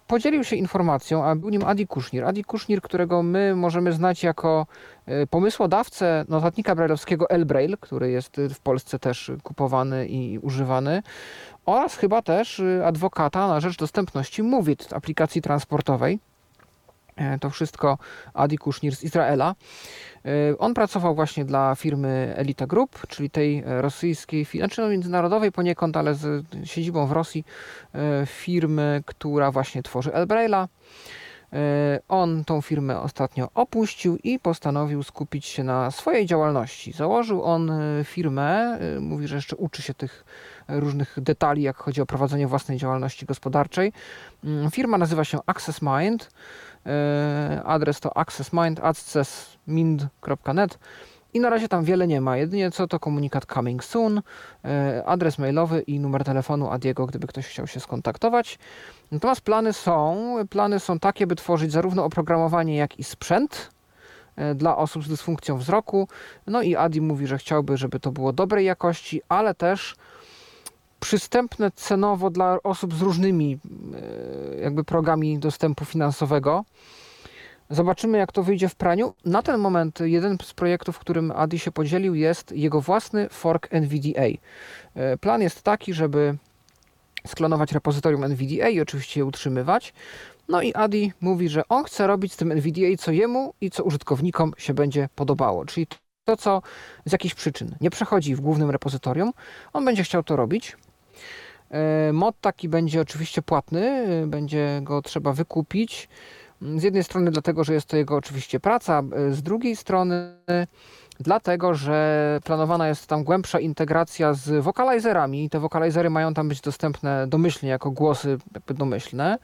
podzielił się informacją, a był nim Adi Kusznir. Adi Kusznir, którego my możemy znać jako pomysłodawcę notatnika brajlowskiego Elbrail, który jest w Polsce też kupowany i używany, oraz chyba też adwokata na rzecz dostępności Movit, aplikacji transportowej. To wszystko Adi Kusznir z Izraela. E, on pracował właśnie dla firmy Elita Group, czyli tej rosyjskiej, znaczy no międzynarodowej poniekąd, ale z siedzibą w Rosji, e, firmy, która właśnie tworzy Elbraila. E, on tą firmę ostatnio opuścił i postanowił skupić się na swojej działalności. Założył on firmę, mówi, że jeszcze uczy się tych różnych detali, jak chodzi o prowadzenie własnej działalności gospodarczej. Mm, firma nazywa się Access Mind. Adres to accessmind, access mind.net i na razie tam wiele nie ma. Jedynie co to komunikat coming soon, e, adres mailowy i numer telefonu Adiego, gdyby ktoś chciał się skontaktować. Natomiast plany są, plany są takie, by tworzyć zarówno oprogramowanie, jak i sprzęt e, dla osób z dysfunkcją wzroku. No i Adi mówi, że chciałby, żeby to było dobrej jakości, ale też przystępne cenowo dla osób z różnymi e, jakby progami dostępu finansowego. Zobaczymy, jak to wyjdzie w praniu. Na ten moment jeden z projektów, którym Adi się podzielił, jest jego własny fork NVDA. E, plan jest taki, żeby sklonować repozytorium NVDA i oczywiście je utrzymywać. No i Adi mówi, że on chce robić z tym NVDA co jemu i co użytkownikom się będzie podobało. Czyli to, co z jakichś przyczyn nie przechodzi w głównym repozytorium, on będzie chciał to robić. E, mod taki będzie oczywiście płatny, e, będzie go trzeba wykupić. Z jednej strony dlatego, że jest to jego oczywiście praca, z drugiej strony dlatego, że planowana jest tam głębsza integracja z wokalizerami. Te wokalizery mają tam być dostępne domyślnie jako głosy jakby domyślne.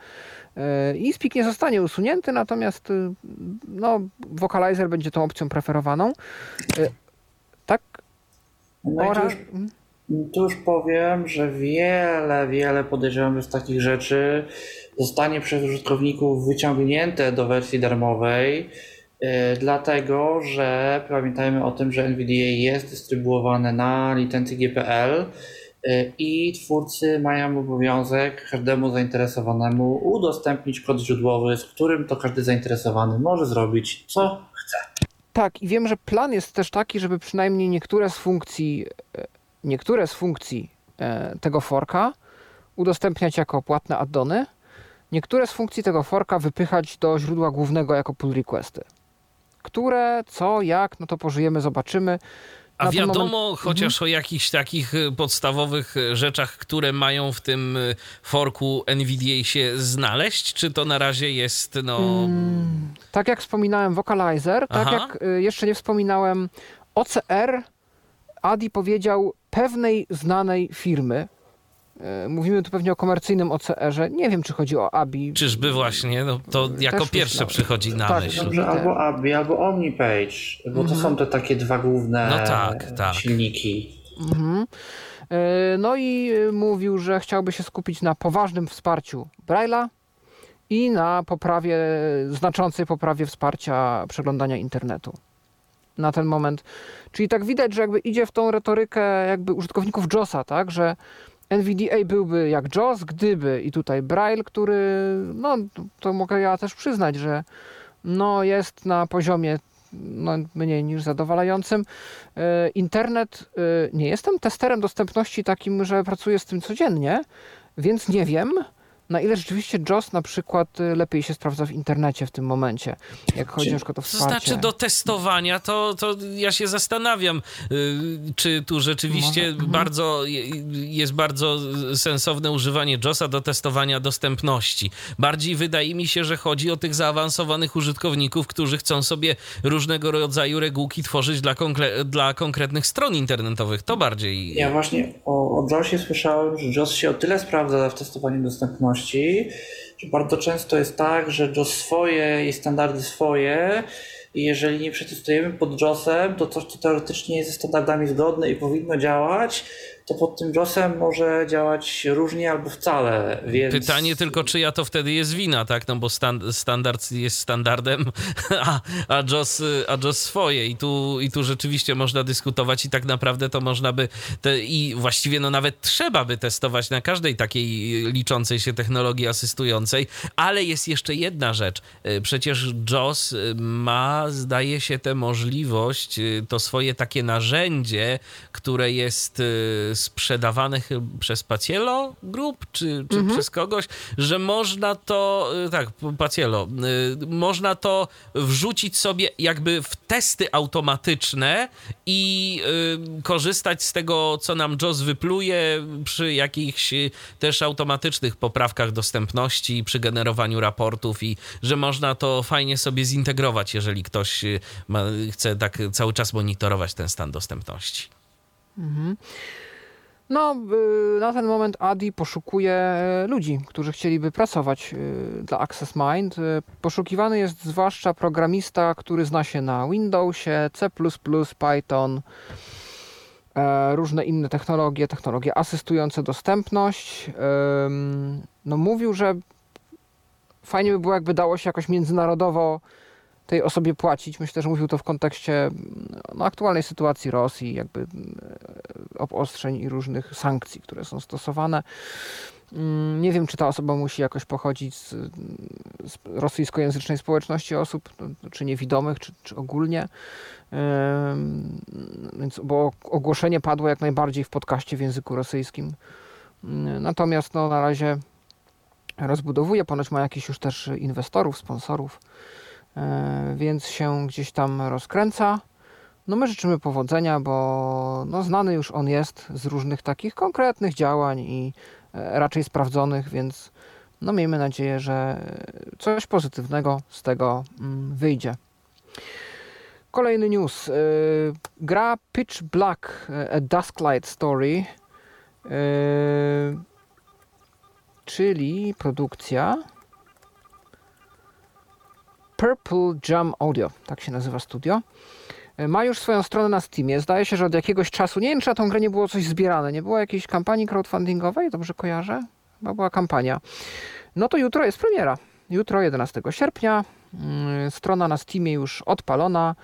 I speak nie zostanie usunięty, natomiast no, wokalizer będzie tą opcją preferowaną. Tak? No Oraz... Tu już powiem, że wiele, wiele podejrzewam, z takich rzeczy zostanie przez użytkowników wyciągnięte do wersji darmowej, e, dlatego że pamiętajmy o tym, że NVDA jest dystrybuowane na licencji GPL e, i twórcy mają obowiązek każdemu zainteresowanemu udostępnić kod źródłowy, z którym to każdy zainteresowany może zrobić co chce. Tak, i wiem, że plan jest też taki, żeby przynajmniej niektóre z funkcji, e, niektóre z funkcji tego forka udostępniać jako płatne addony, niektóre z funkcji tego forka wypychać do źródła głównego jako pull requesty. Które, co, jak, no to pożyjemy, zobaczymy. A wiadomo moment... chociaż mhm. o jakichś takich y, podstawowych y, rzeczach, które mają w tym y, forku NVDA się znaleźć? Czy to na razie jest, no... Hmm, tak jak wspominałem Vocalizer, tak Aha. tak jak jeszcze nie wspominałem OCR, Adi powiedział pewnej znanej firmy, E, mówimy tu pewnie o komercyjnym OCR-ze. Nie wiem, czy chodzi o ABI. Czyżby właśnie, no to jako Też pierwsze myślałem. przychodzi na tak, myśl. Dobrze, albo ABI, albo OmniPage, bo mhm. to są te takie dwa główne no tak, tak. silniki. Mhm. E, no i e, mówił, że chciałby się skupić na poważnym wsparciu Braille'a i na poprawie, znaczącej poprawie wsparcia przeglądania internetu na ten moment. Czyli tak widać, że jakby idzie w tą retorykę jakby użytkowników JOSa, tak, że NVDA byłby jak JAWS, gdyby i tutaj Braille, który, no to mogę ja też przyznać, że no, jest na poziomie no, mniej niż zadowalającym. E, internet, e, nie jestem testerem dostępności takim, że pracuję z tym codziennie, więc nie wiem, na ile rzeczywiście JOS na przykład y, lepiej się sprawdza w internecie w tym momencie, jak chodzi przykład o wsparcie. To znaczy do testowania, to, to ja się zastanawiam, y, czy tu rzeczywiście mhm. bardzo jest bardzo sensowne używanie JOSa do testowania dostępności. Bardziej wydaje mi się, że chodzi o tych zaawansowanych użytkowników, którzy chcą sobie różnego rodzaju regułki tworzyć dla, dla konkretnych stron internetowych. To bardziej... Ja właśnie o, o JOSie słyszałem, że JOS się o tyle sprawdza w testowaniu dostępności, że bardzo często jest tak, że JOS swoje i standardy swoje i jeżeli nie przetestujemy pod JOSem, to coś, co teoretycznie jest ze standardami zgodne i powinno działać, to pod tym JOSem może działać różnie albo wcale, więc... Pytanie tylko, czyja to wtedy jest wina, tak? No bo stan standard jest standardem, a, a, JOS, a JOS swoje i tu, i tu rzeczywiście można dyskutować i tak naprawdę to można by te, i właściwie no nawet trzeba by testować na każdej takiej liczącej się technologii asystującej, ale jest jeszcze jedna rzecz. Y, przecież JOS y, ma, zdaje się, tę możliwość, y, to swoje takie narzędzie, które jest sprzedawane przez Pacielo Group, czy, czy mhm. przez kogoś, że można to, tak, Pacielo, można to wrzucić sobie jakby w testy automatyczne i korzystać z tego, co nam JOS wypluje przy jakichś też automatycznych poprawkach dostępności, przy generowaniu raportów i że można to fajnie sobie zintegrować, jeżeli ktoś y, ma, chce tak cały czas monitorować ten stan dostępności. Mhm. No, y, na ten moment Adi poszukuje y, ludzi, którzy chcieliby pracować dla Access Mind. Poszukiwany jest zwłaszcza programista, który zna się na Windowsie, C, Python, e, różne inne technologie, technologie asystujące dostępność. No, mówił, że fajnie by było, jakby dało się jakoś międzynarodowo tej osobie płacić. Myślę, że mówił to w kontekście no, aktualnej sytuacji Rosji, jakby e, obostrzeń i różnych sankcji, które są stosowane. Mm, nie wiem, czy ta osoba musi jakoś pochodzić z, z rosyjskojęzycznej społeczności osób, no, czy niewidomych, czy, czy ogólnie. Więc, bo ogłoszenie padło jak najbardziej w podcaście w języku rosyjskim. Natomiast no, na razie rozbudowuje, ponoć ma jakiś już też inwestorów, sponsorów, więc się gdzieś tam rozkręca. No my życzymy powodzenia, bo no znany już on jest z różnych takich konkretnych działań i e, raczej sprawdzonych, więc no miejmy nadzieję, że coś pozytywnego z tego mm, wyjdzie. Kolejny news. E, gra Pitch Black, A Dusklight Story czyli produkcja Purple Jam Audio, tak się nazywa studio. E, ma już swoją stronę na Steamie. Zdaje się, że od jakiegoś czasu, nie wiem czy na tą grę nie było coś zbierane, nie było jakiejś kampanii crowdfundingowej, dobrze kojarzę? Chyba była kampania. No to jutro jest premiera. Jutro, 11 sierpnia. Mm, strona na Steamie już odpalona.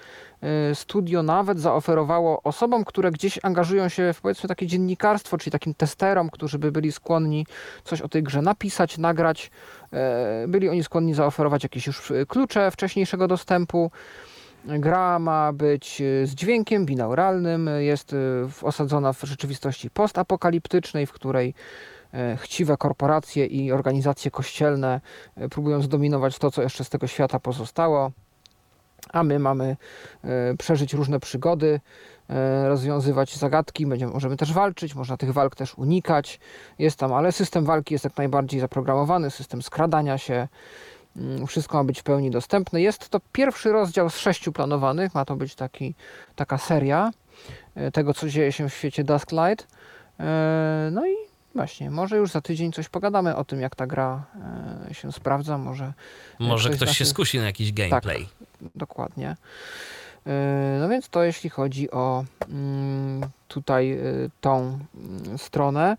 Y, studio nawet zaoferowało osobom, które gdzieś angażują się w powiedzmy takie dziennikarstwo, czyli takim testerom, którzy by byli skłonni coś o tej grze napisać, nagrać. Y, byli oni skłonni zaoferować jakieś już klucze wcześniejszego dostępu. Gra ma być y, z dźwiękiem binauralnym, jest osadzona w rzeczywistości postapokaliptycznej, w której chciwe korporacje i organizacje kościelne próbują zdominować to, co jeszcze z tego świata pozostało a my mamy e, przeżyć różne przygody, e, rozwiązywać zagadki, będziemy, możemy też walczyć, można tych walk też unikać. Jest tam, ale system walki jest jak najbardziej zaprogramowany, system skradania się, mm, wszystko ma być w pełni dostępne. Jest to pierwszy rozdział z sześciu planowanych, ma to być taki, taka seria e, tego, co dzieje się w świecie Dusklight. No i Właśnie, może już za tydzień coś pogadamy o tym, jak ta gra się sprawdza. Może, może ktoś, ktoś się skusi na jakiś gameplay. Tak, dokładnie. E, no więc to jeśli chodzi o mm, tutaj e, tą mm, stronę.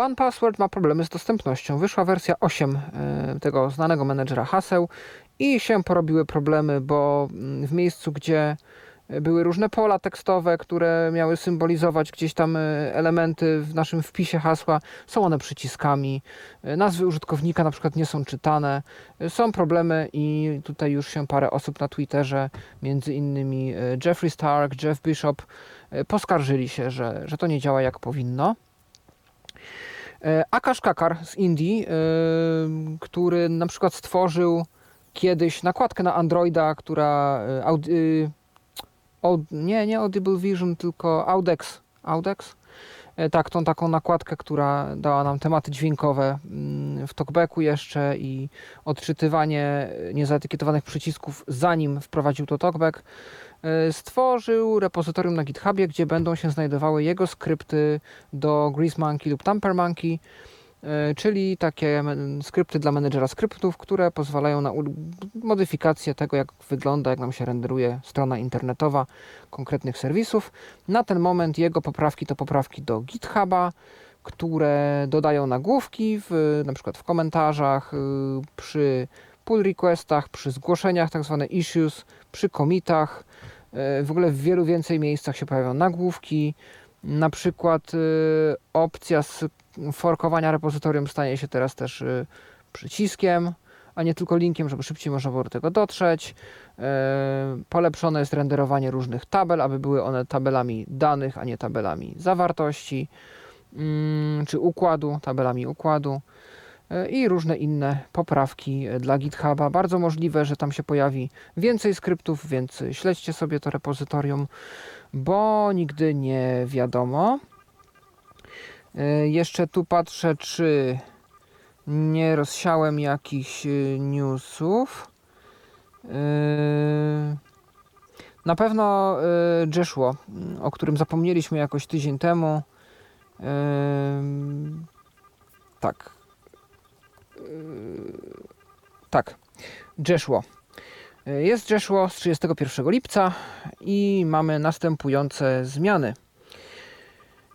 One Password ma problemy z dostępnością. Wyszła wersja 8 tego znanego menedżera haseł i się porobiły problemy, bo mm, w miejscu, gdzie były różne pola tekstowe, które miały symbolizować gdzieś tam e, elementy w naszym wpisie hasła. Są one przyciskami. E, nazwy użytkownika na przykład nie są czytane. E, są problemy i tutaj już się parę osób na Twitterze, między innymi Jeffrey Stark, Jeff Bishop, poskarżyli się, że, że to nie działa jak powinno. Akash Kakar z Indii, który na przykład stworzył kiedyś nakładkę na Androida, która nie, nie Audible Vision, tylko Audex. Audex? E, tak, tą taką nakładkę, która dała nam tematy dźwiękowe mm, w talkbacku jeszcze i odczytywanie niezaetykietowanych przycisków zanim wprowadził to talkback. E, stworzył repozytorium na GitHubie, gdzie będą się znajdowały jego skrypty do Grease Monkey lub Tamper Monkey czyli takie skrypty dla menedżera skryptów, które pozwalają na modyfikację tego, jak wygląda, jak nam się renderuje strona internetowa konkretnych serwisów. Na ten moment jego poprawki to poprawki do GitHuba, które dodają nagłówki, w, na przykład w komentarzach, y, przy pull requestach, przy zgłoszeniach, tak zwane issues, przy commitach. Y, w ogóle w wielu więcej miejscach się pojawiają nagłówki. Na przykład y, opcja forkowania repozytorium stanie się teraz też przyciskiem, a nie tylko linkiem, żeby szybciej można było do tego dotrzeć. Polepszone jest renderowanie różnych tabel, aby były one tabelami danych, a nie tabelami zawartości. Mm, czy układu, tabelami układu i różne inne poprawki dla GitHuba. Bardzo możliwe, że tam się pojawi więcej skryptów, więc śledźcie sobie to repozytorium, bo nigdy nie wiadomo. E, jeszcze tu patrzę, czy nie rozsiałem jakichś e, newsów. Na pewno Joshua, o którym zapomnieliśmy jakoś tydzień temu, tak. tak. Jeszło. Jest Jeszło z 31 lipca i mamy następujące zmiany.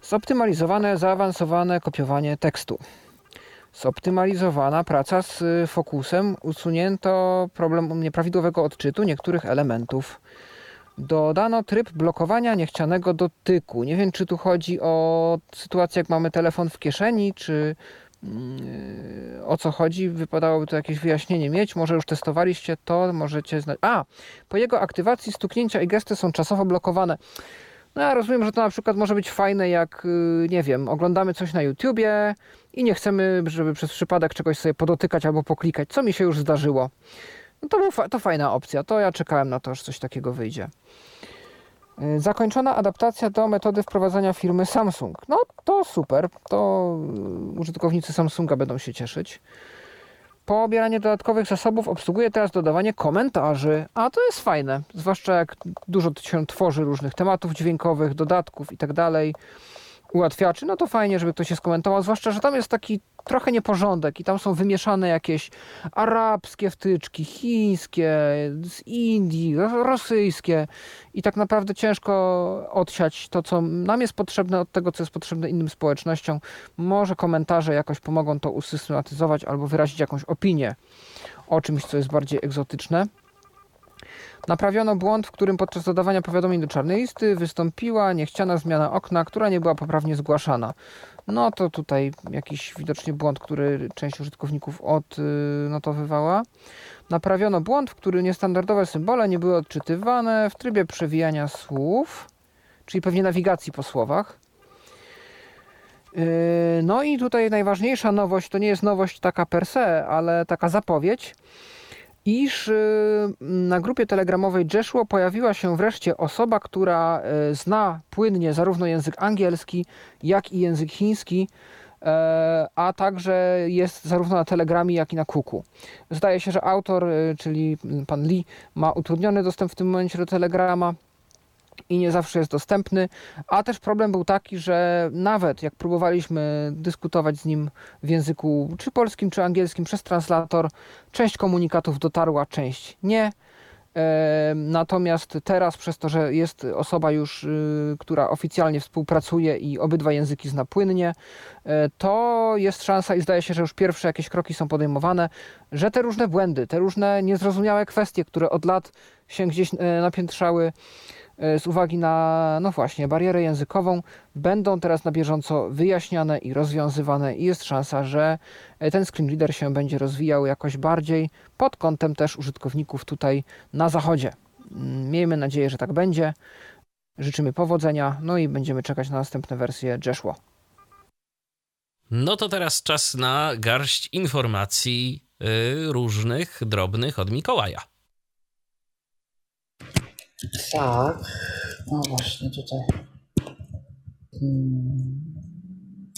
Zoptymalizowane, zaawansowane kopiowanie tekstu. Zoptymalizowana praca z fokusem. Usunięto problem nieprawidłowego odczytu niektórych elementów dodano tryb blokowania niechcianego dotyku. Nie wiem, czy tu chodzi o sytuację, jak mamy telefon w kieszeni, czy o co chodzi. Wypadałoby tu jakieś wyjaśnienie mieć. Może już testowaliście to, możecie znać. A, po jego aktywacji stuknięcia i gesty są czasowo blokowane. No ja rozumiem, że to na przykład może być fajne, jak yy, nie wiem, oglądamy coś na YouTubie i nie chcemy, żeby przez przypadek czegoś sobie podotykać albo poklikać, co mi się już zdarzyło. No to, był, to fajna opcja. To ja czekałem na to, że coś takiego wyjdzie. Y, zakończona adaptacja do metody wprowadzania firmy Samsung. No to super. To y, użytkownicy Samsunga będą się cieszyć. Pobieranie dodatkowych zasobów obsługuje teraz dodawanie komentarzy, a to jest fajne, zwłaszcza jak dużo się tworzy różnych tematów dźwiękowych, dodatków itd. Ułatwiaczy, no to fajnie, żeby ktoś się skomentował, zwłaszcza, że tam jest taki trochę nieporządek i tam są wymieszane jakieś arabskie wtyczki, chińskie, z Indii, rosyjskie i tak naprawdę ciężko odsiać to, co nam jest potrzebne od tego, co jest potrzebne innym społecznościom. Może komentarze jakoś pomogą to usystematyzować albo wyrazić jakąś opinię o czymś, co jest bardziej egzotyczne. Naprawiono błąd, w którym podczas dodawania powiadomień do czarnej listy wystąpiła niechciana zmiana okna, która nie była poprawnie zgłaszana. No to tutaj jakiś widocznie błąd, który część użytkowników odnotowywała. Naprawiono błąd, w którym niestandardowe symbole nie były odczytywane w trybie przewijania słów, czyli pewnie nawigacji po słowach. Yy, no i tutaj najważniejsza nowość, to nie jest nowość taka per se, ale taka zapowiedź, iż y, na grupie telegramowej Jeshua pojawiła się wreszcie osoba, która y, zna płynnie zarówno język angielski, jak i język chiński, e, a także jest zarówno na Telegramie, jak i na Kuku. Zdaje się, że autor, y, czyli pan Lee, ma utrudniony dostęp w tym momencie do Telegrama i nie zawsze jest dostępny, a też problem był taki, że nawet jak próbowaliśmy dyskutować z nim w języku czy polskim, czy angielskim przez translator, część komunikatów dotarła, część nie. Natomiast teraz, przez to, że jest osoba już, y, która oficjalnie współpracuje i obydwa języki zna płynnie, e, to jest szansa i zdaje się, że już pierwsze jakieś kroki są podejmowane, że te różne błędy, te różne niezrozumiałe kwestie, które od lat się gdzieś e, napiętrzały, z uwagi na, no właśnie, barierę językową, będą teraz na bieżąco wyjaśniane i rozwiązywane i jest szansa, że e, ten screen reader się będzie rozwijał jakoś bardziej pod kątem też użytkowników tutaj na zachodzie. Mm, miejmy nadzieję, że tak będzie. Życzymy powodzenia, no i będziemy czekać na następne wersje Jeshua. No to teraz czas na garść informacji yy, różnych, drobnych od Mikołaja. Tak, no właśnie tutaj. Hmm.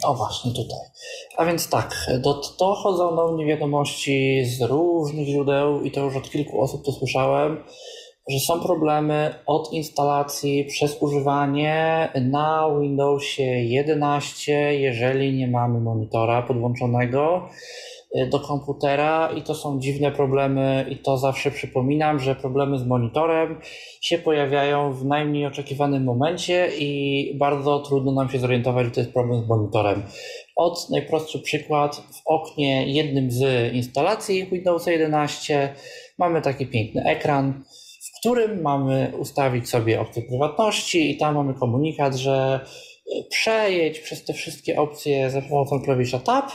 O właśnie tutaj. A więc tak, do, dochodzą do mnie wiadomości z różnych źródeł i to już od kilku osób to słyszałem, że są problemy od instalacji przez używanie na Windowsie 11, jeżeli nie mamy monitora podłączonego do komputera i to są dziwne problemy i to zawsze przypominam, że problemy z monitorem się pojawiają w najmniej oczekiwanym momencie i bardzo trudno nam się zorientować, że to jest problem z monitorem. Od najprostszy przykład w oknie jednym z instalacji Windows 11 mamy taki piękny ekran, w którym mamy ustawić sobie opcję prywatności i tam mamy komunikat, że e, przejedź przez te wszystkie opcje za pomocą klawisza Tab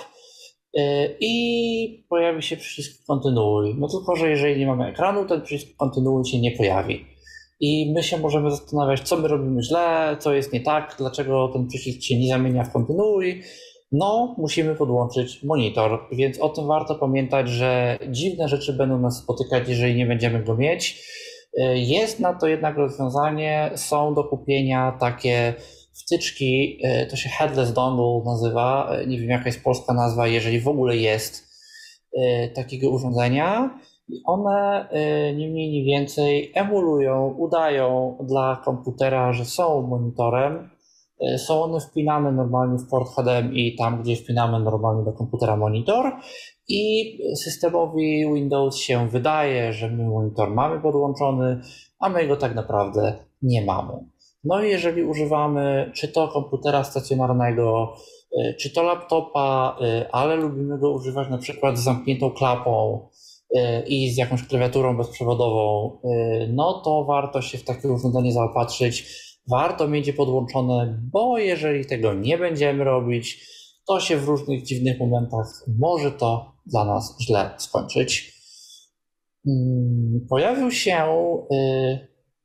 i pojawi się przycisk kontynuuj. No tylko, że jeżeli nie mamy ekranu, ten przycisk kontynuuj się nie pojawi. I my się możemy zastanawiać, co my robimy źle, co jest nie tak, dlaczego ten przycisk się nie zamienia w kontynuuj. No, musimy podłączyć monitor, więc o tym warto pamiętać, że dziwne rzeczy będą nas spotykać, jeżeli nie będziemy go mieć. E, jest na to jednak rozwiązanie, są do kupienia takie wtyczki, e, to się headless dongle nazywa, e, nie wiem jaka jest polska nazwa, jeżeli w ogóle jest takiego urządzenia. One nie mniej, nie więcej emulują, udają dla komputera, że są monitorem. Są one wpinane normalnie w port HDMI, tam gdzie wpinamy normalnie do komputera monitor i systemowi Windows się wydaje, że my monitor mamy podłączony, a my go tak naprawdę nie mamy. No i jeżeli używamy czy to komputera stacjonarnego, y, czy to laptopa, y, ale lubimy go używać na przykład z zamkniętą klapą y, i z jakąś klawiaturą bezprzewodową, no to warto się w takie urządzenie zaopatrzyć. Warto mieć je podłączone, bo jeżeli tego nie będziemy robić, to się w różnych dziwnych momentach może to dla nas źle skończyć. Mm, pojawił się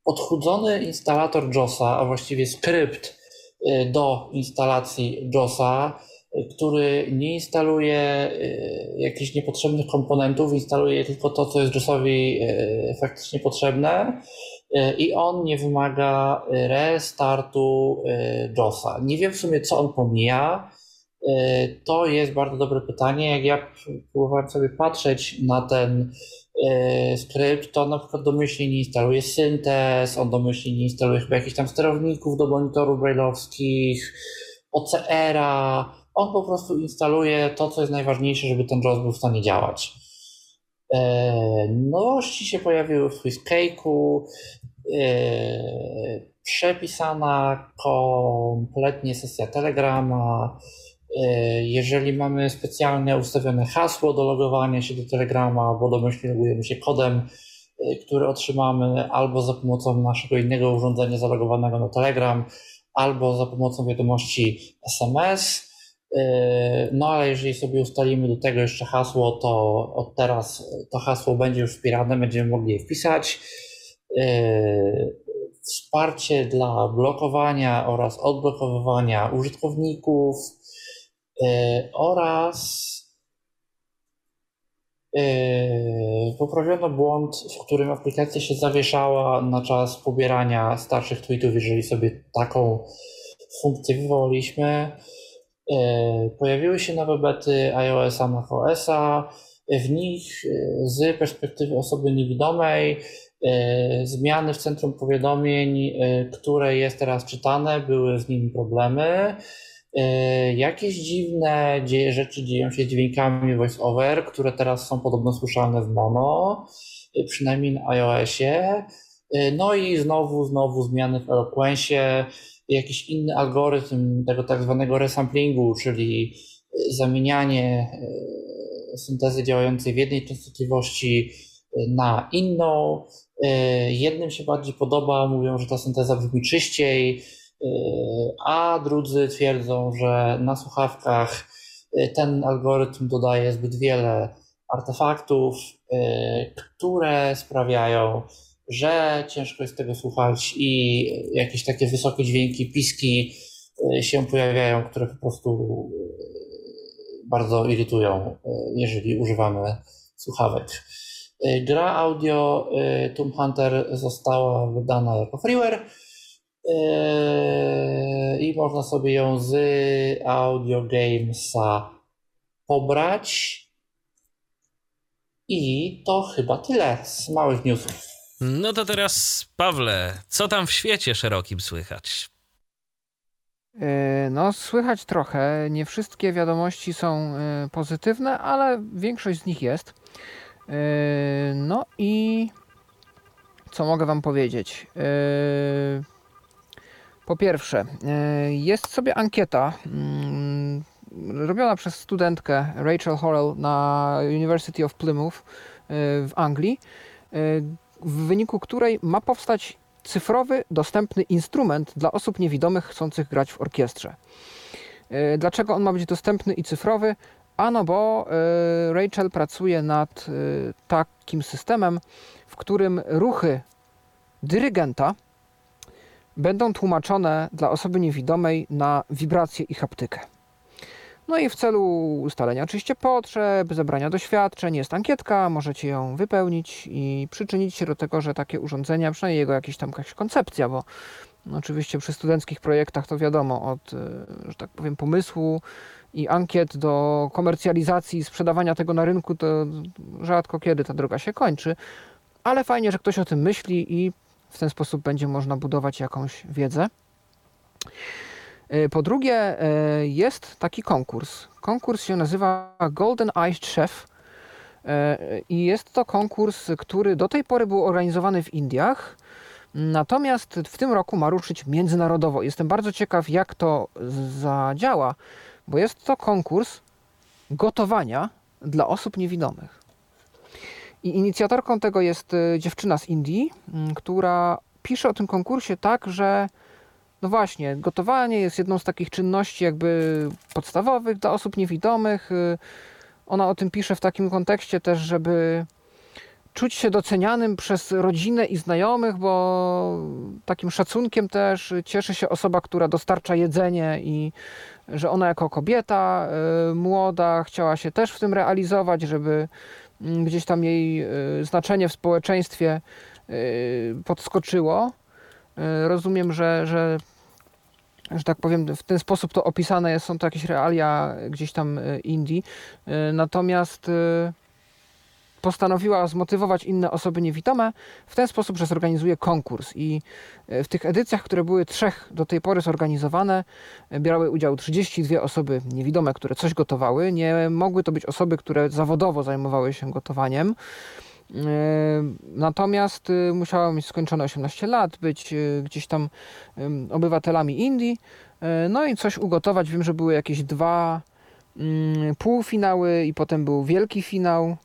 odchudzony instalator JOSa, a właściwie skrypt y, do instalacji JOSa, y, który nie instaluje jakichś niepotrzebnych komponentów, instaluje tylko to, co jest JOSowi faktycznie potrzebne i on nie wymaga restartu JOSa. Nie wiem w sumie, co on pomija. To jest bardzo dobre pytanie. Jak ja próbowałem sobie patrzeć na ten skrypt, to na przykład domyślnie nie instaluje syntez, on domyślnie nie instaluje chyba jakichś tam sterowników do monitorów brailleowskich, OCR-a. On po prostu instaluje to, co jest najważniejsze, żeby ten JAWS był w stanie działać. E, nowości się pojawiły w Swisscake'u. Przepisana kompletnie sesja Telegrama, E, jeżeli mamy specjalnie ustawione hasło do logowania się do Telegrama, bo domyślnie logujemy się kodem, e, który otrzymamy albo za pomocą naszego innego urządzenia zalogowanego na Telegram, albo za pomocą wiadomości SMS. E, no ale jeżeli sobie ustalimy do tego jeszcze hasło, to od teraz to hasło będzie już wspierane, będziemy mogli je wpisać. Wsparcie dla blokowania oraz odblokowywania użytkowników, E, oraz e, poprawiono błąd, w którym aplikacja się zawieszała na czas pobierania starszych tweetów, jeżeli sobie taką funkcję wywołaliśmy. E, pojawiły się nowe bety iOS-a, macOS-a. W nich z perspektywy osoby niewidomej zmiany w centrum powiadomień, które jest teraz czytane, były z nimi problemy. E, jakieś dziwne dzieje, rzeczy dzieją się z dźwiękami voice-over, które teraz są podobno słyszalne w mono, e, przynajmniej na iOSie. E, no i znowu, znowu zmiany w Eloquencie, jakiś inny algorytm tego tak zwanego resamplingu, czyli zamienianie syntezy działającej w jednej częstotliwości na inną. Jednym się bardziej podoba, mówią, że ta synteza brzmi czyściej, a drudzy twierdzą, że na słuchawkach y, ten algorytm dodaje zbyt wiele artefaktów, y, które sprawiają, że ciężko jest tego słuchać i jakieś takie wysokie dźwięki, piski się pojawiają, które po prostu bardzo irytują, jeżeli używamy słuchawek. Gra audio Tomb Hunter została wydana jako freeware i można sobie ją z Audio Gamesa pobrać. I to chyba tyle z małych newsów. No to teraz, Pawle, co tam w świecie szerokim słychać? E, no, słychać trochę. Nie wszystkie wiadomości są e, pozytywne, ale większość z nich jest. No i co mogę Wam powiedzieć? Po pierwsze, jest sobie ankieta mm, robiona przez studentkę Rachel Horrell na University of Plymouth w Anglii, w wyniku której ma powstać cyfrowy, dostępny instrument dla osób niewidomych chcących grać w orkiestrze. E, dlaczego on ma być dostępny i cyfrowy? Ano bo e, Rachel pracuje nad e, takim systemem, w którym ruchy dyrygenta będą tłumaczone dla osoby niewidomej na wibrację i haptykę. No i w celu ustalenia oczywiście potrzeb, zebrania doświadczeń jest ankietka, możecie ją wypełnić i przyczynić się do tego, że takie urządzenia, przynajmniej jego jakaś tam jakaś koncepcja, bo oczywiście przy studenckich projektach to wiadomo, od, y, że tak powiem, pomysłu i ankiet do komercjalizacji, sprzedawania tego na rynku, to rzadko kiedy ta droga się kończy, ale fajnie, że ktoś o tym myśli i w ten sposób będzie można budować jakąś wiedzę. E, po drugie, e, jest taki konkurs. Konkurs się nazywa Golden Eyed Chef. E, I jest to konkurs, który do tej pory był organizowany w Indiach. Natomiast w tym roku ma ruszyć międzynarodowo. Jestem bardzo ciekaw, jak to zadziała, bo jest to konkurs gotowania dla osób niewidomych. I inicjatorką tego jest dziewczyna z Indii, która pisze o tym konkursie tak, że no właśnie, gotowanie jest jedną z takich czynności jakby podstawowych dla osób niewidomych. Y, ona o tym pisze w takim kontekście też, żeby czuć się docenianym przez rodzinę i znajomych, bo takim szacunkiem też cieszy się osoba, która dostarcza jedzenie i że ona jako kobieta y, młoda chciała się też w tym realizować, żeby mm, gdzieś tam jej y, znaczenie w społeczeństwie podskoczyło. Rozumiem, że, że że tak powiem, w ten sposób to opisane jest, są to jakieś realia gdzieś tam e, Indii. E, natomiast e, postanowiła zmotywować inne osoby niewidome w ten sposób, że zorganizuje konkurs. I w tych edycjach, które były trzech do tej pory zorganizowane, biorły udział 32 osoby niewidome, które coś gotowały. Nie mogły to być osoby, które zawodowo zajmowały się gotowaniem. Natomiast y, musiałem mieć skończone 18 lat, być gdzieś tam obywatelami Indii, e, no i coś ugotować. Wiem, że były jakieś dwa mm, półfinały i potem był wielki finał e,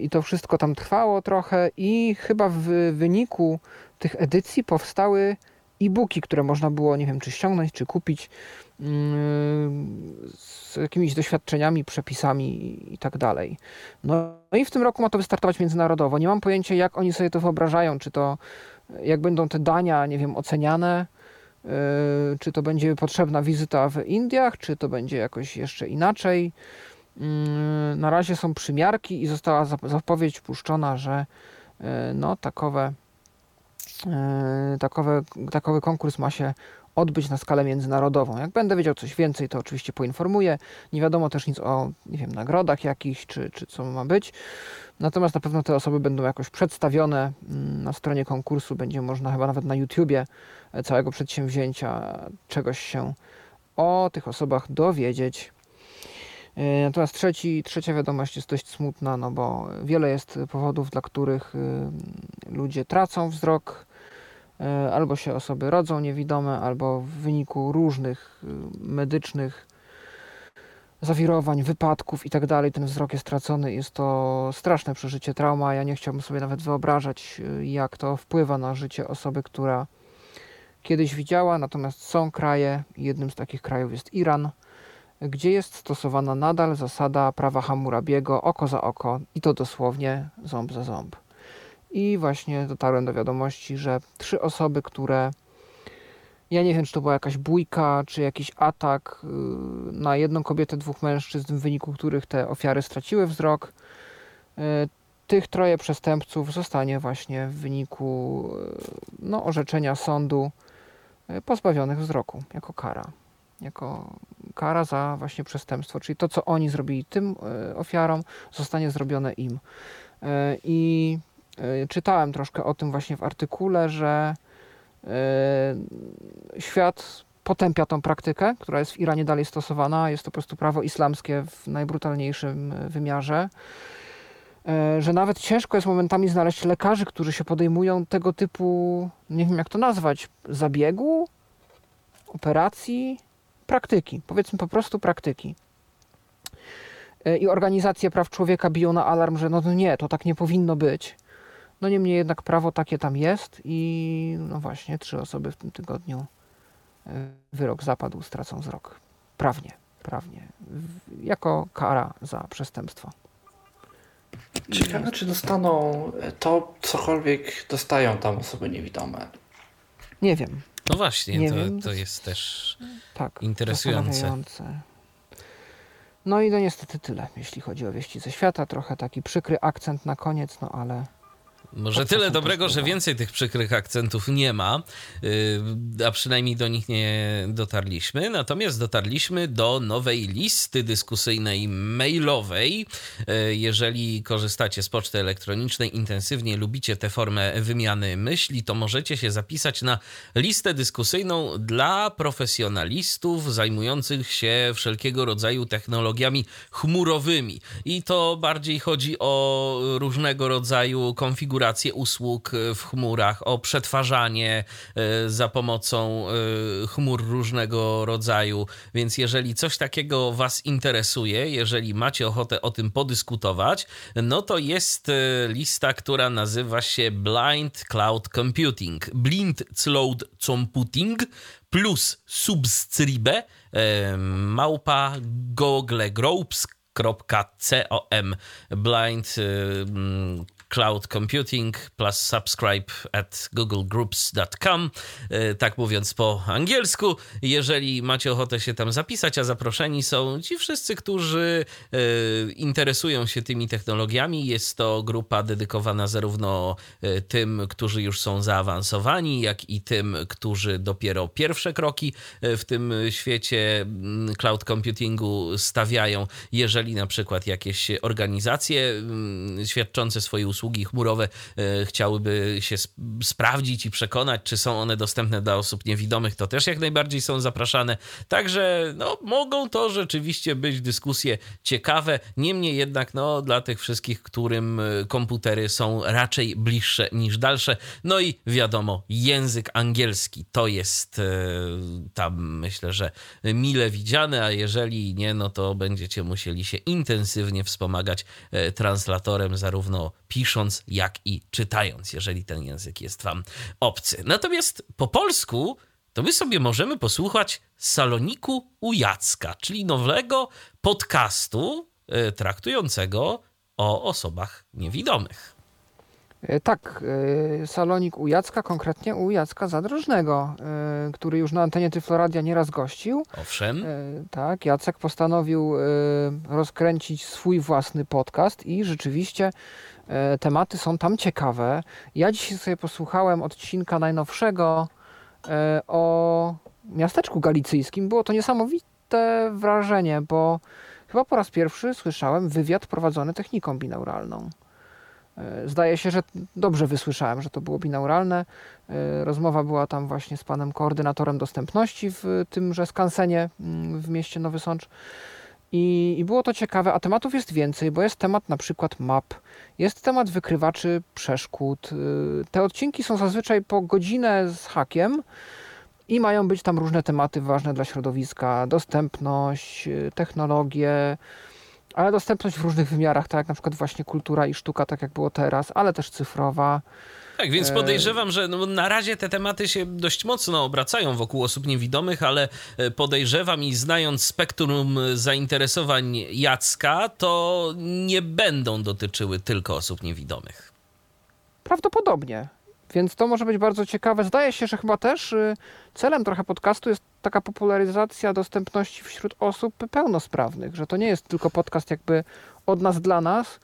i to wszystko tam trwało trochę i chyba w wyniku tych edycji powstały e-booki, które można było, nie wiem, czy ściągnąć, czy kupić z jakimiś doświadczeniami, przepisami i tak dalej. No i w tym roku ma to wystartować międzynarodowo. Nie mam pojęcia, jak oni sobie to wyobrażają, czy to, jak będą te dania, nie wiem, oceniane, yy, czy to będzie potrzebna wizyta w Indiach, czy to będzie jakoś jeszcze inaczej. Yy, na razie są przymiarki i została zapowiedź puszczona, że yy, no takowe, takowe, takowy konkurs ma się odbyć na skalę międzynarodową. Jak będę wiedział coś więcej, to oczywiście poinformuję. Nie wiadomo też nic o, nie wiem, nagrodach jakichś, czy, czy co ma być. Natomiast na pewno te osoby będą jakoś przedstawione mm, na stronie konkursu. Będzie można chyba nawet na YouTubie e, całego przedsięwzięcia czegoś się o tych osobach dowiedzieć. E, natomiast trzeci, trzecia wiadomość jest dość smutna, no bo wiele jest powodów, dla których y, ludzie tracą wzrok E, albo się osoby rodzą niewidome, albo w wyniku różnych y, medycznych zawirowań, wypadków i tak dalej, ten wzrok jest stracony. Jest to straszne przeżycie, trauma. Ja nie chciałbym sobie nawet wyobrażać, y, jak to wpływa na życie osoby, która kiedyś widziała. Natomiast są kraje, jednym z takich krajów jest Iran, gdzie jest stosowana nadal zasada prawa Hammurabiego oko za oko i to dosłownie ząb za ząb. I właśnie dotarłem do wiadomości, że trzy osoby, które ja nie wiem, czy to była jakaś bójka, czy jakiś atak y, na jedną kobietę, dwóch mężczyzn, w wyniku których te ofiary straciły wzrok. Y, tych troje przestępców zostanie właśnie w wyniku y, no, orzeczenia sądu pozbawionych wzroku jako kara. Jako kara za właśnie przestępstwo, czyli to, co oni zrobili tym ofiarom, zostanie zrobione im. I y, czytałem troszkę o tym właśnie w artykule, że świat potępia tą praktykę, która jest w Iranie dalej stosowana. Jest to po prostu prawo islamskie w najbrutalniejszym wymiarze. Że nawet ciężko jest momentami znaleźć lekarzy, którzy się podejmują tego typu, nie wiem jak to nazwać, zabiegu, operacji, praktyki. Powiedzmy po prostu praktyki. E, i organizacje praw człowieka biją na alarm, że no nie, to tak nie powinno być. No niemniej jednak prawo takie tam jest i no właśnie trzy osoby w tym tygodniu e, wyrok zapadł, stracą wzrok. Prawnie, prawnie. Jako kara za przestępstwo. Ciekawe, czy dostaną to, cokolwiek dostają tam osoby niewidome. Nie wiem. No właśnie, nie to, wiem. to jest też tak, interesujące. No i no niestety tyle, jeśli chodzi o wieści ze świata. Trochę taki przykry akcent na koniec, no ale może tyle dobrego, że więcej tych przykrych akcentów nie ma, y, a przynajmniej do nich nie dotarliśmy. Natomiast dotarliśmy do nowej listy dyskusyjnej mailowej. Y, jeżeli korzystacie z poczty elektronicznej, intensywnie lubicie tę formę wymiany myśli, to możecie się zapisać na listę dyskusyjną dla profesjonalistów zajmujących się wszelkiego rodzaju technologiami chmurowymi. I to bardziej chodzi o różnego rodzaju konfiguracje konfigurację usług e, w chmurach, o przetwarzanie e, za pomocą e, chmur różnego rodzaju. Więc jeżeli coś takiego Was interesuje, jeżeli macie ochotę o tym podyskutować, no to jest lista, która nazywa się Blind Cloud Computing. Blind Cloud Computing plus subscribe małpa googlegroups.com blind cloud computing plus subscribe at googlegroups.com, e, tak mówiąc po angielsku. Jeżeli macie ochotę się tam zapisać, a zaproszeni są ci wszyscy, którzy e, interesują się tymi technologiami, jest to grupa dedykowana zarówno e, tym, którzy już są zaawansowani, jak i tym, którzy dopiero pierwsze kroki w tym świecie mm, cloud computingu stawiają. Jeżeli na przykład jakieś organizacje mm, świadczące swoje usługi usługi chmurowe e, chciałyby się sprawdzić i przekonać, czy są one dostępne dla osób niewidomych, to też jak najbardziej są zapraszane. Także no, mogą to rzeczywiście być dyskusje ciekawe, niemniej jednak no, dla tych wszystkich, którym e, komputery są raczej bliższe niż dalsze. No i wiadomo, język angielski to jest e, tam myślę, że mile widziane, a jeżeli nie, no to będziecie musieli się intensywnie wspomagać translatorem zarówno pisząc, jak i czytając, jeżeli ten język jest wam obcy. Natomiast po polsku to my sobie możemy posłuchać Saloniku u Jacka, czyli nowego podcastu y, traktującego o osobach niewidomych. E, tak, e, salonik u Jacka, konkretnie u Jacka Zadrożnego, e, który już na antenie Tyfloradia nieraz gościł. Owszem. Tak, Jacek postanowił rozkręcić swój własny podcast i rzeczywiście tematy są tam ciekawe. Ja dzisiaj sobie posłuchałem odcinka najnowszego o miasteczku galicyjskim. Było to niesamowite wrażenie, bo chyba po raz pierwszy słyszałem wywiad prowadzony techniką binauralną. E, zdaje się, że dobrze wysłyszałem, że to było binauralne. E, rozmowa była tam właśnie z panem koordynatorem dostępności w tymże skansenie mm, w mieście Nowy Sącz. I, I, było to ciekawe, a tematów jest więcej, bo jest temat na przykład map, jest temat wykrywaczy przeszkód. E, te odcinki są zazwyczaj po godzinę z hakiem i mają być tam różne tematy ważne dla środowiska: dostępność, technologie, ale dostępność w różnych wymiarach, tak jak na przykład właśnie kultura i sztuka, tak jak było teraz, ale też cyfrowa. Tak, więc e, podejrzewam, że no, na razie te tematy się dość mocno obracają wokół osób niewidomych, ale e, podejrzewam i znając spektrum zainteresowań Jacka, to nie będą dotyczyły tylko osób niewidomych. Prawdopodobnie. Więc to może być bardzo ciekawe. Zdaje się, że chyba też y, celem trochę podcastu jest taka popularyzacja dostępności wśród osób pełnosprawnych, że to nie jest tylko podcast jakby od nas dla nas,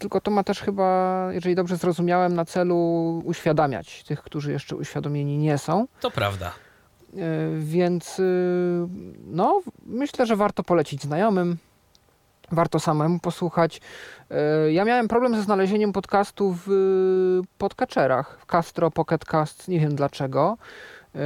tylko to ma też chyba, jeżeli dobrze zrozumiałem, na celu uświadamiać tych, którzy jeszcze uświadomieni nie są. To prawda. Y, więc y, no, myślę, że warto polecić znajomym. warto samemu posłuchać. E, ja miałem problem ze znalezieniem podcastu w podcatcherach, w Castro, Pocket Cast, nie wiem dlaczego. E,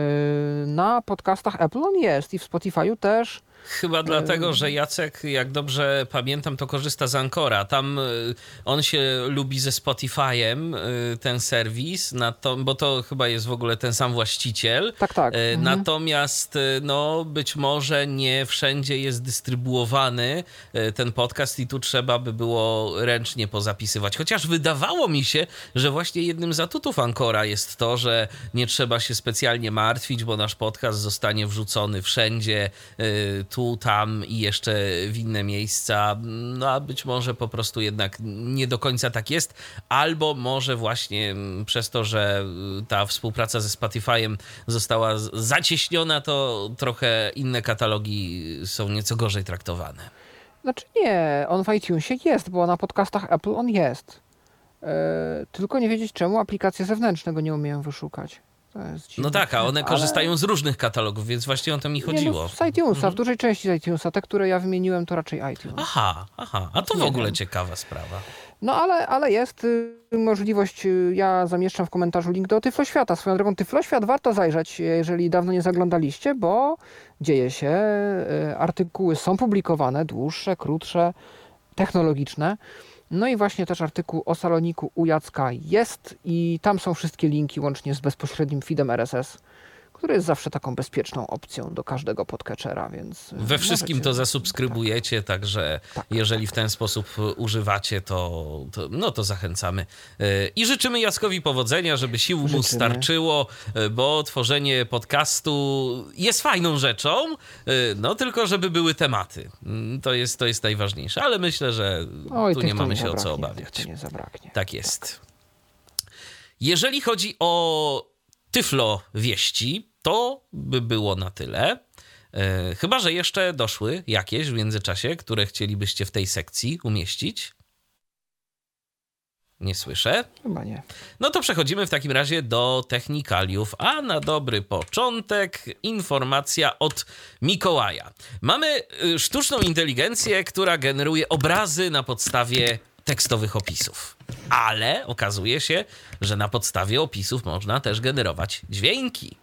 na podcastach Apple on jest i w Spotify'u też. Chyba dlatego, że Jacek, jak dobrze pamiętam, to korzysta z Ancora. Tam y, on się lubi ze Spotify'em, y, ten serwis, bo to chyba jest w ogóle ten sam właściciel. Tak, tak. Y, mhm. Natomiast no, być może nie wszędzie jest dystrybuowany ten podcast i tu trzeba by było ręcznie pozapisywać. Chociaż wydawało mi się, że właśnie jednym z atutów Ancora jest to, że nie trzeba się specjalnie martwić, bo nasz podcast zostanie wrzucony wszędzie tu, tam i jeszcze w inne miejsca. No a być może po prostu jednak nie do końca tak jest, albo może właśnie przez to, że ta współpraca ze Spotify'em została zacieśniona, to trochę inne katalogi są nieco gorzej traktowane. Znaczy nie, on w iTunesie jest, bo na podcastach Apple on jest. Yy, tylko nie wiedzieć czemu aplikacje zewnętrzne go nie umieją wyszukać no tak, a one korzystają z różnych katalogów, więc właśnie o to mi chodziło. Nie, no, z iTunesa, mhm. w dużej części z iTunesa. Te, które ja wymieniłem, to raczej iTunes. Aha, aha, a to w ogóle ciekawa sprawa. No ale, ale jest y, możliwość, y, ja zamieszczam w komentarzu link do Tyfloświata. Swoją drogą Tyfloświat warto zajrzeć, jeżeli dawno nie zaglądaliście, bo dzieje się, y, artykuły są publikowane, dłuższe, krótsze, technologiczne. No i właśnie też artykuł o saloniku u Jacka jest i tam są wszystkie linki łącznie z bezpośrednim feedem RSS który jest zawsze taką bezpieczną opcją do każdego podcatchera, więc... We wszystkim to zasubskrybujecie, tak. także tak, jeżeli w ten sposób używacie, to, to, no to zachęcamy. E, I życzymy Jackowi powodzenia, żeby sił życzymy. mu starczyło, e, bo tworzenie podcastu jest fajną rzeczą, e, no tylko żeby były tematy. Mm, to jest, to jest najważniejsze, ale myślę, że Oj, tu nie mamy się o co obawiać. Nie zabraknie. Tak jest. Tak. Jeżeli chodzi o Tyflo wieści, to by było na tyle. E, chyba, że jeszcze doszły jakieś w międzyczasie, które chcielibyście w tej sekcji umieścić. Nie słyszę. Chyba nie. No to przechodzimy w takim razie do technikaliów, a na dobry początek informacja od Mikołaja. Mamy y, sztuczną inteligencję, która generuje obrazy na podstawie tekstowych opisów. Ale okazuje się, że na podstawie opisów można też generować dźwięki.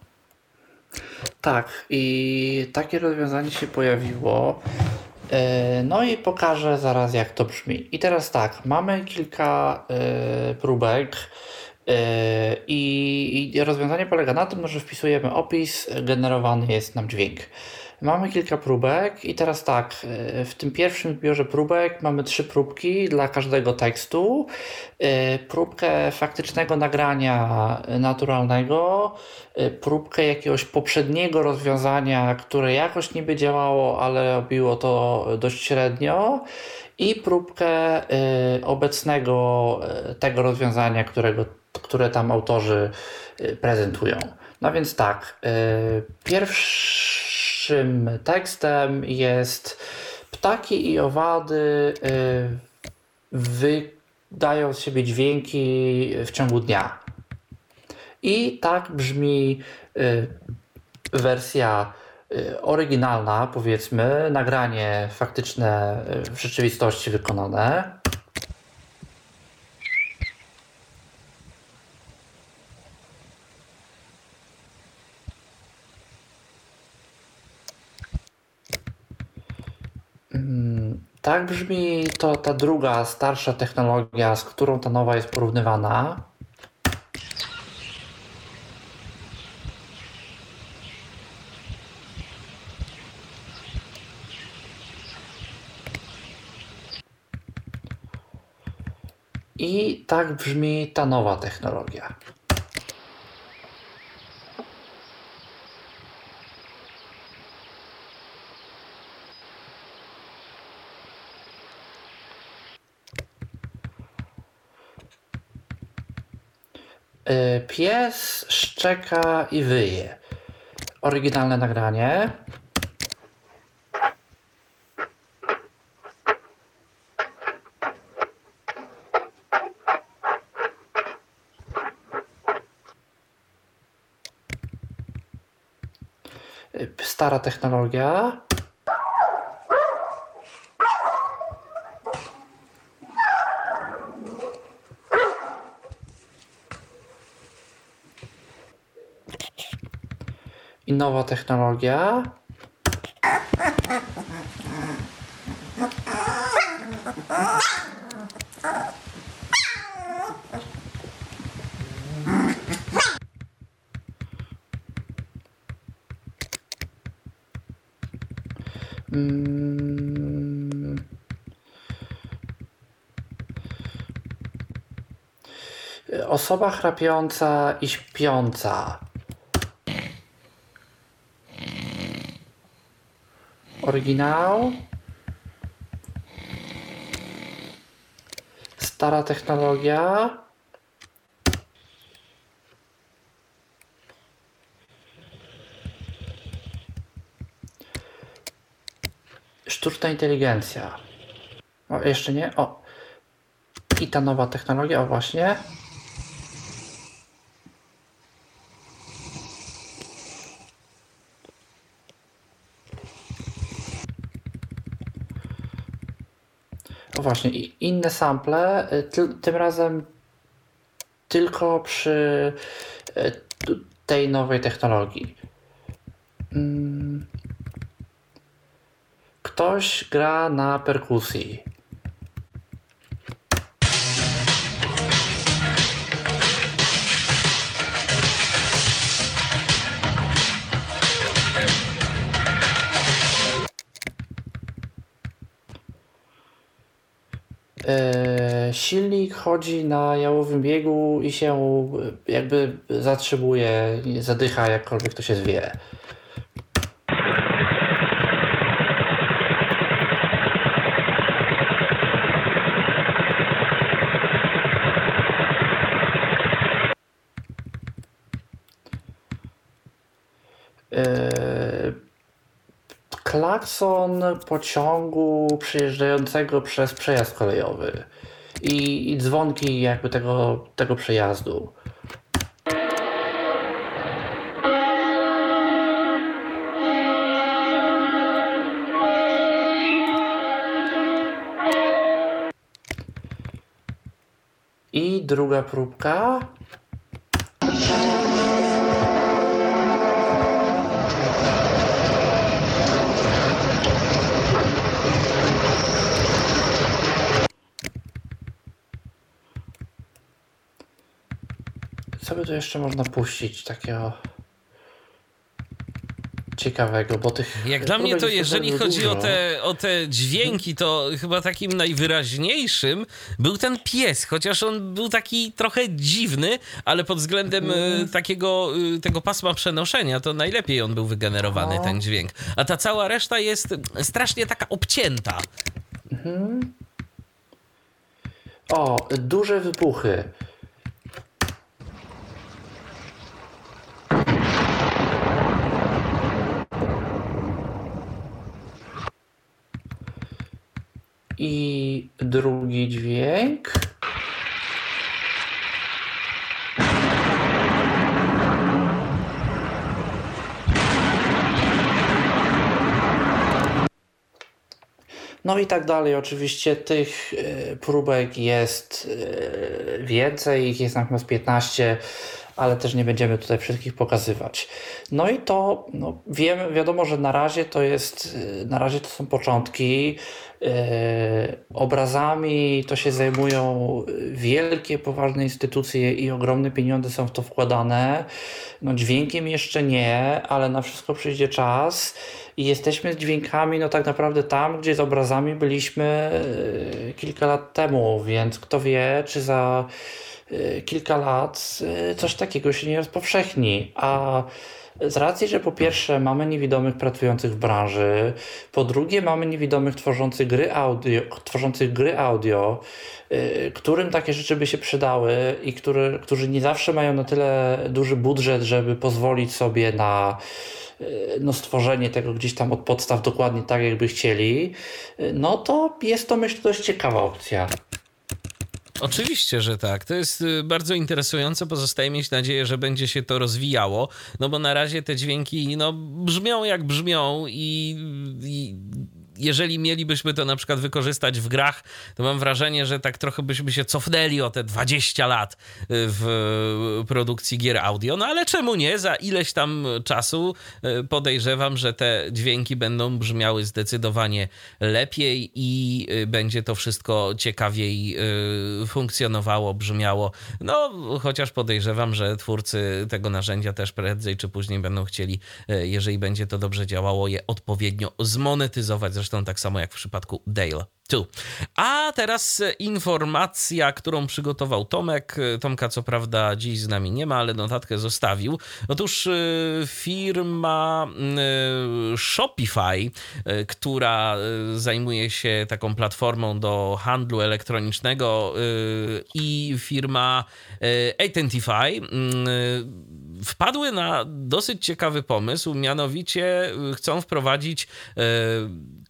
Tak, i takie rozwiązanie się pojawiło. E, no i pokażę zaraz, jak to brzmi. I teraz tak, mamy kilka e, próbek. E, I rozwiązanie polega na tym, że wpisujemy opis, generowany jest nam dźwięk. Mamy kilka próbek i teraz tak, e, w tym pierwszym zbiorze próbek mamy trzy próbki dla każdego tekstu. E, próbkę faktycznego nagrania naturalnego, e, próbkę jakiegoś poprzedniego rozwiązania, które jakoś niby działało, ale robiło to dość średnio i próbkę obecnego tego rozwiązania, którego, które tam autorzy prezentują. No więc tak, pierwszy pierwszym tekstem jest ptaki i owady y, wydają z siebie dźwięki w ciągu dnia. I tak brzmi y, wersja y, oryginalna, powiedzmy, nagranie faktyczne w rzeczywistości wykonane. Tak brzmi to ta druga, starsza technologia, z którą ta nowa jest porównywana. I tak brzmi ta nowa technologia. Pies szczeka i wyje. Oryginalne nagranie. E, stara technologia. Nowa technologia. Mm. Osoba chrapiąca i śpiąca. Oryginał. Stara technologia. Sztuczna inteligencja. O, jeszcze nie. O. I ta nowa technologia, o właśnie. Właśnie, inne sample, y, ty, tym razem tylko przy y, tej nowej technologii. Mm. Ktoś gra na perkusji. Silnik chodzi na jałowym biegu i się e, jakby zatrzymuje, zadycha, jakkolwiek to się zwie. E, klakson pociągu przejeżdżającego przez przejazd kolejowy i, i dzwonki jakby tego, tego przejazdu. I druga próbka. Tu jeszcze można puścić takiego ciekawego, bo tych... Jak dla mnie to, jeżeli chodzi o te, o te dźwięki, to chyba takim najwyraźniejszym był ten pies, chociaż on był taki trochę dziwny, ale pod względem e, takiego e, tego pasma przenoszenia, to najlepiej on był wygenerowany, No. ten dźwięk. A ta cała reszta jest strasznie taka obcięta. O, duże wybuchy. I drugi dźwięk. No i tak dalej. Oczywiście tych e, próbek jest e, więcej, ich jest natomiast 15, ale też nie będziemy tutaj wszystkich pokazywać. No i to no, wiem, wiadomo, że na razie to jest, e, na razie to są początki. E, Obrazami to się zajmują wielkie, poważne instytucje i ogromne pieniądze są w to wkładane. No, dźwiękiem jeszcze nie, ale na wszystko przyjdzie czas. I jesteśmy z dźwiękami, no tak naprawdę tam, gdzie z obrazami byliśmy e, kilka lat temu, więc kto wie, czy za kilka lat e, coś takiego się nie rozpowszechni. A z racji, że po pierwsze mamy niewidomych pracujących w branży, po drugie mamy niewidomych tworzących gry audio, tworzących gry audio y, którym takie rzeczy by się przydały i który, którzy nie zawsze mają na tyle duży budżet, żeby pozwolić sobie na y, no, stworzenie tego gdzieś tam od podstaw dokładnie tak, jakby chcieli, y, no to jest to myślę dość ciekawa opcja. Oczywiście, że tak. To jest y, bardzo interesujące. Pozostaje mieć nadzieję, że będzie się to rozwijało, no bo na razie te dźwięki no, brzmią jak brzmią i, i jeżeli mielibyśmy to na przykład wykorzystać w grach, to mam wrażenie, że tak trochę byśmy się cofnęli o te 20 lat w produkcji gier audio. No ale czemu nie? Za ileś tam czasu podejrzewam, że te dźwięki będą brzmiały zdecydowanie lepiej i będzie to wszystko ciekawiej funkcjonowało, brzmiało. No, chociaż podejrzewam, że twórcy tego narzędzia też prędzej czy później będą chcieli, jeżeli będzie to dobrze działało, je odpowiednio zmonetyzować. Zresztą tak samo jak w przypadku Dale tu. A teraz informacja, którą przygotował Tomek. Tomka, co prawda, dziś z nami nie ma, ale notatkę zostawił. Otóż y, firma y, Shopify, która zajmuje się taką platformą do handlu elektronicznego, i firma Identify wpadły na dosyć ciekawy pomysł, mianowicie chcą wprowadzić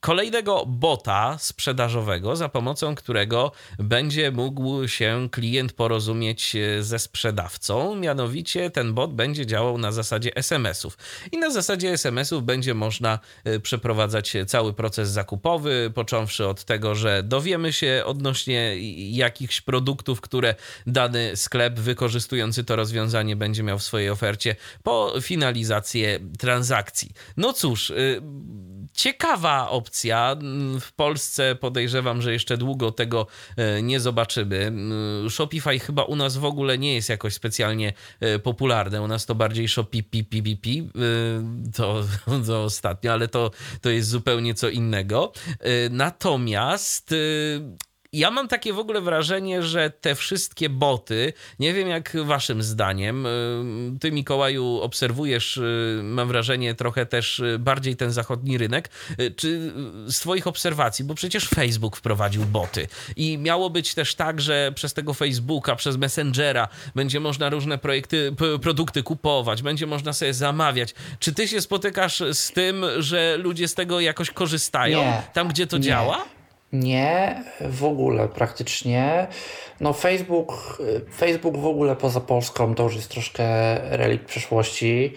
kolejnego bota sprzedażowego, za pomocą którego będzie mógł się klient porozumieć e, ze sprzedawcą. Mianowicie ten bot będzie działał na zasadzie SMS-ów. I na zasadzie SMS-ów będzie można e, przeprowadzać cały proces zakupowy, począwszy od tego, że dowiemy się odnośnie jakichś produktów, które dany sklep wykorzystujący to rozwiązanie będzie miał w swojej ofercie, po finalizację transakcji. No cóż, e, ciekawa opcja. W Polsce podejrzewam, że jeszcze długo tego e, nie zobaczymy. Shopify chyba u nas w ogóle nie jest jakoś specjalnie e, popularne. U nas to bardziej Shopify e, to, to ostatnio, ale to, to jest zupełnie co innego. Natomiast ja mam takie w ogóle wrażenie, że te wszystkie boty, nie wiem jak waszym zdaniem, y, ty Mikołaju obserwujesz, y, mam wrażenie, trochę też y, bardziej ten zachodni rynek, czy z twoich obserwacji, bo przecież Facebook wprowadził boty i miało być też tak, że przez tego Facebooka, przez Messengera będzie można różne projekty, produkty kupować, będzie można sobie zamawiać. Czy ty się spotykasz z tym, że ludzie z tego jakoś korzystają, nie, tam gdzie to nie. działa? Nie, w ogóle praktycznie. No Facebook, Facebook w ogóle poza Polską to już jest troszkę relikt przeszłości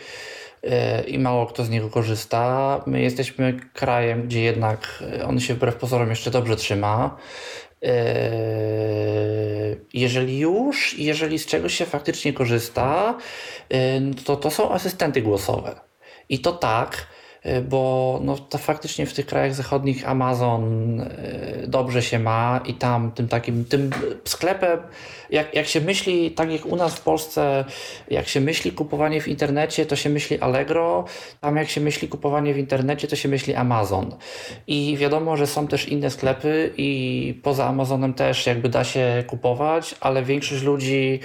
y, i mało kto z niego korzysta. My jesteśmy krajem, gdzie jednak on się wbrew pozorom jeszcze dobrze trzyma. Y, jeżeli już, jeżeli z czegoś się faktycznie korzysta, y, to to są asystenty głosowe. I to tak, bo no, to faktycznie w tych krajach zachodnich Amazon y, dobrze się ma i tam tym takim, tym sklepem, jak, jak się myśli, tak jak u nas w Polsce, jak się myśli kupowanie w internecie, to się myśli Allegro, tam jak się myśli kupowanie w internecie, to się myśli Amazon. I wiadomo, że są też inne sklepy i poza Amazonem też jakby da się kupować, ale większość ludzi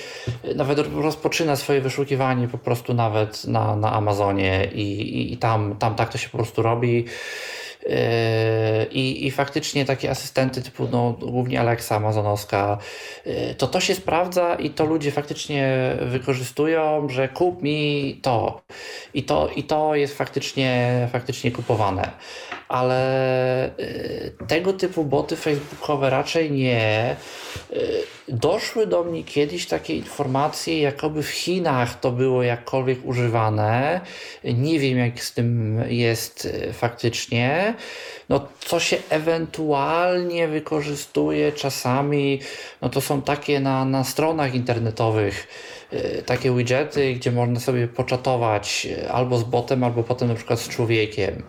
nawet rozpoczyna swoje wyszukiwanie po prostu nawet na, na Amazonie i, i, i tam, tam tak to się po prostu robi. Yy, I, I faktycznie takie asystenty typu no, głównie Alexa amazonowska, yy, to to się sprawdza i to ludzie faktycznie wykorzystują, że kup mi to. I to, i to jest faktycznie, faktycznie kupowane. Ale yy, tego typu boty facebookowe raczej nie. Doszły do mnie kiedyś takie informacje, jakoby w Chinach to było jakkolwiek używane. Nie wiem, jak z tym jest faktycznie. No, co się ewentualnie wykorzystuje czasami, no to są takie na, na stronach internetowych takie widgety, gdzie można sobie poczatować albo z botem, albo potem na przykład z człowiekiem.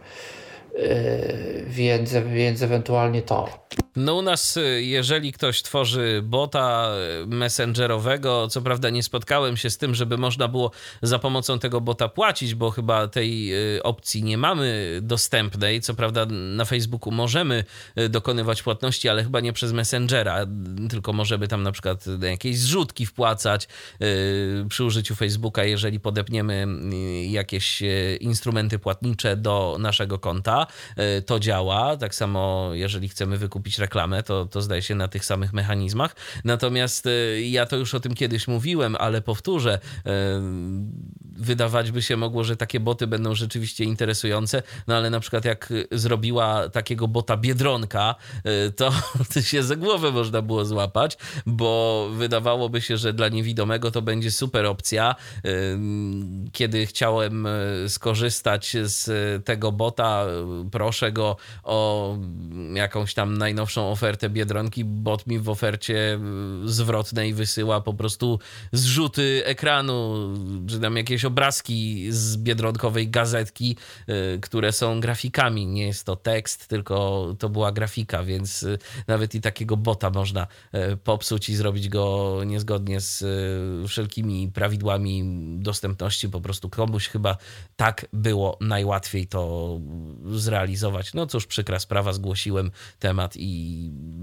Więc, więc ewentualnie to. No u nas, y, jeżeli ktoś tworzy bota y, messengerowego, co prawda nie spotkałem się z tym, żeby można było za pomocą tego bota płacić, bo chyba tej y, opcji nie mamy dostępnej. Co prawda na Facebooku możemy dokonywać płatności, ale chyba nie przez Messengera, tylko możemy tam na przykład jakieś zrzutki wpłacać przy użyciu Facebooka, jeżeli podepniemy jakieś instrumenty płatnicze do naszego konta. To działa. Tak samo jeżeli chcemy wykupić reklamę, to, to zdaje się na tych samych mechanizmach. Natomiast e, ja to już o tym kiedyś mówiłem, ale powtórzę. E, wydawać by się mogło, że takie boty będą rzeczywiście interesujące, no ale na przykład jak zrobiła takiego bota Biedronka, y, to się za głowę można było złapać, bo wydawałoby się, że dla niewidomego to będzie super opcja. Kiedy chciałem skorzystać z tego bota, proszę go o jakąś tam najnowszą ofertę Biedronki, bot mi w ofercie zwrotnej wysyła po prostu zrzuty ekranu, czy tam jakieś obrazki z biedronkowej gazetki, y, które są grafikami. Nie jest to tekst, tylko to była grafika, więc y, nawet i takiego bota można y, popsuć i zrobić go niezgodnie z wszelkimi prawidłami dostępności. Po prostu komuś chyba tak było najłatwiej to zrealizować. No cóż, przykra sprawa, zgłosiłem temat i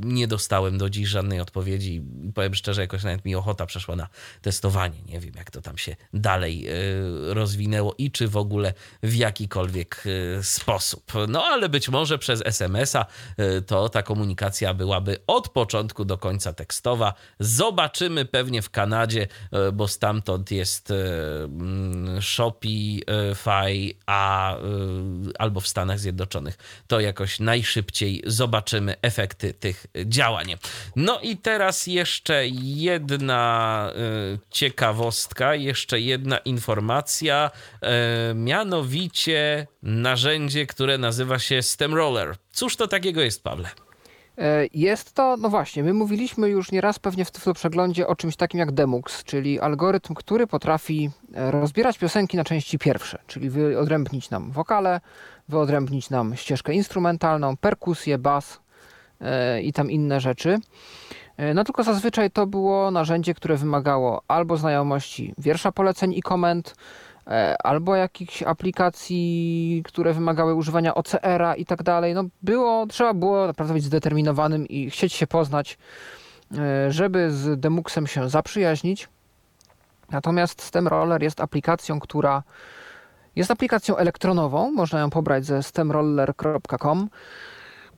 nie dostałem do dziś żadnej odpowiedzi. Powiem szczerze, jakoś nawet mi ochota przeszła na testowanie. Nie wiem, jak to tam się dalej rozwinęło i czy w ogóle w jakikolwiek e, sposób. No ale być może przez SMS-a e, to ta komunikacja byłaby od początku do końca tekstowa. Zobaczymy pewnie w Kanadzie, e, bo stamtąd jest mm, Shopify, a albo w Stanach Zjednoczonych. To jakoś najszybciej zobaczymy efekty tych działań. No i teraz jeszcze jedna ciekawostka, jeszcze jedna informacja, e, mianowicie narzędzie, które nazywa się Stemroller. Cóż to takiego jest, Pawle? E, jest to, no właśnie, my mówiliśmy już nieraz pewnie w tym przeglądzie o czymś takim jak Demux, czyli algorytm, który potrafi e, rozbierać piosenki na części pierwsze, czyli wyodrębnić nam wokale, wyodrębnić nam ścieżkę instrumentalną, perkusję, bas i tam inne rzeczy. E, no tylko zazwyczaj to było narzędzie, które wymagało albo znajomości wiersza poleceń i komend, e, albo jakichś aplikacji, które wymagały używania OCR-a i tak dalej. No było, trzeba było naprawdę być zdeterminowanym i chcieć się poznać, e, żeby z Demuxem się zaprzyjaźnić. Natomiast StemRoller jest aplikacją, która jest aplikacją elektronową, można ją pobrać ze stemroller.com.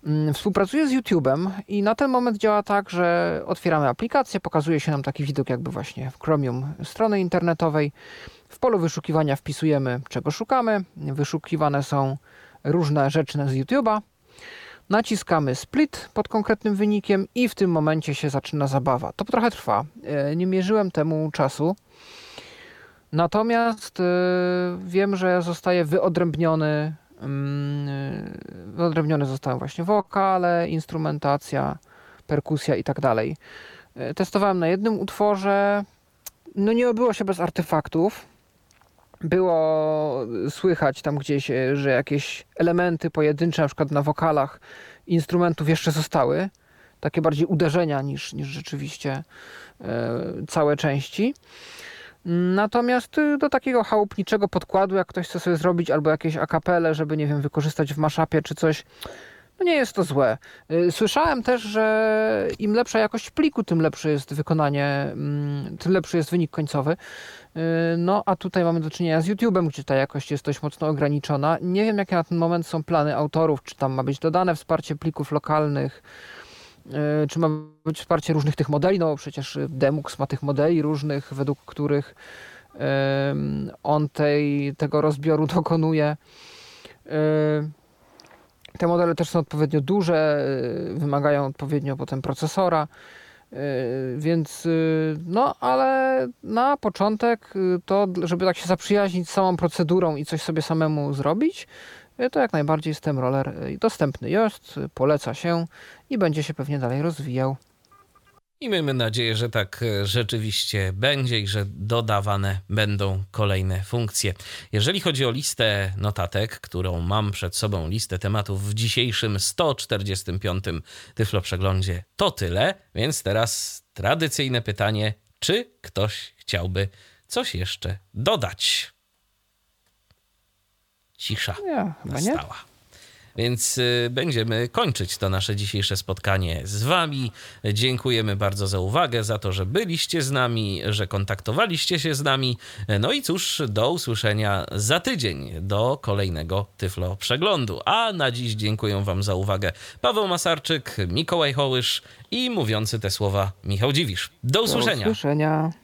Mm, współpracuję z YouTube'em i na ten moment działa tak, że otwieramy aplikację, pokazuje się nam taki widok jakby właśnie w Chromium strony internetowej. W polu wyszukiwania wpisujemy czego szukamy. Wyszukiwane są różne rzeczy z YouTube'a. Naciskamy split pod konkretnym wynikiem i w tym momencie się zaczyna zabawa. To trochę trwa. E, nie mierzyłem temu czasu. Natomiast e, wiem, że zostaje wyodrębniony Wyodrębnione zostały właśnie wokale, instrumentacja, perkusja i tak dalej. E, testowałem na jednym utworze. No nie obyło się bez artefaktów. Było słychać tam gdzieś, e, że jakieś elementy pojedyncze, na przykład na wokalach instrumentów jeszcze zostały. Takie bardziej uderzenia niż, niż rzeczywiście e, całe części. Natomiast y, do takiego chałupniczego podkładu, jak ktoś chce sobie zrobić, albo jakieś akapele, żeby, nie wiem, wykorzystać w maszapie czy coś, no nie jest to złe. Y, słyszałem też, że im lepsza jakość pliku, tym lepsze jest wykonanie, mm, tym lepszy jest wynik końcowy. Y, no, a tutaj mamy do czynienia z YouTube'em, gdzie ta jakość jest dość mocno ograniczona. Nie wiem, jakie na ten moment są plany autorów, czy tam ma być dodane wsparcie plików lokalnych, czy ma być wsparcie różnych tych modeli, no bo przecież Demux ma tych modeli różnych, według których on tej, tego rozbioru dokonuje. E, te modele też są odpowiednio duże, e, wymagają odpowiednio potem procesora, więc no, ale na początek to, żeby tak się zaprzyjaźnić z samą procedurą i coś sobie samemu zrobić, E, to jak najbardziej STEM-roller e, dostępny jest, poleca się i będzie się pewnie dalej rozwijał. I miejmy nadzieję, że tak e, rzeczywiście będzie i że dodawane będą kolejne funkcje. Jeżeli chodzi o listę notatek, którą mam przed sobą, listę tematów w dzisiejszym 145. Tyflo Przeglądzie, to tyle. Więc teraz tradycyjne pytanie, czy ktoś chciałby coś jeszcze dodać? Cisza nie, nastała. Nie. Więc y, będziemy kończyć to nasze dzisiejsze spotkanie z Wami. Dziękujemy bardzo za uwagę, za to, że byliście z nami, że kontaktowaliście się z nami. No i cóż, do usłyszenia za tydzień, do kolejnego Tyflo Przeglądu. A na dziś dziękuję Wam za uwagę Paweł Masarczyk, Mikołaj Hołysz i mówiący te słowa Michał Dziwisz. Do usłyszenia. Do usłyszenia.